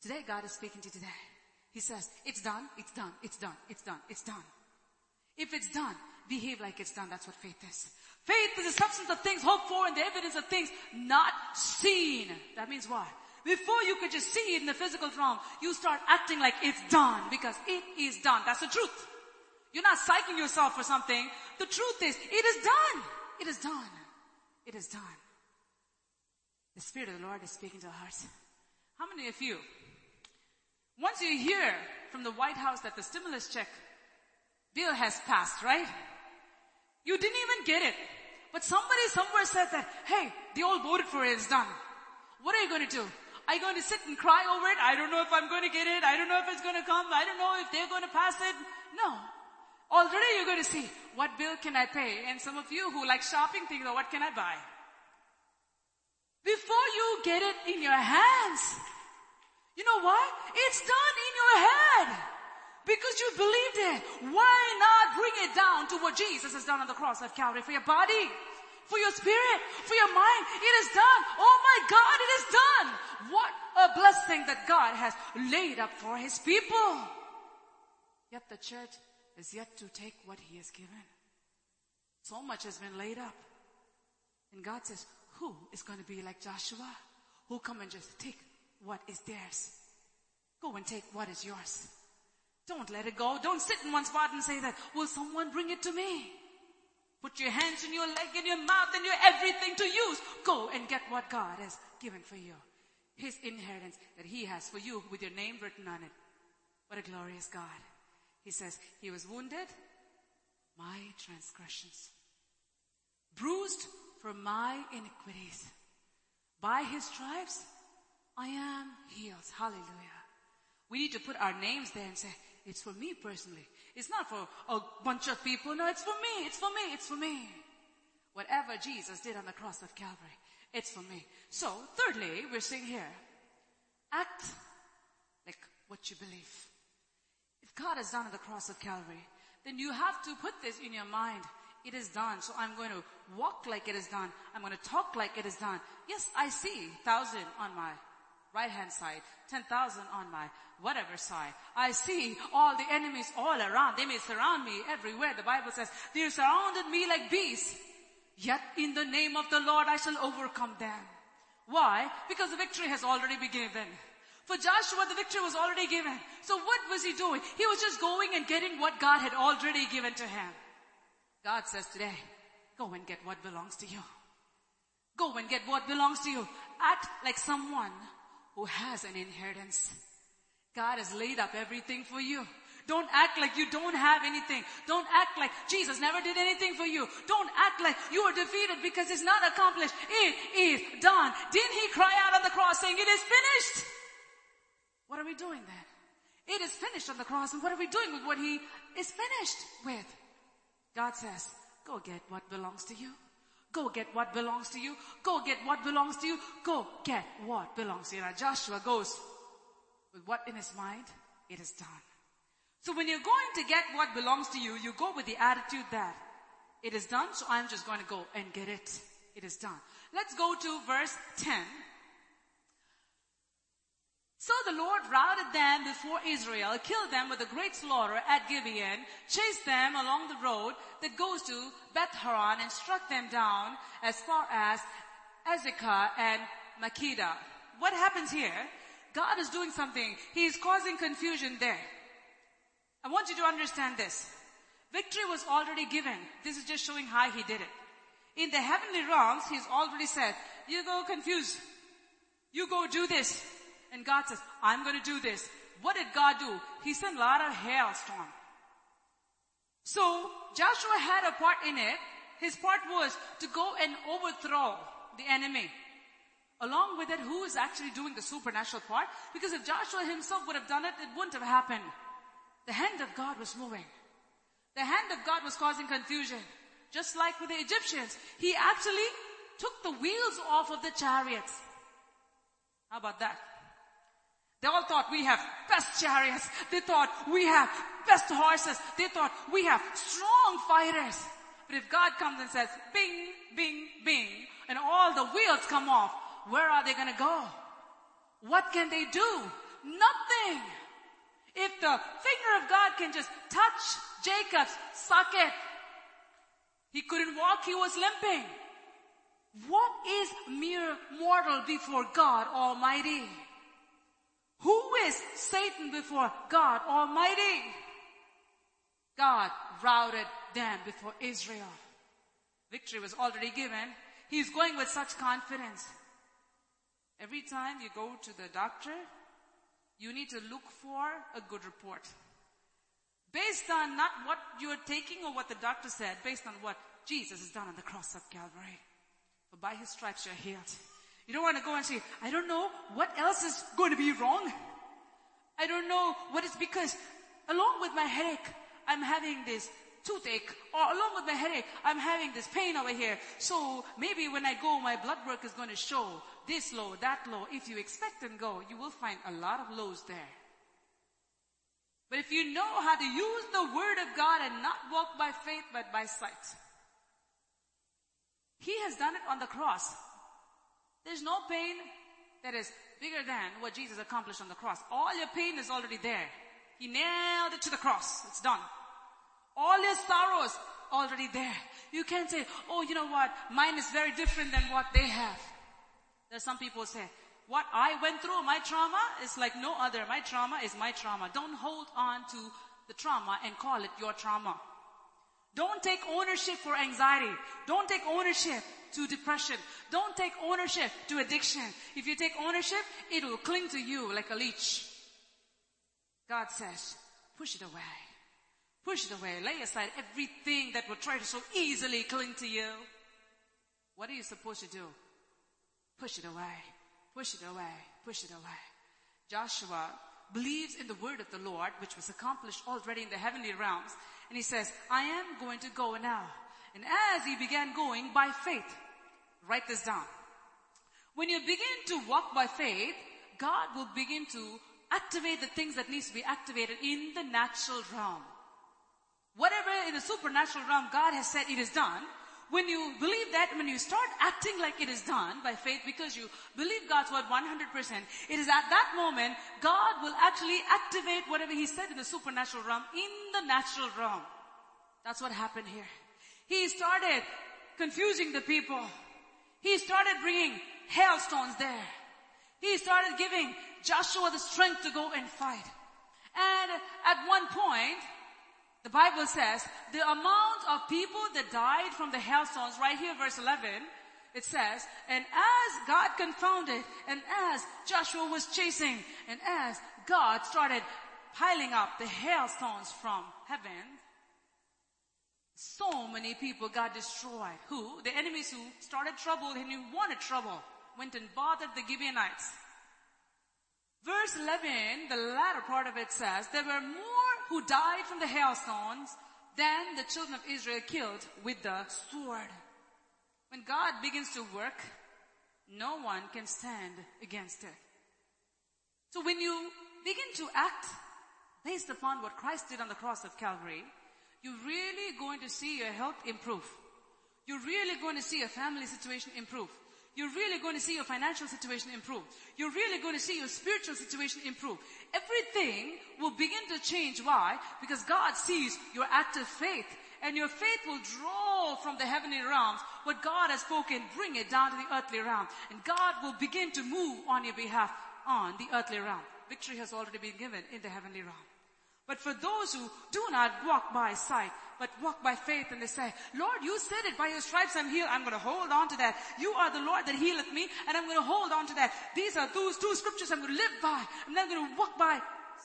Today God is speaking to you today. He says, it's done, it's done, it's done, it's done, it's done. If it's done, behave like it's done. That's what faith is. Faith is the substance of things hoped for and the evidence of things not seen. That means what? Before you could just see it in the physical realm, you start acting like it's done because it is done. That's the truth. You're not psyching yourself for something. The truth is, it is done. It is done. It is done. The Spirit of the Lord is speaking to our hearts. How many of you, once you hear from the White House that the stimulus check bill has passed, right? You didn't even get it. But somebody somewhere said that, hey, they all voted for it, it's done. What are you going to do? Are you going to sit and cry over it? I don't know if I'm going to get it. I don't know if it's going to come. I don't know if they're going to pass it. No. Already you're going to see, what bill can I pay? And some of you who like shopping think, oh, what can I buy? Before you get it in your hands, you know what? It's done in your head. Because you believed it. Why not bring it down to what Jesus has done on the cross of Calvary for your body? for your spirit, for your mind. It is done. Oh my God, it is done. What a blessing that God has laid up for his people. Yet the church is yet to take what he has given. So much has been laid up. And God says, who is going to be like Joshua? Who come and just take what is theirs? Go and take what is yours. Don't let it go. Don't sit in one spot and say that, will someone bring it to me? Put your hands and your leg, and your mouth, and your everything to use. Go and get what God has given for you. His inheritance that He has for you with your name written on it. What a glorious God. He says, He was wounded, my transgressions. Bruised for my iniquities. By His stripes, I am healed. Hallelujah. We need to put our names there and say, it's for me personally. It's not for a bunch of people. No, it's for me. It's for me. It's for me. Whatever Jesus did on the cross of Calvary, it's for me. So, thirdly, we're seeing here, act like what you believe. God has done at the cross of Calvary, then you have to put this in your mind. It is done. So I'm going to walk like it is done. I'm going to talk like it is done. Yes, I see thousand on my right hand side, 10,000 on my whatever side. I see all the enemies all around. They may surround me everywhere. The Bible says, they surrounded me like beasts. Yet in the name of the Lord I shall overcome them. Why? Because the victory has already been given. For Joshua, the victory was already given. So what was he doing? He was just going and getting what God had already given to him. God says today, go and get what belongs to you. Go and get what belongs to you. Act like someone who has an inheritance. God has laid up everything for you. Don't act like you don't have anything. Don't act like Jesus never did anything for you. Don't act like you are defeated because it's not accomplished. It is done. Didn't he cry out on the cross saying it is finished? What are we doing then? It is finished on the cross and what are we doing with what he is finished with? God says, go get what belongs to you. Go get what belongs to you. Go get what belongs to you. Go get what belongs to you. Now Joshua goes with what in his mind? It is done. So when you're going to get what belongs to you, you go with the attitude that it is done, so I'm just going to go and get it. It is done. Let's go to verse 10. So the Lord routed them before Israel, killed them with a great slaughter at Gibeon, chased them along the road that goes to Beth Horon and struck them down as far as Azekah and Makkedah. What happens here? God is doing something. He is causing confusion there. I want you to understand this. Victory was already given. This is just showing how he did it. In the heavenly realms, he's already said, you go confuse. You go do this. And God says, I'm to do this. What did God do? He sent a lot of hailstorm. So Joshua had a part in it. His part was to go and overthrow the enemy. Along with it, who is actually doing the supernatural part? Because if Joshua himself would have done it, it wouldn't have happened. The hand of God was moving. The hand of God was causing confusion. Just like with the Egyptians. He actually took the wheels off of the chariots. How about that? They all thought we have best chariots. They thought we have best horses. They thought we have strong fighters. But if God comes and says, bing, bing, bing, and all the wheels come off, where are they gonna go? What can they do? Nothing. If the finger of God can just touch Jacob's socket, he couldn't walk, he was limping. What is mere mortal before God Almighty? Who is Satan before God Almighty? God routed them before Israel. Victory was already given. He's going with such confidence. Every time you go to the doctor, you need to look for a good report. Based on not what you're taking or what the doctor said, based on what Jesus has done on the cross of Calvary. For by his stripes you're healed. You don't want to go and say, I don't know what else is going to be wrong. I don't know what it's because along with my headache, I'm having this toothache or along with my headache, I'm having this pain over here. So maybe when I go, my blood work is going to show this low, that low. If you expect and go, you will find a lot of lows there. But if you know how to use the word of God and not walk by faith but by sight, He has done it on the cross. There's no pain that is bigger than what Jesus accomplished on the cross. All your pain is already there. He nailed it to the cross. It's done. All your sorrows already there. You can't say, oh, you know what? Mine is very different than what they have. There's some people say, what I went through, my trauma is like no other. My trauma is my trauma. Don't hold on to the trauma and call it your trauma. Don't take ownership for anxiety. Don't take ownership to depression. Don't take ownership to addiction. If you take ownership, it will cling to you like a leech. God says, push it away. Push it away. Lay aside everything that will try to so easily cling to you. What are you supposed to do? Push it away. Push it away. Push it away. Joshua believes in the word of the Lord, which was accomplished already in the heavenly realms. And he says, I am going to go now. And as he began going by faith, write this down. When you begin to walk by faith, God will begin to activate the things that needs to be activated in the natural realm. Whatever in the supernatural realm God has said it is done, when you believe that, when you start acting like it is done by faith because you believe God's word 100%, it is at that moment God will actually activate whatever He said in the supernatural realm in the natural realm. That's what happened here. He started confusing the people. He started bringing hailstones there. He started giving Joshua the strength to go and fight. And at one point, the Bible says the amount of people that died from the hailstones, right here verse 11, it says, and as God confounded, and as Joshua was chasing, and as God started piling up the hailstones from heaven, so many people got destroyed. Who? The enemies who started trouble and who wanted trouble went and bothered the Gibeonites. Verse 11, the latter part of it says, there were more who died from the hailstones than the children of Israel killed with the sword. When God begins to work, no one can stand against it. So when you begin to act based upon what Christ did on the cross of Calvary, you're really going to see your health improve. You're really going to see your family situation improve. You're really going to see your financial situation improve. You're really going to see your spiritual situation improve. Everything will begin to change. Why? Because God sees your active faith. And your faith will draw from the heavenly realms what God has spoken, bring it down to the earthly realm. And God will begin to move on your behalf on the earthly realm. Victory has already been given in the heavenly realm. But for those who do not walk by sight, but walk by faith and they say, Lord, you said it, by your stripes I'm healed. I'm going to hold on to that. You are the Lord that healeth me and I'm going to hold on to that. These are those two scriptures I'm going to live by. I'm not going to walk by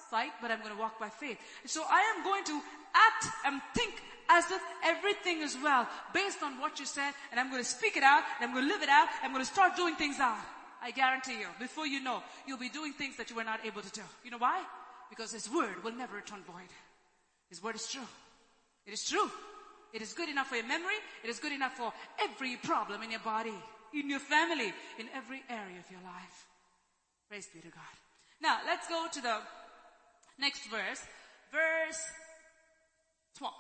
sight, but I'm going to walk by faith. So I am going to act and think as if everything is well based on what you said and I'm going to speak it out and I'm going to live it out. I'm going to start doing things out. I guarantee you, before you know, you'll be doing things that you were not able to do. You know why? Because His word will never return void. His word is true. It is true. It is good enough for your memory. It is good enough for every problem in your body, in your family, in every area of your life. Praise be to God. Now, let's go to the next verse. Verse 12.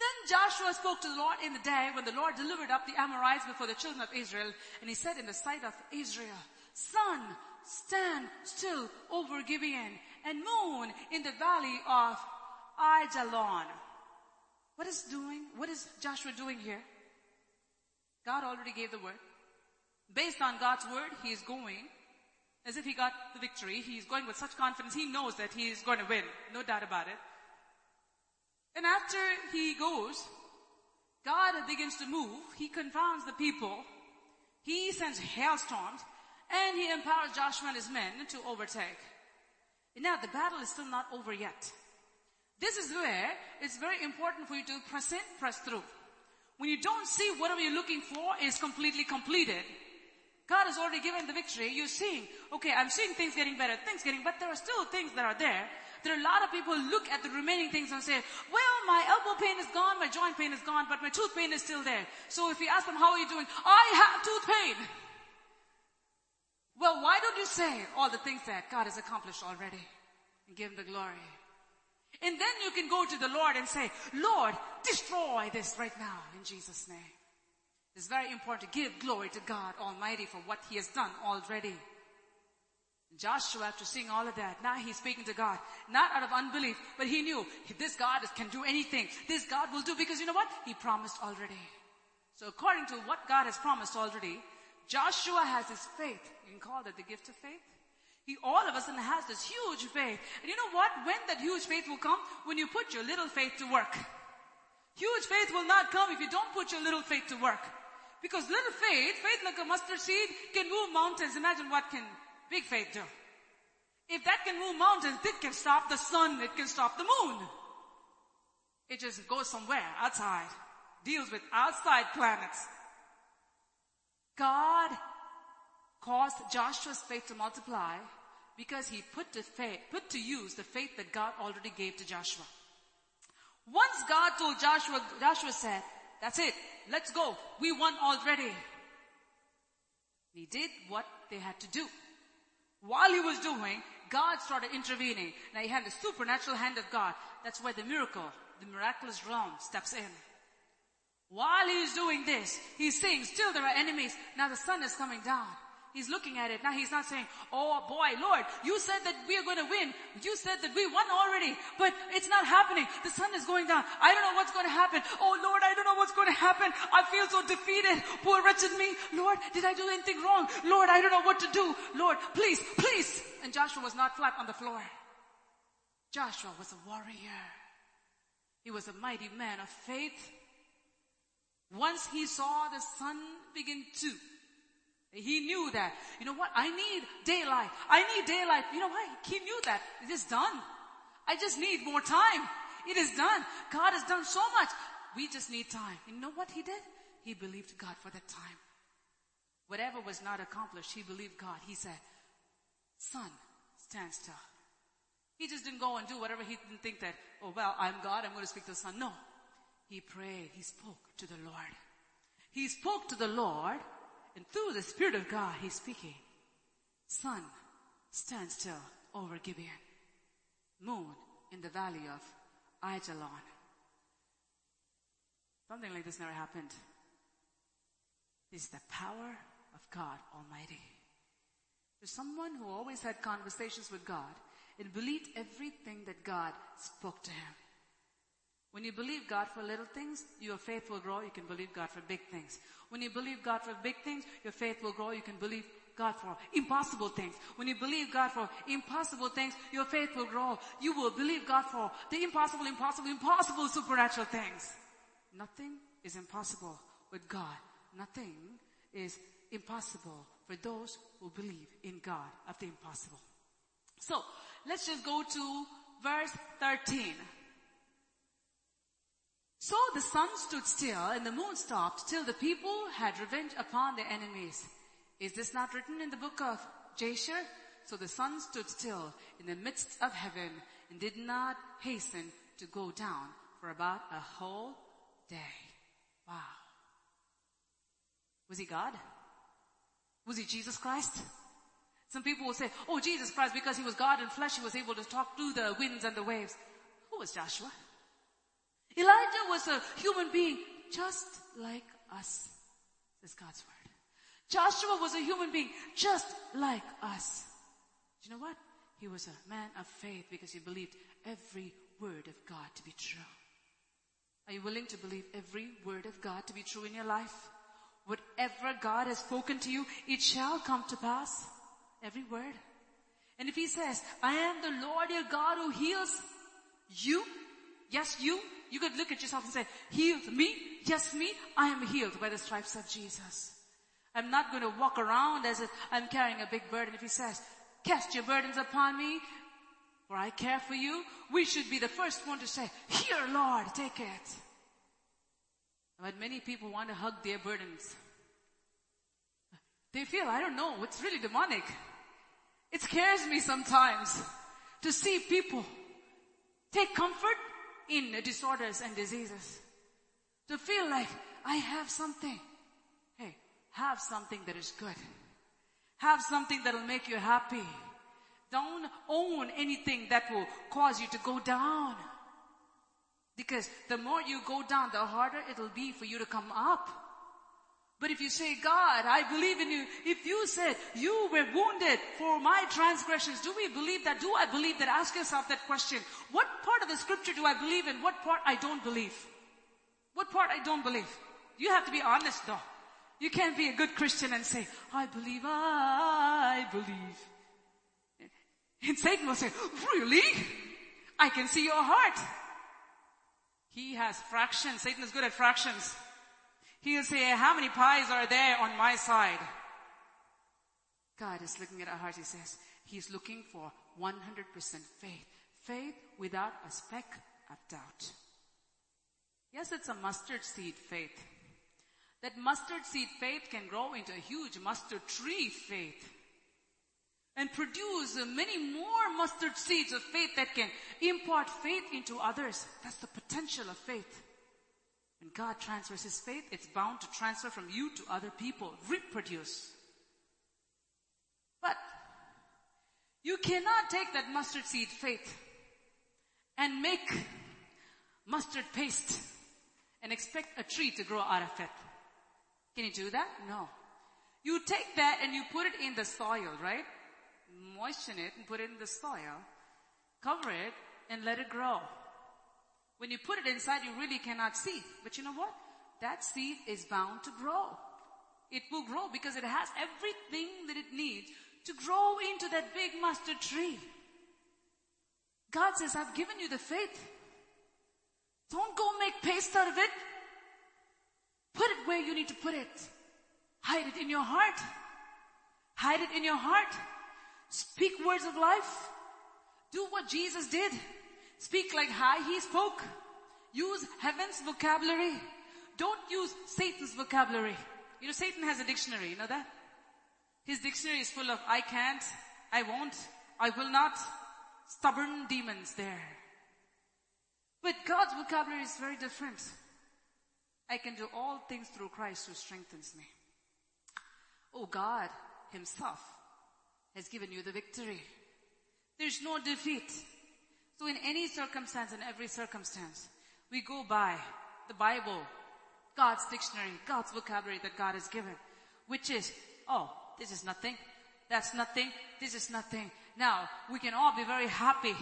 Then Joshua spoke to the Lord in the day when the Lord delivered up the Amorites before the children of Israel, and he said in the sight of Israel, Sun, stand still over Gibeon, and moon in the valley of Ajalon. What is doing, what is Joshua doing here? God already gave the word. Based on God's word, he is going as if he got the victory. He is going with such confidence. He knows that he is going to win. No doubt about it. And after he goes, God begins to move. He confounds the people. He sends hailstorms and he empowers Joshua and his men to overtake. Now the battle is still not over yet. This is where it's very important for you to press in, press through. When you don't see whatever you're looking for is completely completed, God has already given the victory. You're seeing, okay, I'm seeing things getting better, things getting, but there are still things that are there. There are a lot of people who look at the remaining things and say, well, my elbow pain is gone, my joint pain is gone, but my tooth pain is still there. So if you ask them, how are you doing? I have tooth pain. Well, why don't you say all the things that God has accomplished already and give him the glory? And then you can go to the Lord and say, Lord, destroy this right now in Jesus' name. It's very important to give glory to God Almighty for what He has done already. Joshua, after seeing all of that, now he's speaking to God. Not out of unbelief, but he knew this God can do anything. This God will do because you know what? He promised already. So according to what God has promised already, Joshua has his faith. You can call that the gift of faith. He all of a sudden has this huge faith. And you know what? When that huge faith will come? When you put your little faith to work. Huge faith will not come if you don't put your little faith to work. Because little faith, faith like a mustard seed, can move mountains. Imagine what can big faith do. If that can move mountains, it can stop the sun, it can stop the moon. It just goes somewhere outside, deals with outside planets. God caused Joshua's faith to multiply because he put to faith, put to use the faith that God already gave to Joshua. Once God told Joshua, Joshua said, that's it, let's go. We won already. He did what they had to do. While he was doing, God started intervening. Now he had the supernatural hand of God. That's where the miracle, the miraculous realm steps in. While he's doing this, he's saying, still there are enemies. Now the sun is coming down. He's looking at it. Now he's not saying, oh boy, Lord, you said that we are going to win. You said that we won already, but it's not happening. The sun is going down. I don't know what's going to happen. Oh Lord, I don't know what's going to happen. I feel so defeated. Poor wretched me. Lord, did I do anything wrong? Lord, I don't know what to do. Lord, please, please. And Joshua was not flat on the floor. Joshua was a warrior. He was a mighty man of faith. Once he saw the sun begin to, he knew that, you know what, I need daylight. I need daylight. You know why? He knew that. It is done. I just need more time. It is done. God has done so much. We just need time. You know what he did? He believed God for that time. Whatever was not accomplished, he believed God. He said, sun, stand still. He just didn't go and do whatever he didn't think that, oh well, I'm God, I'm going to speak to the sun. No. He prayed. He spoke to the Lord. He spoke to the Lord and through the Spirit of God, He's speaking. Sun, stand still over Gibeon. Moon in the valley of Ajalon. Something like this never happened. This is the power of God Almighty. There's someone who always had conversations with God and believed everything that God spoke to him. When you believe God for little things, your faith will grow. You can believe God for big things. When you believe God for big things, your faith will grow. You can believe God for impossible things. When you believe God for impossible things, your faith will grow. You will believe God for the impossible, impossible, impossible supernatural things. Nothing is impossible with God. Nothing is impossible for those who believe in God of the impossible. So, let's just go to verse 13. So the sun stood still and the moon stopped till the people had revenge upon their enemies. Is this not written in the book of Jasher? So the sun stood still in the midst of heaven and did not hasten to go down for about a whole day. Wow. Was he God? Was he Jesus Christ? Some people will say, oh Jesus Christ, because he was God in flesh, he was able to talk through the winds and the waves. Who was Joshua? Elijah was a human being just like us, says God's word. Joshua was a human being just like us. Do you know what? He was a man of faith because he believed every word of God to be true. Are you willing to believe every word of God to be true in your life? Whatever God has spoken to you, it shall come to pass. Every word. And if he says, I am the Lord your God who heals you, yes you, you could look at yourself and say, healed me, yes me, I am healed by the stripes of Jesus. I'm not going to walk around as if I'm carrying a big burden. If he says, cast your burdens upon me, for I care for you, we should be the first one to say, here Lord, take it. But many people want to hug their burdens. They feel, I don't know, it's really demonic. It scares me sometimes to see people take comfort in disorders and diseases. To feel like I have something. Hey, have something that is good. Have something that will make you happy. Don't own anything that will cause you to go down. Because the more you go down, the harder it'll be for you to come up. But if you say, God, I believe in you, if you said you were wounded for my transgressions, do we believe that? Do I believe that? Ask yourself that question. What part of the scripture do I believe in? What part I don't believe? What part I don't believe? You have to be honest though. You can't be a good Christian and say, I believe, I believe. And Satan will say, really? I can see your heart. He has fractions. Satan is good at fractions. He'll say, how many pies are there on my side? God is looking at our hearts. He says, He's looking for 100% faith. Faith without a speck of doubt. Yes, it's a mustard seed faith. That mustard seed faith can grow into a huge mustard tree faith and produce many more mustard seeds of faith that can impart faith into others. That's the potential of faith. When God transfers His faith, it's bound to transfer from you to other people, reproduce. But you cannot take that mustard seed faith and make mustard paste and expect a tree to grow out of it. Can you do that? No. You take that and you put it in the soil, right? Moisten it and put it in the soil, cover it and let it grow. When you put it inside, you really cannot see. But you know what? That seed is bound to grow. It will grow because it has everything that it needs to grow into that big mustard tree. God says, I've given you the faith. Don't go make paste out of it. Put it where you need to put it. Hide it in your heart. Hide it in your heart. Speak words of life. Do what Jesus did. Speak like how he spoke. Use heaven's vocabulary. Don't use Satan's vocabulary. You know, Satan has a dictionary, you know that? His dictionary is full of I can't, I won't, I will not, stubborn demons there. But God's vocabulary is very different. I can do all things through Christ who strengthens me. Oh, God himself has given you the victory. There's no defeat. So in any circumstance, in every circumstance, we go by the Bible, God's dictionary, God's vocabulary that God has given, which is, oh, this is nothing. That's nothing. This is nothing. Now, we can all be very happy.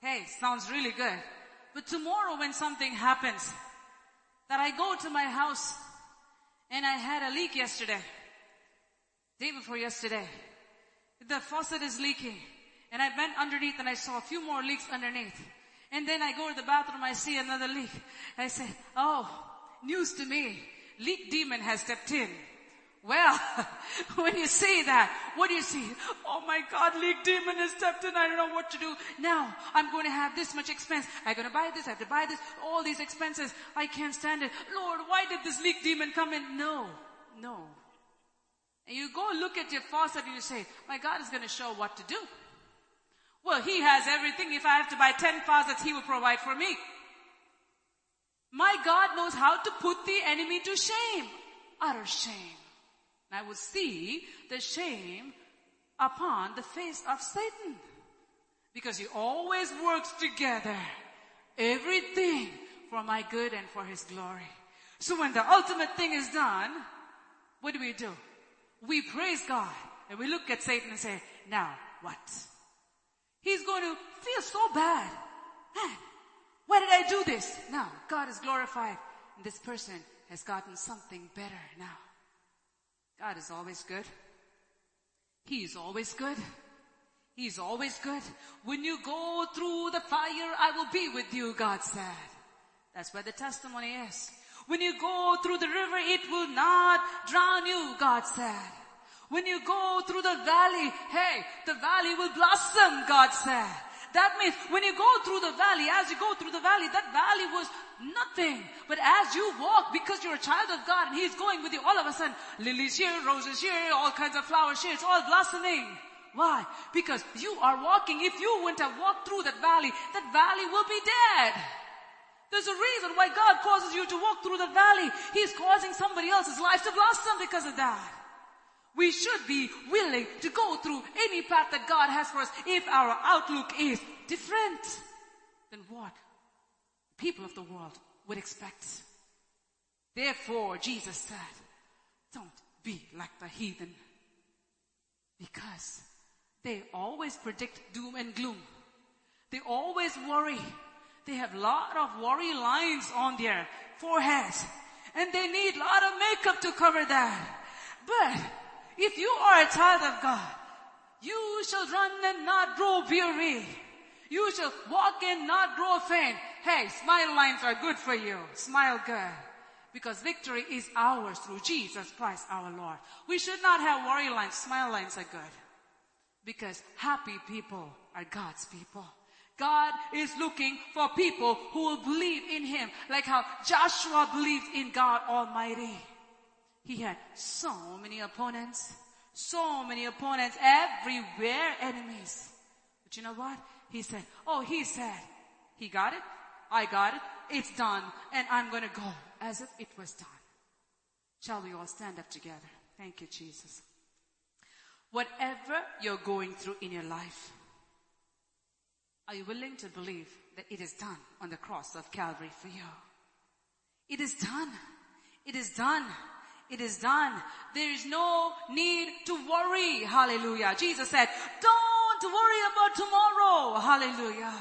Hey, sounds really good. But tomorrow when something happens, that I go to my house and I had a leak yesterday, day before yesterday, the faucet is leaking. And I went underneath and I saw a few more leaks underneath. And then I go to the bathroom, I see another leak. I say, oh, news to me. Leak demon has stepped in. Well, *laughs* when you see that, what do you see? Oh my God, leak demon has stepped in. I don't know what to do. Now, I'm going to have this much expense. I'm going to buy this. I have to buy this. All these expenses. I can't stand it. Lord, why did this leak demon come in? No, no. And you go look at your faucet and you say, my God is going to show what to do. Well, he has everything. If I have to buy 10 faucets, he will provide for me. My God knows how to put the enemy to shame. Utter shame. And I will see the shame upon the face of Satan. Because he always works together. Everything for my good and for his glory. So when the ultimate thing is done, what do we do? We praise God and we look at Satan and say, now what? He's going to feel so bad. Why did I do this? Now, God is glorified. And this person has gotten something better now. God is always good. He is always good. He's always good. When you go through the fire, I will be with you, God said. That's where the testimony is. When you go through the river, it will not drown you, God said. When you go through the valley, hey, the valley will blossom, God said. That means when you go through the valley, as you go through the valley, that valley was nothing. But as you walk, because you're a child of God and He's going with you, all of a sudden, lilies here, roses here, all kinds of flowers here, it's all blossoming. Why? Because you are walking. If you wouldn't have walked through that valley, that valley will be dead. There's a reason why God causes you to walk through the valley. He's causing somebody else's life to blossom because of that. We should be willing to go through any path that God has for us if our outlook is different than what people of the world would expect. Therefore, Jesus said, Don't be like the heathen. Because they always predict doom and gloom. They always worry. They have a lot of worry lines on their foreheads. And they need a lot of makeup to cover that. But if you are a child of God, you shall run and not grow weary. You shall walk and not grow faint. Hey, smile lines are good for you. Smile good. Because victory is ours through Jesus Christ our Lord. We should not have worry lines. Smile lines are good. Because happy people are God's people. God is looking for people who will believe in Him, like how Joshua believed in God Almighty. He had so many opponents, so many opponents everywhere, enemies. But you know what? He said, oh, he said, he got it, I got it, it's done, and I'm gonna go as if it was done. Shall we all stand up together? Thank you, Jesus. Whatever you're going through in your life, are you willing to believe that it is done on the cross of Calvary for you? It is done. It is done. It is done. There is no need to worry. Hallelujah. Jesus said, don't worry about tomorrow. Hallelujah.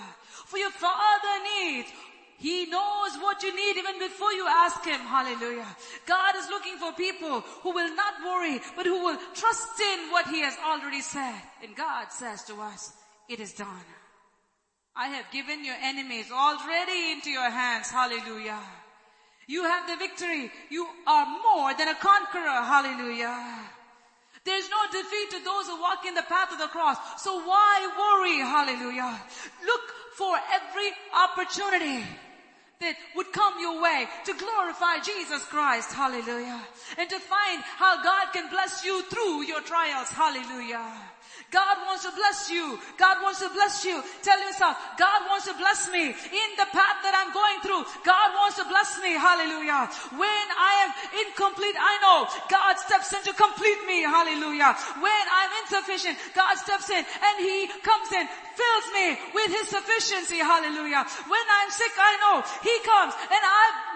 For your father needs he knows what you need even before you ask Him. Hallelujah. God is looking for people who will not worry, but who will trust in what He has already said. And God says to us, it is done. I have given your enemies already into your hands. Hallelujah. You have the victory. You are more than a conqueror. Hallelujah. There's no defeat to those who walk in the path of the cross. So why worry? Hallelujah. Look for every opportunity that would come your way to glorify Jesus Christ. Hallelujah. And to find how God can bless you through your trials. Hallelujah. God wants to bless you. God wants to bless you. Tell yourself, God wants to bless me in the path that I'm going through. God wants to bless me. Hallelujah. When I am incomplete, I know God steps in to complete me. Hallelujah. When I'm insufficient, God steps in and He comes in, fills me with His sufficiency. Hallelujah. When I'm sick, I know He comes and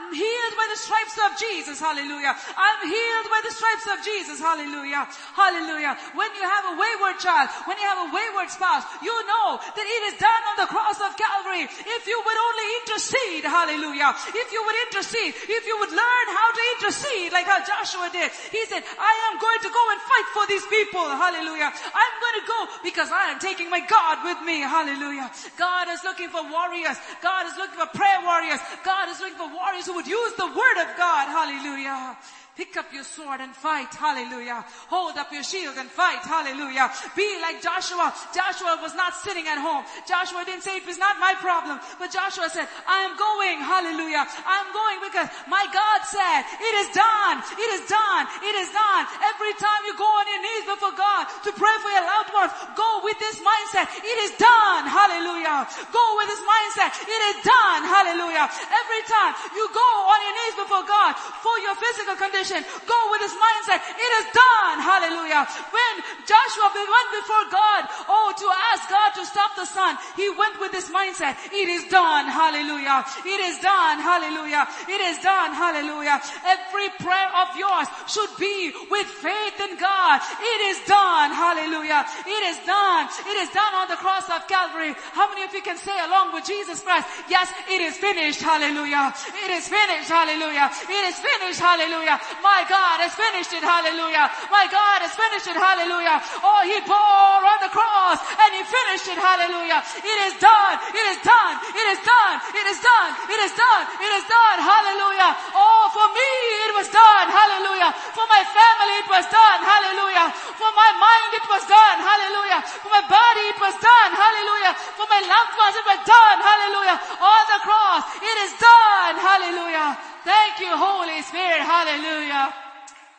I'm healed by the stripes of Jesus. Hallelujah. I'm healed by the stripes of Jesus. Hallelujah. Hallelujah. When you have a wayward child, when you have a wayward spouse, you know that it is done on the cross of Calvary. If you would only intercede, hallelujah. If you would intercede, if you would learn how to intercede like how Joshua did. He said, I am going to go and fight for these people, hallelujah. I'm going to go because I am taking my God with me, hallelujah. God is looking for warriors. God is looking for prayer warriors. God is looking for warriors who would use the word of God, hallelujah. Pick up your sword and fight. Hallelujah. Hold up your shield and fight. Hallelujah. Be like Joshua. Joshua was not sitting at home. Joshua didn't say it was not my problem. But Joshua said, I am going. Hallelujah. I'm going because my God said, it is done. It is done. It is done. Every time you go on your knees before God to pray for your loved ones, go with this mindset. It is done. Hallelujah. Go with this mindset. It is done. Hallelujah. Every time you go on your knees before God for your physical condition, Go with this mindset. It is done. Hallelujah. When Joshua went before God, oh, to ask God to stop the sun, he went with this mindset. It is done. Hallelujah. It is done. Hallelujah. It is done. Hallelujah. Every prayer of yours should be with faith in God. It is done. Hallelujah. It is done. It is done on the cross of Calvary. How many of you can say along with Jesus Christ, yes, it is finished. Hallelujah. It is finished. Hallelujah. It is finished. Hallelujah. My God has finished it. Hallelujah. My God has finished it. Hallelujah. Oh, he bore on the cross and he finished it. Hallelujah. It is done. It is done. It is done. It is done. It is done. It is done. Hallelujah. Oh, for me it was done. Hallelujah. For my family it was done. Hallelujah. For my mind it was done. Hallelujah. For my body it was done. Hallelujah. For my loved ones it was done. Hallelujah. On the cross it is done. Hallelujah. Thank you, Holy Spirit. Hallelujah.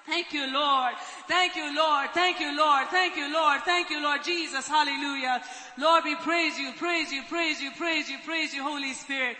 Thank you, Lord. Thank you, Lord. Thank you, Lord. Thank you, Lord. Thank you, Lord Jesus. Hallelujah. Lord, we praise you, praise you, praise you, praise you, praise you, Holy Spirit.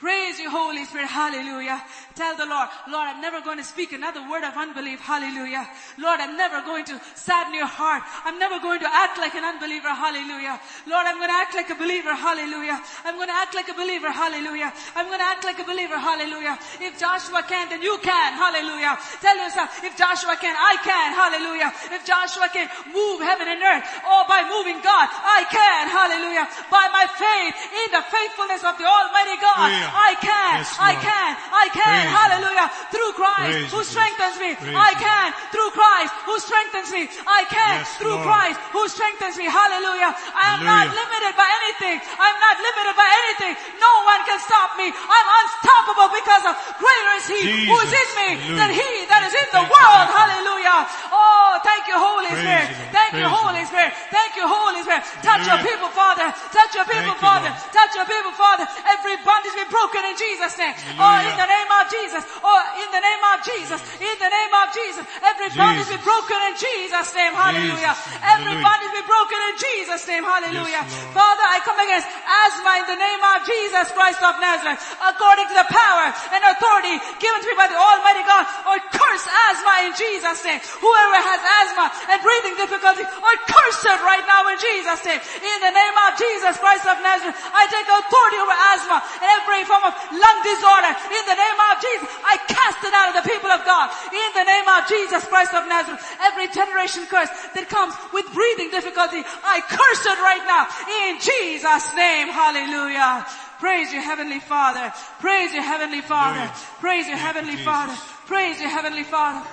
Praise you, Holy Spirit. Hallelujah. Tell the Lord, Lord, I'm never going to speak another word of unbelief. Hallelujah. Lord, I'm never going to sadden your heart. I'm never going to act like an unbeliever. Hallelujah. Lord, I'm going to act like a believer. Hallelujah. I'm going to act like a believer. Hallelujah. I'm going to act like a believer. Hallelujah. If Joshua can, then you can. Hallelujah. Tell yourself, if Joshua can, I can. Hallelujah. If Joshua can move heaven and earth, or by moving God, I can. Hallelujah. By my faith in the faithfulness of the Almighty God, Hallelujah. I can. Yes, I can. I can. Praise Hallelujah. Through Christ Praise who strengthens me. I can. Through Christ who strengthens me. I can. Yes, Through Lord. Christ who strengthens me. Hallelujah. I am not limited by anything. I'm not limited by anything. No one can stop me. I'm unstoppable because of greater is He who is in me Hallelujah. than He that is in the Thank world. you. Hallelujah. Oh, thank you, Holy Praise Spirit. you, Thank you, Holy Spirit. Thank you, Holy Spirit. Touch your people, Father. Touch your people, Father. Touch your people, Father. Every bondage be broken in Jesus' name. Oh, in the name of Jesus. Oh, in the name of Jesus. In the name of Jesus. Every bondage be broken in Jesus' name. Hallelujah. Jesus. Every Hallelujah. be broken in Jesus' name. Hallelujah. Yes, Father, I come against asthma in the name of Jesus Christ of Nazareth. According to the power and authority given to me by the Almighty God. I curse asthma in Jesus' name. Whoever has asthma and breathing difficulty, I curse it right now in Jesus' name. In the name of Jesus Christ of Nazareth, I take authority over asthma and every form of lung disorder. In the name of Jesus, I cast it out of the people of God. In the name of Jesus Christ of Nazareth, every generation curse that comes with breathing difficulty, I curse it right now. In Jesus' name, hallelujah. Praise you, Heavenly Father. Praise you, Heavenly Father. Praise you, Heavenly Father. Praise you, Heavenly Father.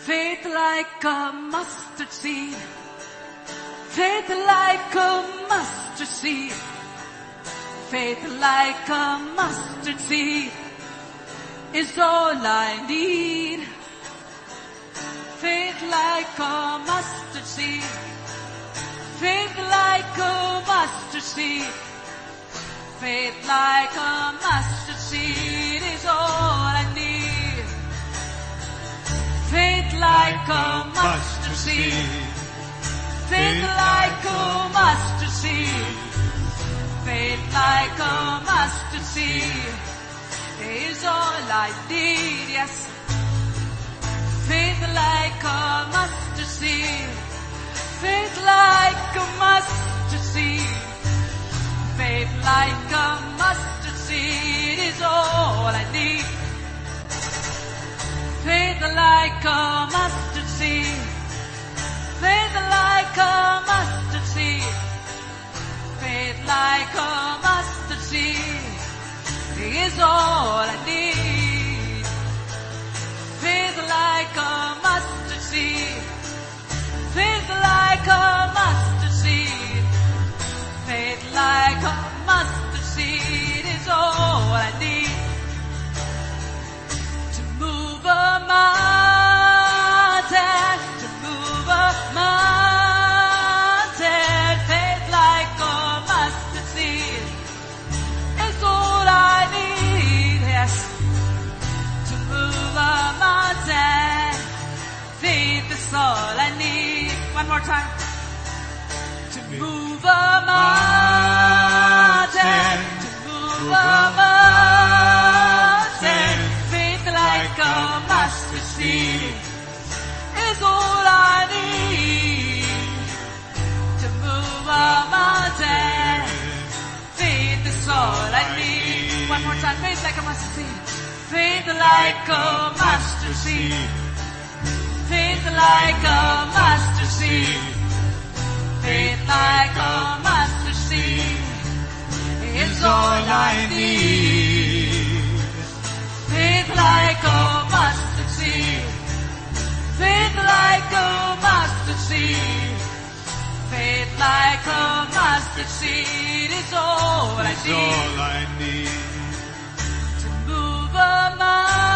Faith like a mustard seed. Faith like a mustard seed. Faith like a mustard seed is all I need. Faith like a mustard seed. Faith like a mustard seed. Faith like a mustard seed is all I need. Faith like a mustard seed. Faith like a mustard seed. Faith like a mustard seed is all I need. Yes. Faith like a mustard seed. Faith like a mustard seed. Faith like a mustard seed is all I need. Faith like a mustard seed. Faith like a mustard seed. Faith like a mustard seed is all I need. Faith like a mustard seed. Faith like a mustard seed. Faith like a mustard seed is all I need to move a mountain, Is all I need. One more time. To move a mountain, to move a mountain, faith like a mustard seed is all I need. To move a mountain, faith is all I need. One more time, faith like a mustard seed, faith like a mustard seed, faith like a mustard seed. Faith like a mustard seed is all I need. Faith like a mustard seed. Faith like a mustard seed. Faith like a mustard seed is all I It's all I need. to move a mountain,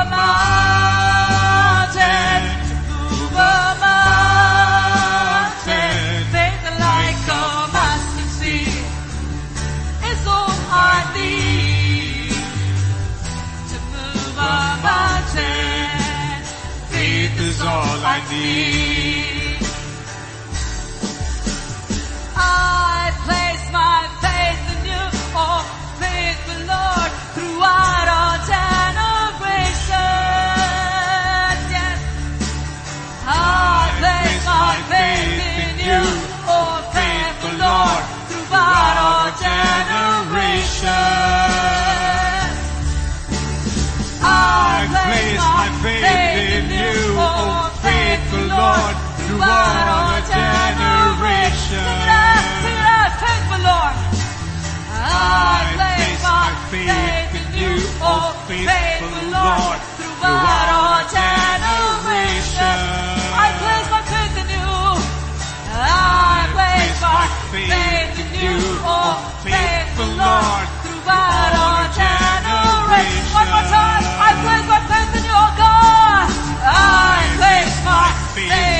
I need. I place my faith in you, oh faithful Lord, throughout all generations. Yes. I place my faith in you, oh faithful Lord, throughout all generations. Faithful Lord. I place my faith in you, oh faithful Lord, throughout all generations. I place my faith in you. Oh faithful Lord, more time. I place my faith in you, oh God. I place my faith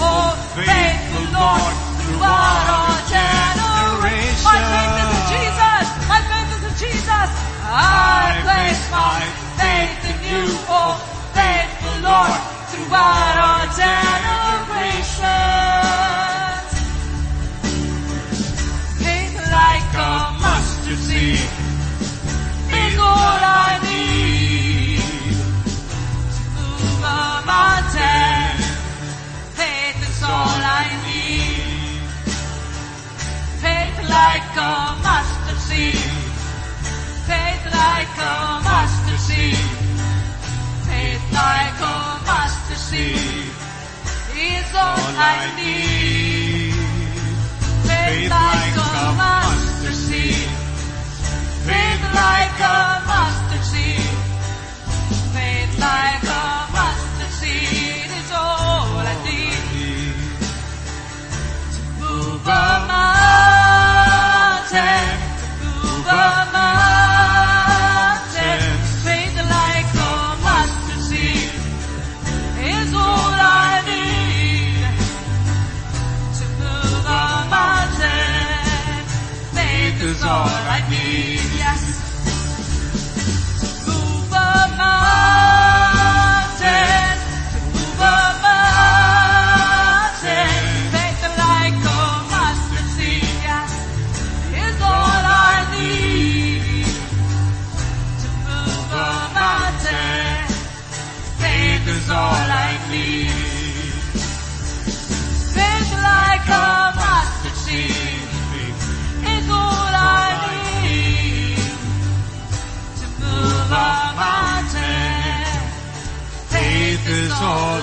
oh faithful Lord, throughout all generations. My faith is in Jesus. My faith is in Jesus. I place my faith in you, oh faithful Lord, throughout all generations. Like a mustard seed. Faith like a mustard seed. Faith like a mustard seed is all I need. Faith like a mustard seed. Faith like a mustard seed. Faith like a mustard seed is all I need. To move a mountain.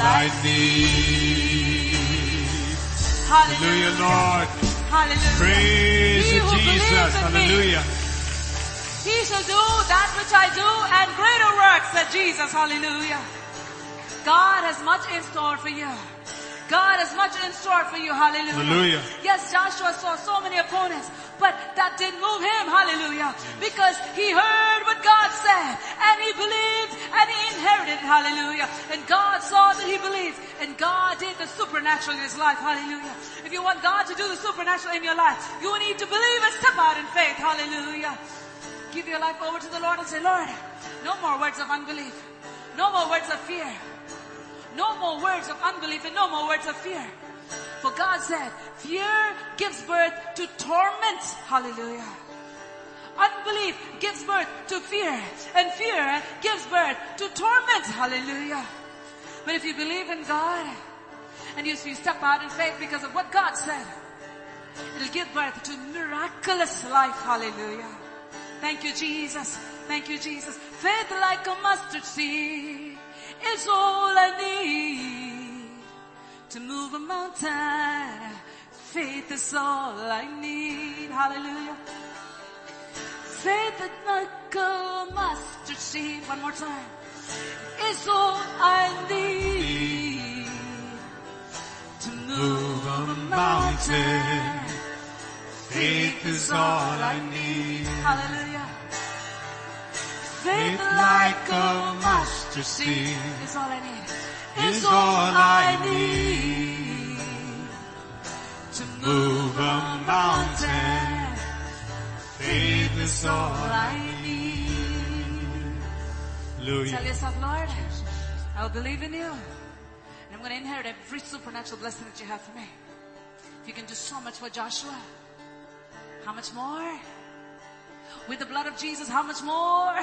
I need. Hallelujah, Lord. Hallelujah. Praise He you, who believes Jesus. in me, Hallelujah. He shall do that which I do and greater works said Jesus. Hallelujah. God has much in store for you. God has much in store for you. Hallelujah. Hallelujah. Yes, Joshua saw so many opponents, but that didn't move him. Hallelujah. Because he heard what God said and he believed and he inherited. Hallelujah. And God saw that he believed and God did the supernatural in his life. Hallelujah. If you want God to do the supernatural in your life, you need to believe and step out in faith. Hallelujah. Give your life over to the Lord and say, Lord, no more words of unbelief. No more words of fear. No more words of unbelief and no more words of fear. For God said, fear gives birth to torment. Hallelujah. Unbelief gives birth to fear and fear gives birth to torment. Hallelujah. But if you believe in God and you, you step out in faith because of what God said, it'll give birth to miraculous life. Hallelujah. Thank you, Jesus. Thank you, Jesus. Faith like a mustard seed is all I need to move a mountain. Faith is all I need. Hallelujah. Faith like a mustard seed. One more time. Is all I need to move a mountain. Faith is all I need. Hallelujah. Faith like a mustard seed is all I need. Is all I need to move a mountain. Faith is all I need. Tell yourself, Lord, I will believe in you. And I'm going to inherit every supernatural blessing that you have for me. If you can do so much for Joshua, how much more? With the blood of Jesus, how much more?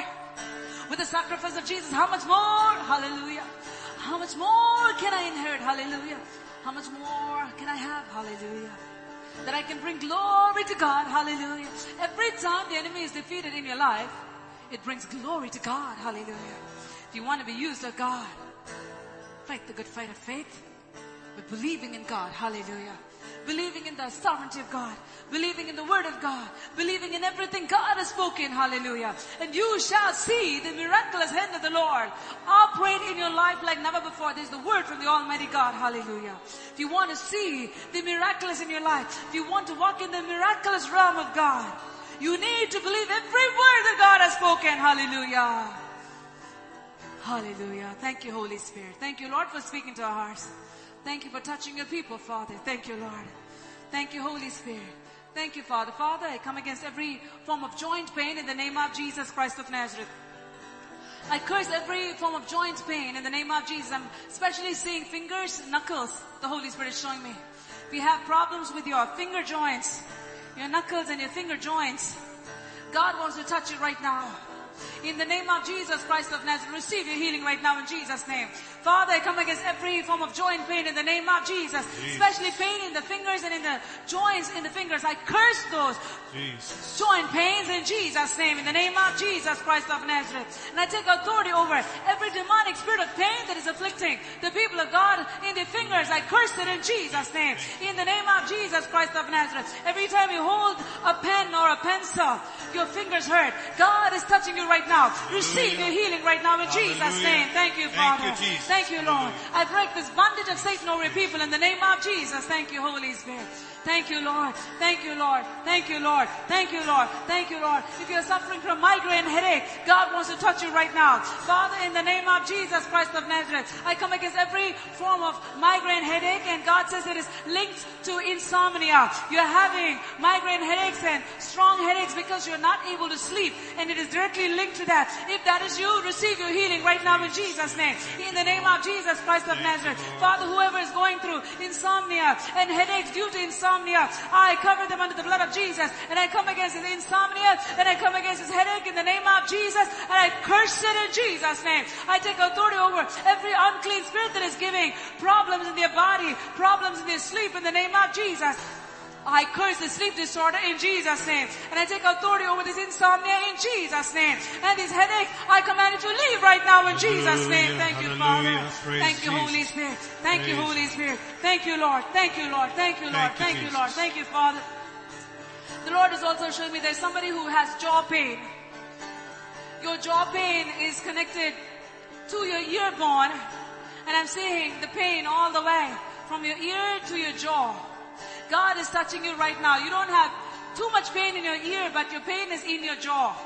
With the sacrifice of Jesus, how much more? Hallelujah. How much more can I inherit? Hallelujah. How much more can I have? Hallelujah. That I can bring glory to God. Hallelujah. Every time the enemy is defeated in your life, it brings glory to God. Hallelujah. If you want to be used of God, fight the good fight of faith with believing in God. Hallelujah. Believing in the sovereignty of God. Believing in the word of God. Believing in everything God has spoken. Hallelujah. And you shall see the miraculous hand of the Lord operate in your life like never before. There's the word from the Almighty God. Hallelujah. If you want to see the miraculous in your life, if you want to walk in the miraculous realm of God, you need to believe every word that God has spoken. Hallelujah. Hallelujah. Thank you, Holy Spirit. Thank you, Lord, for speaking to our hearts. Thank you for touching your people, Father. Thank you, Lord. Thank you, Holy Spirit. Thank you, Father. Father, I come against every form of joint pain in the name of Jesus Christ of Nazareth. I curse every form of joint pain in the name of Jesus. I'm especially seeing fingers, knuckles. The Holy Spirit is showing me. If you have problems with your finger joints, your knuckles and your finger joints, God wants to touch you right now. In the name of Jesus Christ of Nazareth, receive your healing right now in Jesus' name. Father, I come against every form of joint pain in the name of Jesus, especially pain in the fingers and in the joints in the fingers. I curse those Jesus. joint pains in Jesus' name, in the name of Jesus Christ of Nazareth. And I take authority over every demonic spirit of pain that is afflicting the people of God in the fingers. I curse it in Jesus' name, in the name of Jesus Christ of Nazareth. Every time you hold a pen or a pencil, your fingers hurt. God is touching you right now. Receive your healing right now in Jesus' name. Thank you, Thank Father. you, Jesus. Thank you, Lord. I break this bondage of Satan over your people in the name of Jesus. Thank you, Holy Spirit. Thank you, Lord. Thank you, Lord. Thank you, Lord. Thank you, Lord. Thank you, Lord. If you're suffering from migraine headache, God wants to touch you right now. Father, in the name of Jesus Christ of Nazareth, I come against every form of migraine headache and God says it is linked to insomnia. You're having migraine headaches and strong headaches because you're not able to sleep and it is directly linked to that. If that is you, receive your healing right now in Jesus' name. In the name of Jesus Christ of Nazareth. Father, whoever is going through insomnia and headaches due to insomnia, I cover them under the blood of Jesus and I come against his insomnia and I come against his headache in the name of Jesus and I curse it in Jesus' name. I take authority over every unclean spirit that is giving problems in their body, problems in their sleep in the name of Jesus. I curse the sleep disorder in Jesus' name. And I take authority over this insomnia in Jesus' name. And this headache, I command it to leave right now in Jesus' name. Thank you, Father. Thank you. Holy Spirit. Thank you, Holy Spirit. Thank you, Lord. Thank you, Lord. Thank you, Lord. Thank you, Thank you, Lord. Thank you, Father. The Lord is also showing me there's somebody who has jaw pain. Your jaw pain is connected to your ear bone. And I'm seeing the pain all the way from your ear to your jaw. God is touching you right now. You don't have too much pain in your ear, but your pain is in your jaw.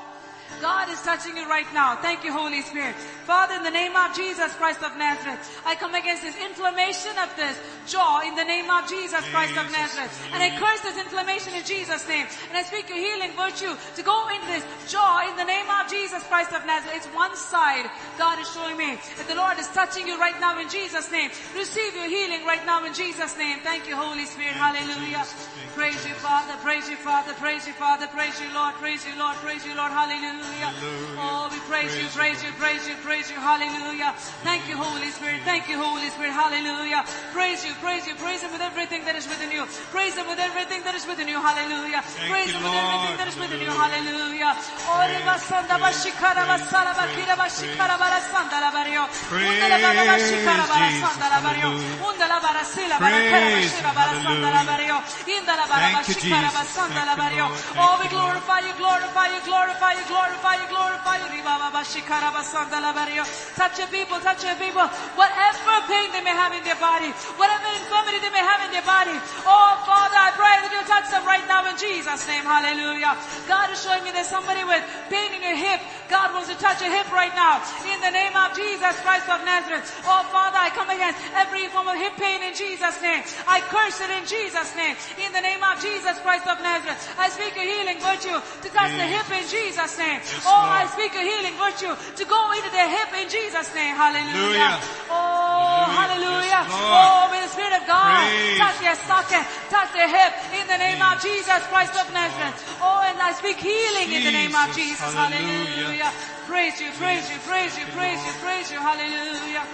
God is touching you right now. Thank you, Holy Spirit. Father, in the name of Jesus Christ of Nazareth, I come against this inflammation of this jaw in the name of Jesus Christ of Nazareth. And I curse this inflammation in Jesus' name. And I speak your healing virtue to go into this jaw in the name of Jesus Christ of Nazareth. It's one side. God is showing me that the Lord is touching you right now in Jesus' name. Receive your healing right now in Jesus' name. Thank you, Holy Spirit. Hallelujah. Jesus. Thank you, Praise you, Father. Praise you, Father. Praise you, Father. Praise you, Lord. Praise you, Lord. Praise you, Lord. Hallelujah. Hallelujah. Oh, we praise you, praise you, praise you, praise you. Hallelujah. Thank you, Holy Spirit. Thank you, Holy Spirit. Hallelujah. Praise you, praise you, praise him with everything that is within you. Praise him with everything that is within you. Hallelujah. Thank Praise you, him with everything that is within you. Hallelujah. Oh, reba sanda ba shikara ba sala ba kira ba shikara ba la sanda la bario. Unda la bara ba shikara ba la sanda la bario. Hallelujah. Unda la bara sila ba la kara ba Praise shira ba la sanda la bario. Inda la bara ba Thank you, shikara ba Jesus. Thank you. Lord. Thank Oh, we glorify you, glorify you, glorify you, glorify you, glorify you, glorify you. Bario. Touch your people, touch your people. Whatever pain they may have in their body, whatever infirmity they may have in their body. Oh, Father, I pray that you touch them right now in Jesus' name. Hallelujah. God is showing me there's somebody with pain in your hip. God wants to touch your hip right now. In the name of Jesus Christ of Nazareth. Oh Father, I come against every form of hip pain in Jesus' name. I curse it in Jesus' name. In the name of Jesus Christ of Nazareth. I speak a healing virtue to touch the hip in Jesus' name. Oh, I speak a healing virtue to go into the hip in Jesus' name. Hallelujah. Hallelujah. Oh, hallelujah. Yes, Oh, may the Spirit of God Praise. touch your socket, touch their hip in the name of Jesus Christ of Nazareth. Oh, and I speak healing in the name of Jesus. Jesus. Hallelujah. Hallelujah. Praise you, praise you, praise you, praise you, praise you. Hallelujah.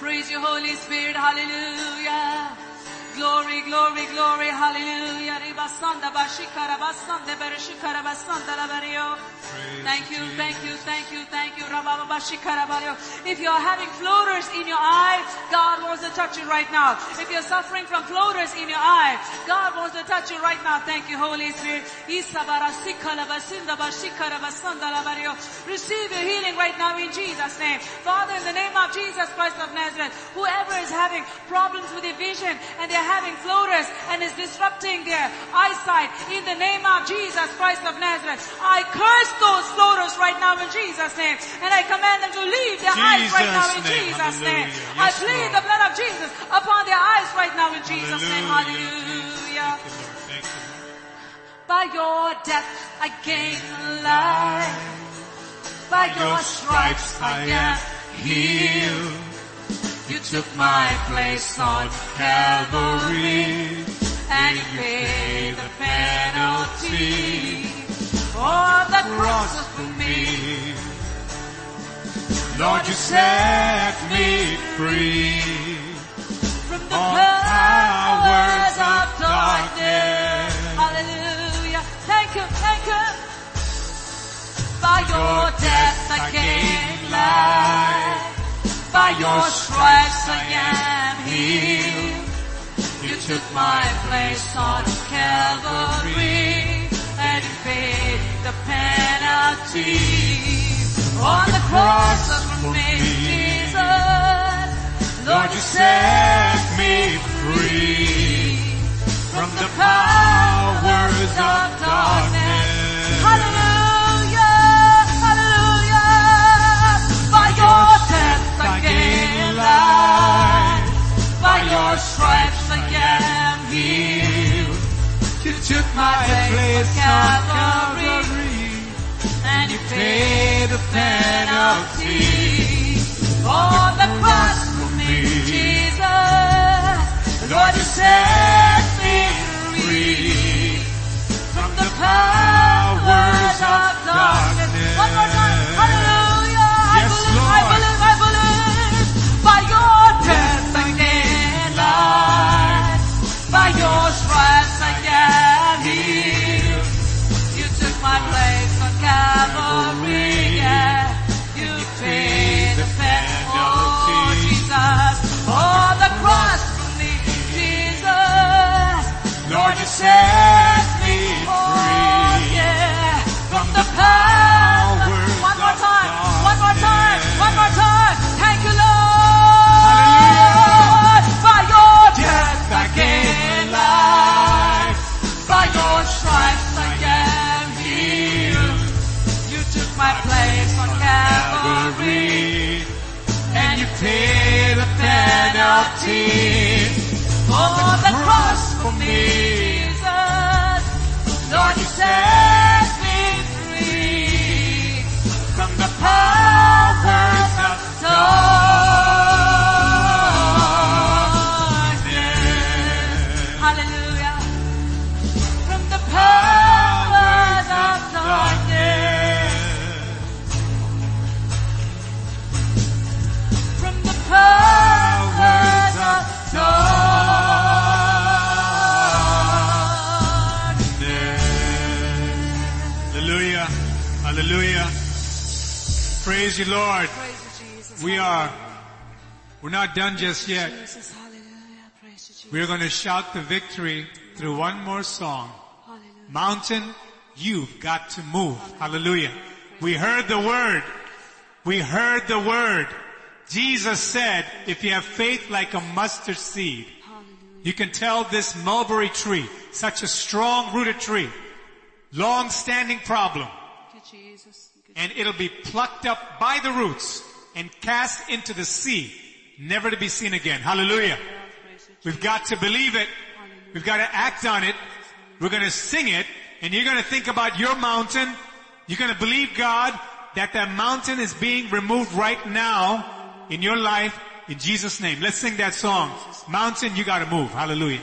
Praise you, Holy Spirit. Hallelujah. Glory, glory, glory. Hallelujah. Thank you, thank you, thank you, thank you. If you are having floaters in your eye, God wants to touch you right now. If you're suffering from floaters in your eye, God wants to touch you right now. Thank you, Holy Spirit. Receive your healing right now in Jesus' name. Father, in the name of Jesus Christ of Nazareth, whoever is having problems with their vision and they're having floaters and is disrupting their eyesight, in the name of Jesus Christ of Nazareth, I curse those floaters right now in Jesus' name. And I command them to leave their eyes right now in Jesus' name. Jesus' name. Hallelujah. I plead Lord. the blood of Jesus upon their eyes right now in Jesus' name. Hallelujah. Thank you, Lord. Thank you, Lord. By your death I gain life. By your stripes I am healed. Took my place on Calvary and you paid the penalty for the cross for me. Lord, you set me free From the powers of darkness. Hallelujah. Thank you, thank you. By your death I gain life. By your stripes I am healed. You took my place on Calvary and you paid the penalty on the cross for me, Jesus. Lord, you set me free from the powers of darkness. Stripes I am healed. You took my place on Calvary And you paid the penalty on the cross Praise you, Lord. Praise you, Jesus. We are, we're not done just yet. Jesus, hallelujah. Praise you, Jesus. We're going to shout the victory through one more song. Hallelujah. Mountain, you've got to move. Hallelujah. We heard the word. We heard the word. Jesus said, if you have faith like a mustard seed, You can tell this mulberry tree, such a strong rooted tree, long standing problem, Thank you, Jesus. Thank you, and it'll be plucked up by the roots and cast into the sea, never to be seen again. Hallelujah. We've got to believe it. We've got to act on it. We're going to sing it and you're going to think about your mountain. You're going to believe God that that mountain is being removed right now in your life in Jesus name. Let's sing that song. Mountain, you got to move. Hallelujah.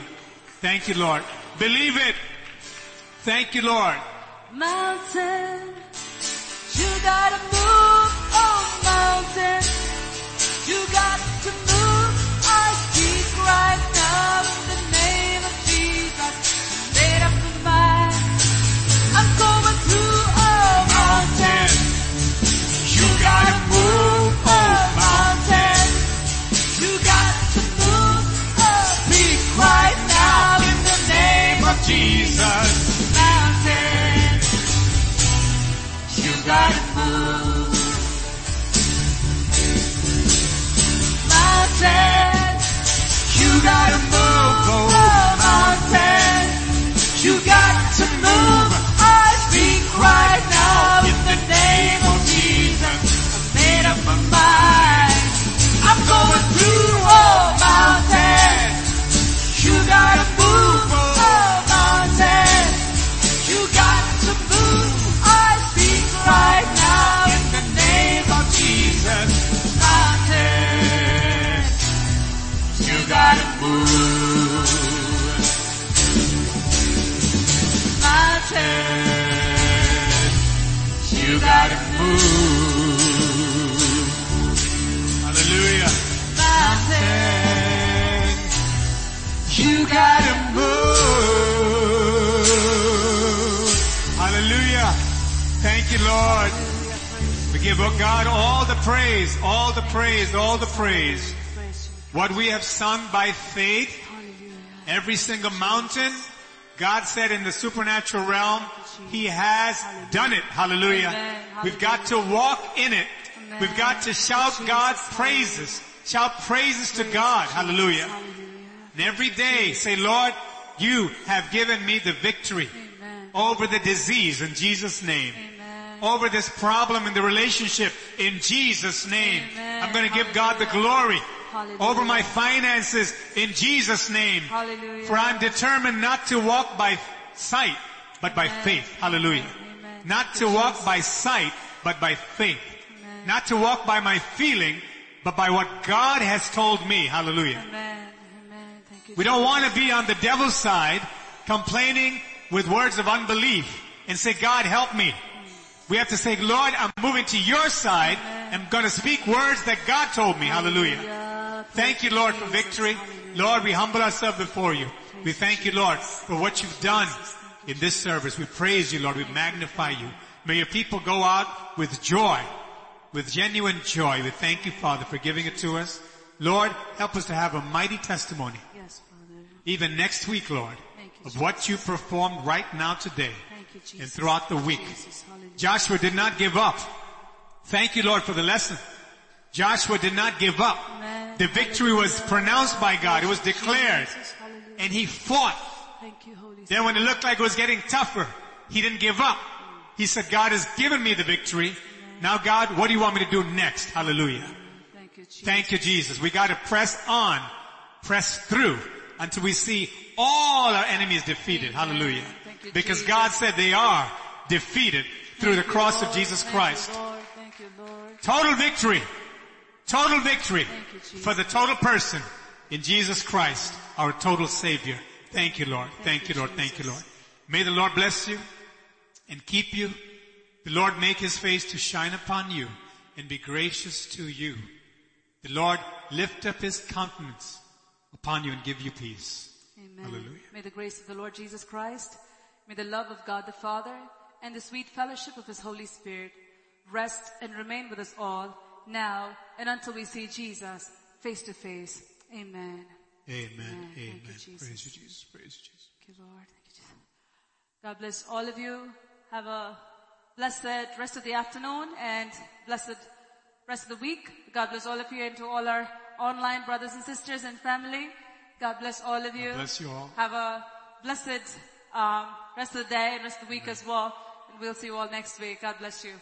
Thank you, Lord. Believe it. Thank you, Lord. Mountain, you gotta move, oh mountain, You gotta Lord. We give oh God all the praise, all the praise, all the praise. What we have sung by faith, every single mountain, God said in the supernatural realm, He has done it. Hallelujah. We've got to walk in it. We've got to shout God's praises. Shout praises to God. Hallelujah. Hallelujah. And every day say, Lord, you have given me the victory over the disease in Jesus' name. Amen. Over this problem in the relationship in Jesus' name. Amen. I'm going to give God the glory. Hallelujah. Over my finances in Jesus' name. Hallelujah. For I'm determined not to walk by sight, but by faith. Hallelujah. Amen. Not to walk by sight, but by faith. Amen. Not to walk by my feeling, but by what God has told me. Hallelujah. Amen. Amen. You. We don't want to be on the devil's side complaining with words of unbelief and say, God help me. We have to say, Lord, I'm moving to your side. I'm going to speak words that God told me. Hallelujah. Thank you, Lord, for victory. Lord, we humble ourselves before you. We thank you, Lord, for what you've done in this service. We praise you, Lord. We magnify you. May your people go out with joy, with genuine joy. We thank you, Father, for giving it to us. Lord, help us to have a mighty testimony, Yes, Father. even next week, Lord, you, of what you performed right now today Thank you, Jesus. and throughout the week. Jesus. Joshua did not give up. Thank you, Lord, for the lesson. Joshua did not give up. Amen. The victory was pronounced by God. It was declared. And he fought. Thank you, Holy Spirit. Then when it looked like it was getting tougher, he didn't give up. He said, God has given me the victory. Now God, what do you want me to do next? Hallelujah. Thank you, Jesus. Thank you, Jesus. We gotta press on, press through until we see all our enemies defeated. Hallelujah. Thank you, Because Jesus. God said they are defeated through the cross of Jesus Christ. You, Lord. Thank you, Lord. Total victory. Total victory Thank you, Jesus. for the total person in Jesus Christ, our total Savior. Thank you, Lord. Thank, you, you, Lord. Thank you, Lord. May the Lord bless you and keep you. The Lord make his face to shine upon you and be gracious to you. The Lord lift up his countenance upon you and give you peace. Amen. Hallelujah. May the grace of the Lord Jesus Christ, may the love of God the Father, and the sweet fellowship of His Holy Spirit rest and remain with us all now and until we see Jesus face to face. Amen. Amen. Amen. Thank you, Jesus. Praise you, Jesus. Praise you, Jesus. Thank you, Lord. Thank you, Jesus. God bless all of you. Have a blessed rest of the afternoon and blessed rest of the week. God bless all of you and to all our online brothers and sisters and family. God bless all of you. Bless you all. Have a blessed um, rest of the day and rest of the week as well. We'll see you all next week. God bless you.